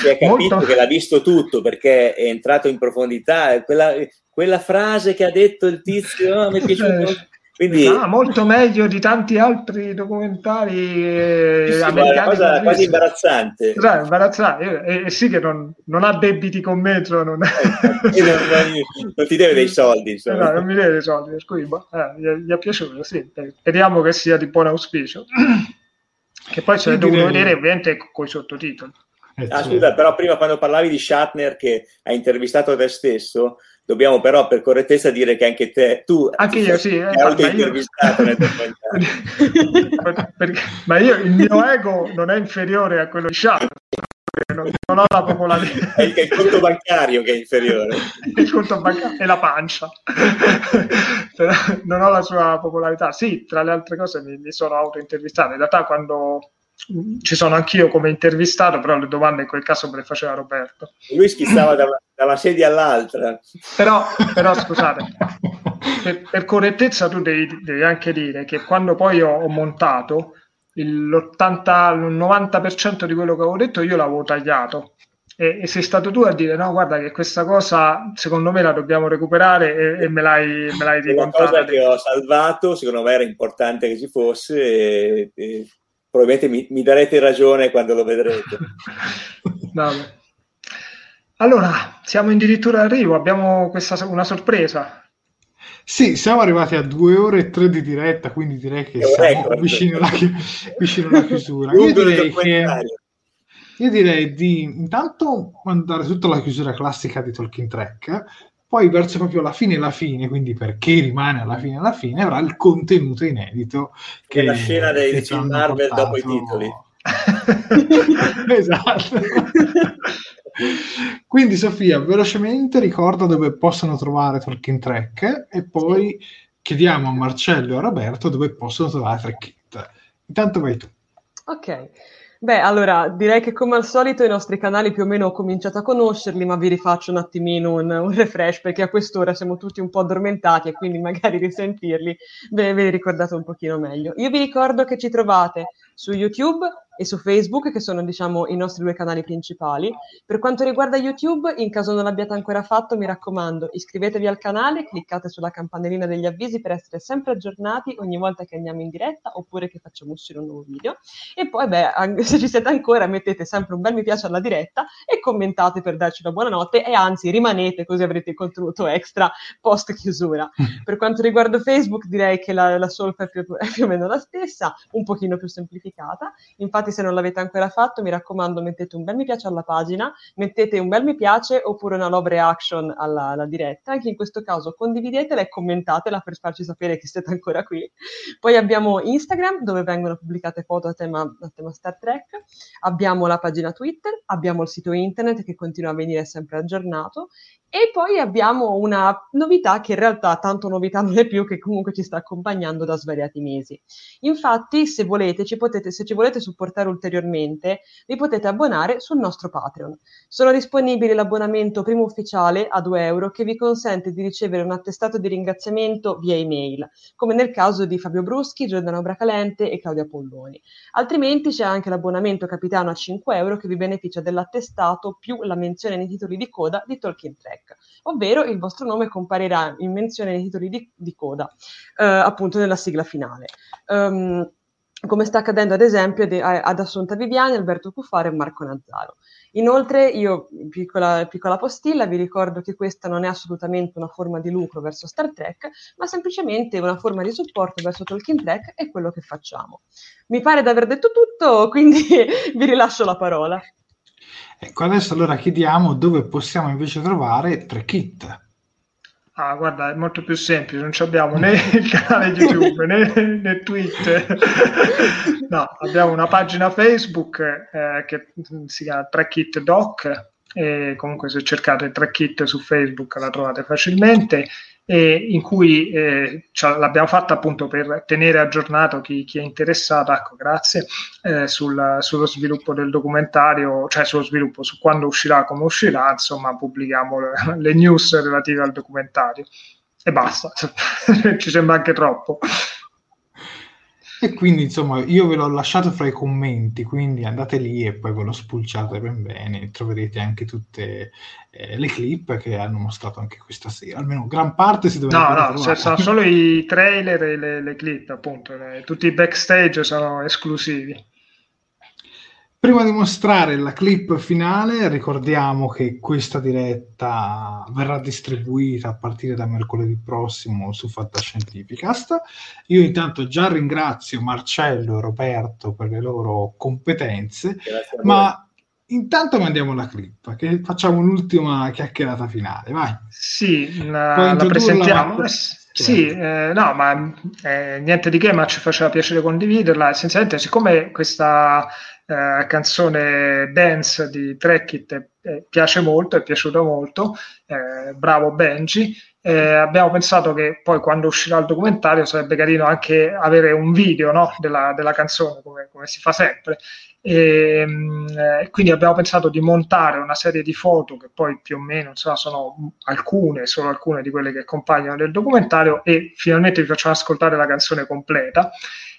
si è capito molto- che l'ha visto tutto perché è entrato in profondità. Quella, quella frase che ha detto il tizio "Ah, mi è piaciuto. Eh, Quindi ah, molto meglio di tanti altri documentari eh, sì, ma è una americani. cosa quasi imbarazzante. Sai, imbarazzante. E, e- sì che non, non ha debiti con me, cioè non, E non, non- non ti deve dei soldi, Eh, insomma. no, non mi deve i soldi, per cui boh, eh, gli, è- gli è piaciuto, sì. Eh, Speriamo che sia di buon auspicio. che poi ce l'hai dovuto direi- vedere ovviamente con i sottotitoli. Eh, Ah, sì. scusa, però prima quando parlavi di Shatner che ha intervistato te stesso, dobbiamo però per correttezza dire che anche te, tu Anche io, sì, eh, guarda, io- perché- ma io, il mio ego non è inferiore a quello di Sharp. Non, non ho la popolarità. È il, conto bancario che è inferiore. il conto bancario e la pancia non ho la sua popolarità sì tra le altre cose mi, mi sono autointervistato in realtà quando ci sono anch'io come intervistato però le domande in quel caso me le faceva Roberto. Lui schizzava da, da una sedia all'altra. però, però scusate per, per correttezza tu devi, devi anche dire che quando poi ho, ho montato il- l'80 il 90% di quello che avevo detto io l'avevo tagliato. E, e sei stato tu a dire no guarda che questa cosa secondo me la dobbiamo recuperare e, e me l'hai, me l'hai È una cosa che ho salvato, secondo me era importante che ci fosse e, e probabilmente mi, mi darete ragione quando lo vedrete. Vabbè. allora siamo addirittura d'arrivo abbiamo questa, una sorpresa Sì, siamo arrivati a due ore e tre di diretta, quindi direi che siamo vicino alla, vicino alla chiusura. Io direi, che, io direi di intanto mandare tutta la chiusura classica di Talking Track, poi verso proprio la fine la fine, quindi per chi rimane alla fine alla fine, avrà il contenuto inedito che la scena dei che film Marvel portato- dopo i titoli. esatto. Quindi Sofia, velocemente ricorda dove possono trovare Talking Track e poi chiediamo a Marcello e a Roberto dove possono trovare Track It. Intanto vai tu. Ok. Beh, allora direi che come al solito i nostri canali più o meno ho cominciato a conoscerli, ma vi rifaccio un attimino un, un refresh perché a quest'ora siamo tutti un po' addormentati e quindi magari risentirli ve, ve li ricordate un pochino meglio. Io vi ricordo che ci trovate su YouTube e su Facebook, che sono diciamo i nostri due canali principali. Per quanto riguarda YouTube, in caso non l'abbiate ancora fatto, mi raccomando, iscrivetevi al canale, cliccate sulla campanellina degli avvisi per essere sempre aggiornati ogni volta che andiamo in diretta oppure che facciamo uscire un nuovo video. E poi, beh, se ci siete ancora, mettete sempre un bel mi piace alla diretta e commentate per darci la buonanotte e anzi rimanete così avrete il contenuto extra post chiusura. Per quanto riguarda Facebook, direi che la, la solfa è più, è più o meno la stessa, un pochino più semplificata. Infatti, se non l'avete ancora fatto, mi raccomando, mettete un bel mi piace alla pagina, mettete un bel mi piace oppure una love reaction alla, alla diretta. Anche in questo caso condividetela e commentatela per farci sapere che siete ancora qui. Poi abbiamo Instagram dove vengono pubblicate foto a tema, a tema Star Trek, abbiamo la pagina Twitter, abbiamo il sito internet che continua a venire sempre aggiornato E poi abbiamo una novità che in realtà tanto novità non è più, che comunque ci sta accompagnando da svariati mesi. Infatti, se volete, ci potete, se ci volete supportare ulteriormente, vi potete abbonare sul nostro Patreon. Sono disponibili l'abbonamento primo ufficiale a 2 euro che vi consente di ricevere un attestato di ringraziamento via email, come nel caso di Fabio Bruschi, Giordano Bracalente e Claudia Polloni. Altrimenti c'è anche l'abbonamento capitano a 5 euro che vi beneficia dell'attestato più la menzione nei titoli di coda di Talking Track ovvero il vostro nome comparirà in menzione nei titoli di, di coda, eh, appunto nella sigla finale. Um, come sta accadendo ad esempio ad Assunta Viviani, Alberto Cuffaro e Marco Nazzaro. Inoltre, io, piccola, piccola postilla, vi ricordo che questa non è assolutamente una forma di lucro verso Star Trek, ma semplicemente una forma di supporto verso Talking Track e quello che facciamo. Mi pare di aver detto tutto, quindi vi rilascio la parola. Ecco, adesso allora chiediamo dove possiamo invece trovare tre kit. Ah, guarda, è molto più semplice, non abbiamo né il canale YouTube né, né Twitter. no, abbiamo una pagina Facebook eh, che si chiama Trackit Doc e comunque se cercate Trackit su Facebook la trovate facilmente e in cui eh, cioè, l'abbiamo fatta appunto per tenere aggiornato chi, chi è interessato, ecco, grazie, eh, sul, sullo sviluppo del documentario, cioè sullo sviluppo, su quando uscirà, come uscirà, insomma, pubblichiamo le, le news relative al documentario. E basta, ci sembra anche troppo. E quindi, insomma, io ve l'ho lasciato fra i commenti, quindi andate lì e poi ve lo spulciate ben bene, troverete anche tutte eh, le clip che hanno mostrato anche questa sera, almeno gran parte si dovrebbe No, no, cioè, sono solo i trailer e le, le clip, appunto, tutti i backstage sono esclusivi. Prima di mostrare la clip finale, ricordiamo che questa diretta verrà distribuita a partire da mercoledì prossimo su Fantascientificast. Io intanto già ringrazio Marcello e Roberto per le loro competenze, ma intanto mandiamo la clip, che facciamo un'ultima chiacchierata finale. Vai. Sì, la, la presentiamo. La... Sì, eh, no, ma eh, niente di che, ma ci faceva piacere condividerla. Essenzialmente, siccome questa eh, canzone dance di Trekkit eh, piace molto, è piaciuta molto, eh, bravo Benji. Eh, abbiamo pensato che poi quando uscirà il documentario sarebbe carino anche avere un video no, della, della, canzone, come, come, si fa sempre. E, eh, quindi abbiamo pensato di montare una serie di foto che poi più o meno insomma, sono alcune, solo alcune di quelle che accompagnano il documentario e finalmente vi facciamo ascoltare la canzone completa.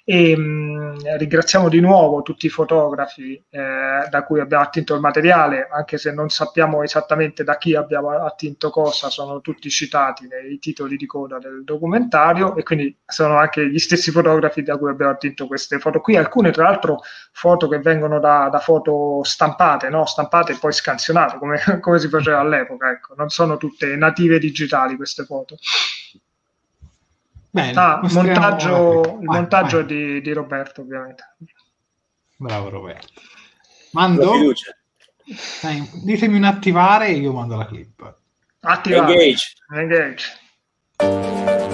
E, mh, ringraziamo di nuovo tutti i fotografi eh, da cui abbiamo attinto il materiale, anche se non sappiamo esattamente da chi abbiamo attinto cosa, sono tutti citati nei titoli di coda del documentario e quindi sono anche gli stessi fotografi da cui abbiamo attinto queste foto qui, alcune tra l'altro foto che vengono da, da foto stampate, no? stampate e poi scansionate come, come si faceva all'epoca, ecco. non sono tutte native digitali queste foto. Bene, ah, montaggio, il vai, montaggio vai. Di, di, Roberto, ovviamente. Bravo Roberto. Mando? Dai, ditemi un attivare e io mando la clip. Attivare. Engage. Engage.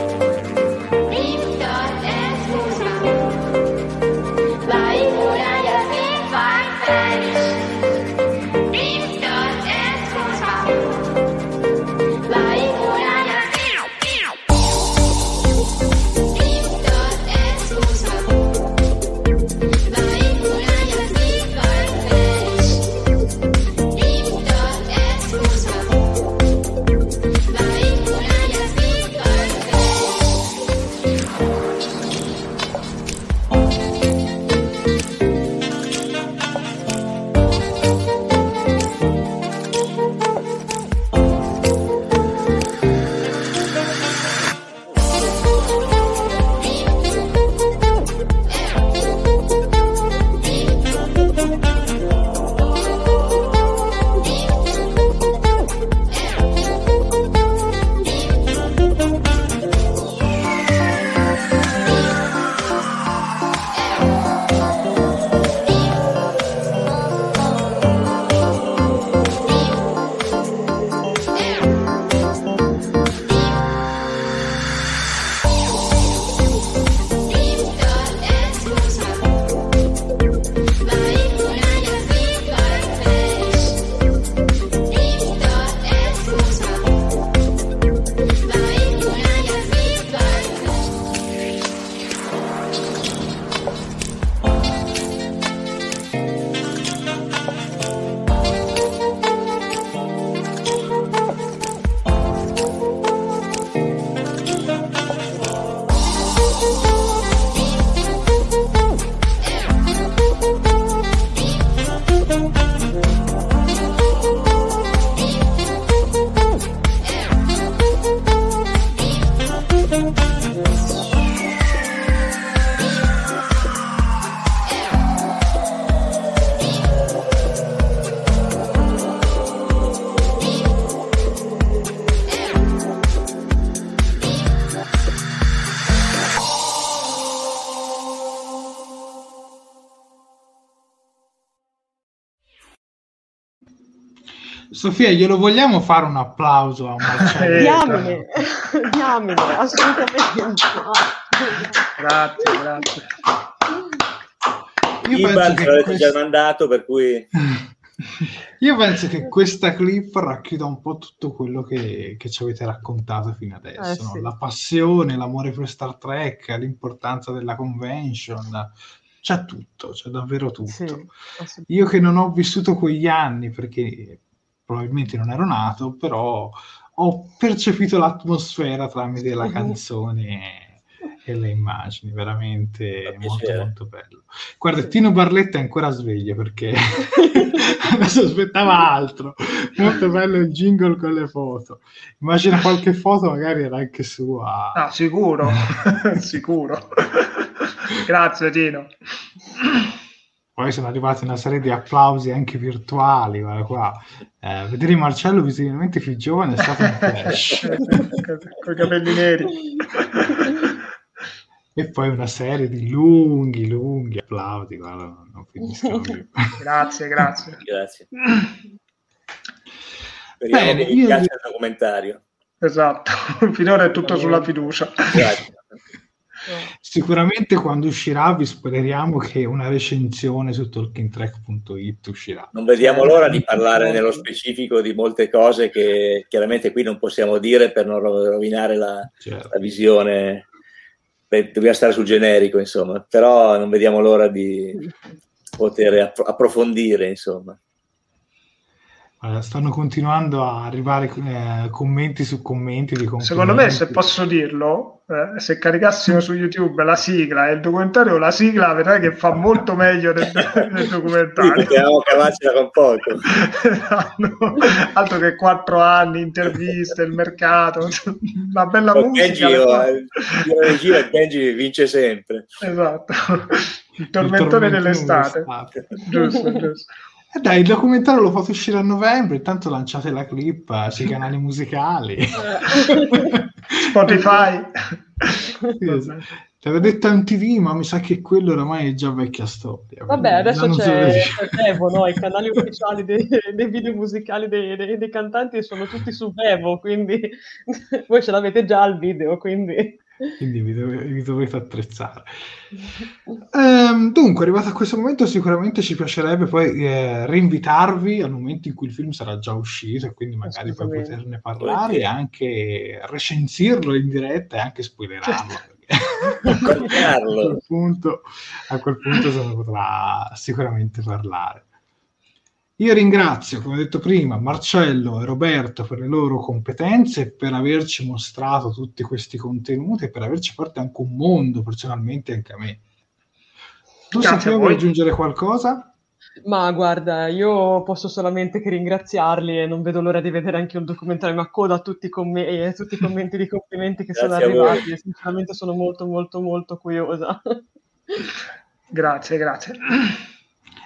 Sofia, glielo vogliamo fare un applauso a Marcello? Diamine, diamine, assolutamente. Grazie, grazie. Io Iban penso che l'avete questo- già mandato, per cui Io penso che questa clip racchiuda un po' tutto quello che, che ci avete raccontato fino adesso. Eh, no? sì. La passione, l'amore per Star Trek, l'importanza della convention, c'è tutto, c'è davvero tutto. Sì. Io che non ho vissuto quegli anni perché probabilmente non ero nato, però ho percepito l'atmosfera tramite la canzone e le immagini, veramente molto molto bello. Guarda, Tino Barletta è ancora sveglio perché adesso aspettava altro. Molto bello il jingle con le foto. Immagina qualche foto, magari era anche sua. Ah, sicuro, sicuro. Grazie Tino. Poi sono arrivati una serie di applausi anche virtuali. Guarda qua. Eh, vedere Marcello visibilmente più giovane è stato un flash. Con i capelli neri. e poi una serie di lunghi, lunghi applausi. Guarda, non, finiscono più. Grazie, grazie. grazie. Speriamo Bene, che vi io- piaccia il documentario. Esatto, finora è tutto sulla fiducia. Grazie. Sicuramente quando uscirà vi speriamo che una recensione su talkingtrack.it uscirà. Non vediamo l'ora di parlare nello specifico di molte cose che chiaramente qui non possiamo dire per non ro- rovinare la, Certo. la visione. Beh, dobbiamo stare sul generico, insomma, però non vediamo l'ora di poter appro- approfondire, insomma. Stanno continuando a arrivare eh, commenti su commenti di. Secondo me, se posso dirlo, eh, se caricassimo su YouTube la sigla e il documentario, la sigla vedrai che fa molto meglio del, del documentario. potevamo cavarcela con poco. No, altro che quattro anni, interviste, il mercato, una bella Con musica. Benji, le oh, cose- il regia e Benji vince sempre. Esatto, il tormentone Il dell'estate. tormentone Giusto, Eh dai, il documentario lo fate uscire a novembre, intanto lanciate la clip sui canali musicali. Spotify. Sì. Ti avevo detto MTV, ma mi sa che quello oramai è già vecchia storia. Vabbè, adesso c'è, Vevo, no? I canali ufficiali dei, dei video musicali dei, dei- dei cantanti sono tutti su Vevo, quindi voi ce l'avete già al video, quindi... quindi vi, dove- vi dovete attrezzare. Ehm, dunque, arrivato a questo momento, sicuramente ci piacerebbe poi eh, rinvitarvi al momento in cui il film sarà già uscito e quindi magari poi poterne parlare e anche recensirlo in diretta e anche spoilerarlo. perché a quel punto, a quel punto se ne potrà sicuramente parlare. Io ringrazio, come ho detto prima, Marcello e Roberto per le loro competenze, per averci mostrato tutti questi contenuti e per averci aperto anche un mondo personalmente anche a me. Tu Grazie vuoi aggiungere qualcosa? Ma guarda, io posso solamente che ringraziarli e non vedo l'ora di vedere anche un documentario, ma coda a tutti, i comm- e tutti i commenti di complimenti che sono arrivati sinceramente sono molto molto molto curiosa. Grazie, grazie.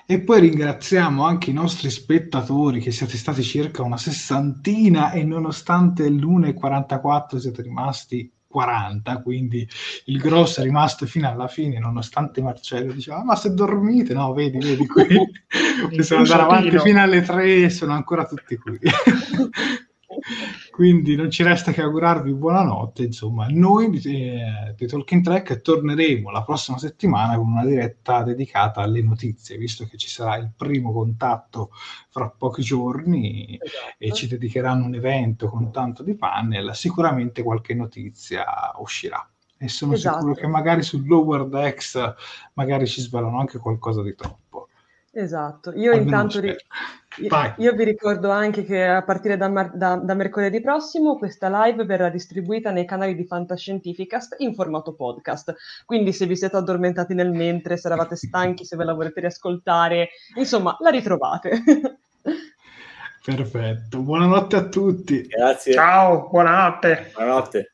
E poi ringraziamo anche i nostri spettatori, che siete stati circa una sessantina e nonostante l'1.44 siete rimasti 40, quindi il grosso è rimasto fino alla fine, nonostante Marcello diceva, "Ah, ma se dormite, no, vedi, vedi qui, possiamo andare avanti fino alle 3 sono ancora tutti qui. Quindi non ci resta che augurarvi buonanotte. Insomma, noi di, eh, di Talking Track torneremo la prossima settimana con una diretta dedicata alle notizie, visto che ci sarà il primo contatto fra pochi giorni e ci dedicheranno un evento con tanto di panel. Sicuramente qualche notizia uscirà. E sono Esatto. sicuro che magari sul Lower Decks magari ci svelano anche qualcosa di troppo. Esatto, io Almeno intanto ri- io vi ricordo anche che a partire da, mar- da- da mercoledì prossimo questa live verrà distribuita nei canali di Fantascientificast in formato podcast. Quindi se vi siete addormentati nel mentre, se eravate stanchi, se ve la volete riascoltare, insomma, la ritrovate. Perfetto. Buonanotte a tutti. Grazie. Ciao, buonanotte. Buonanotte.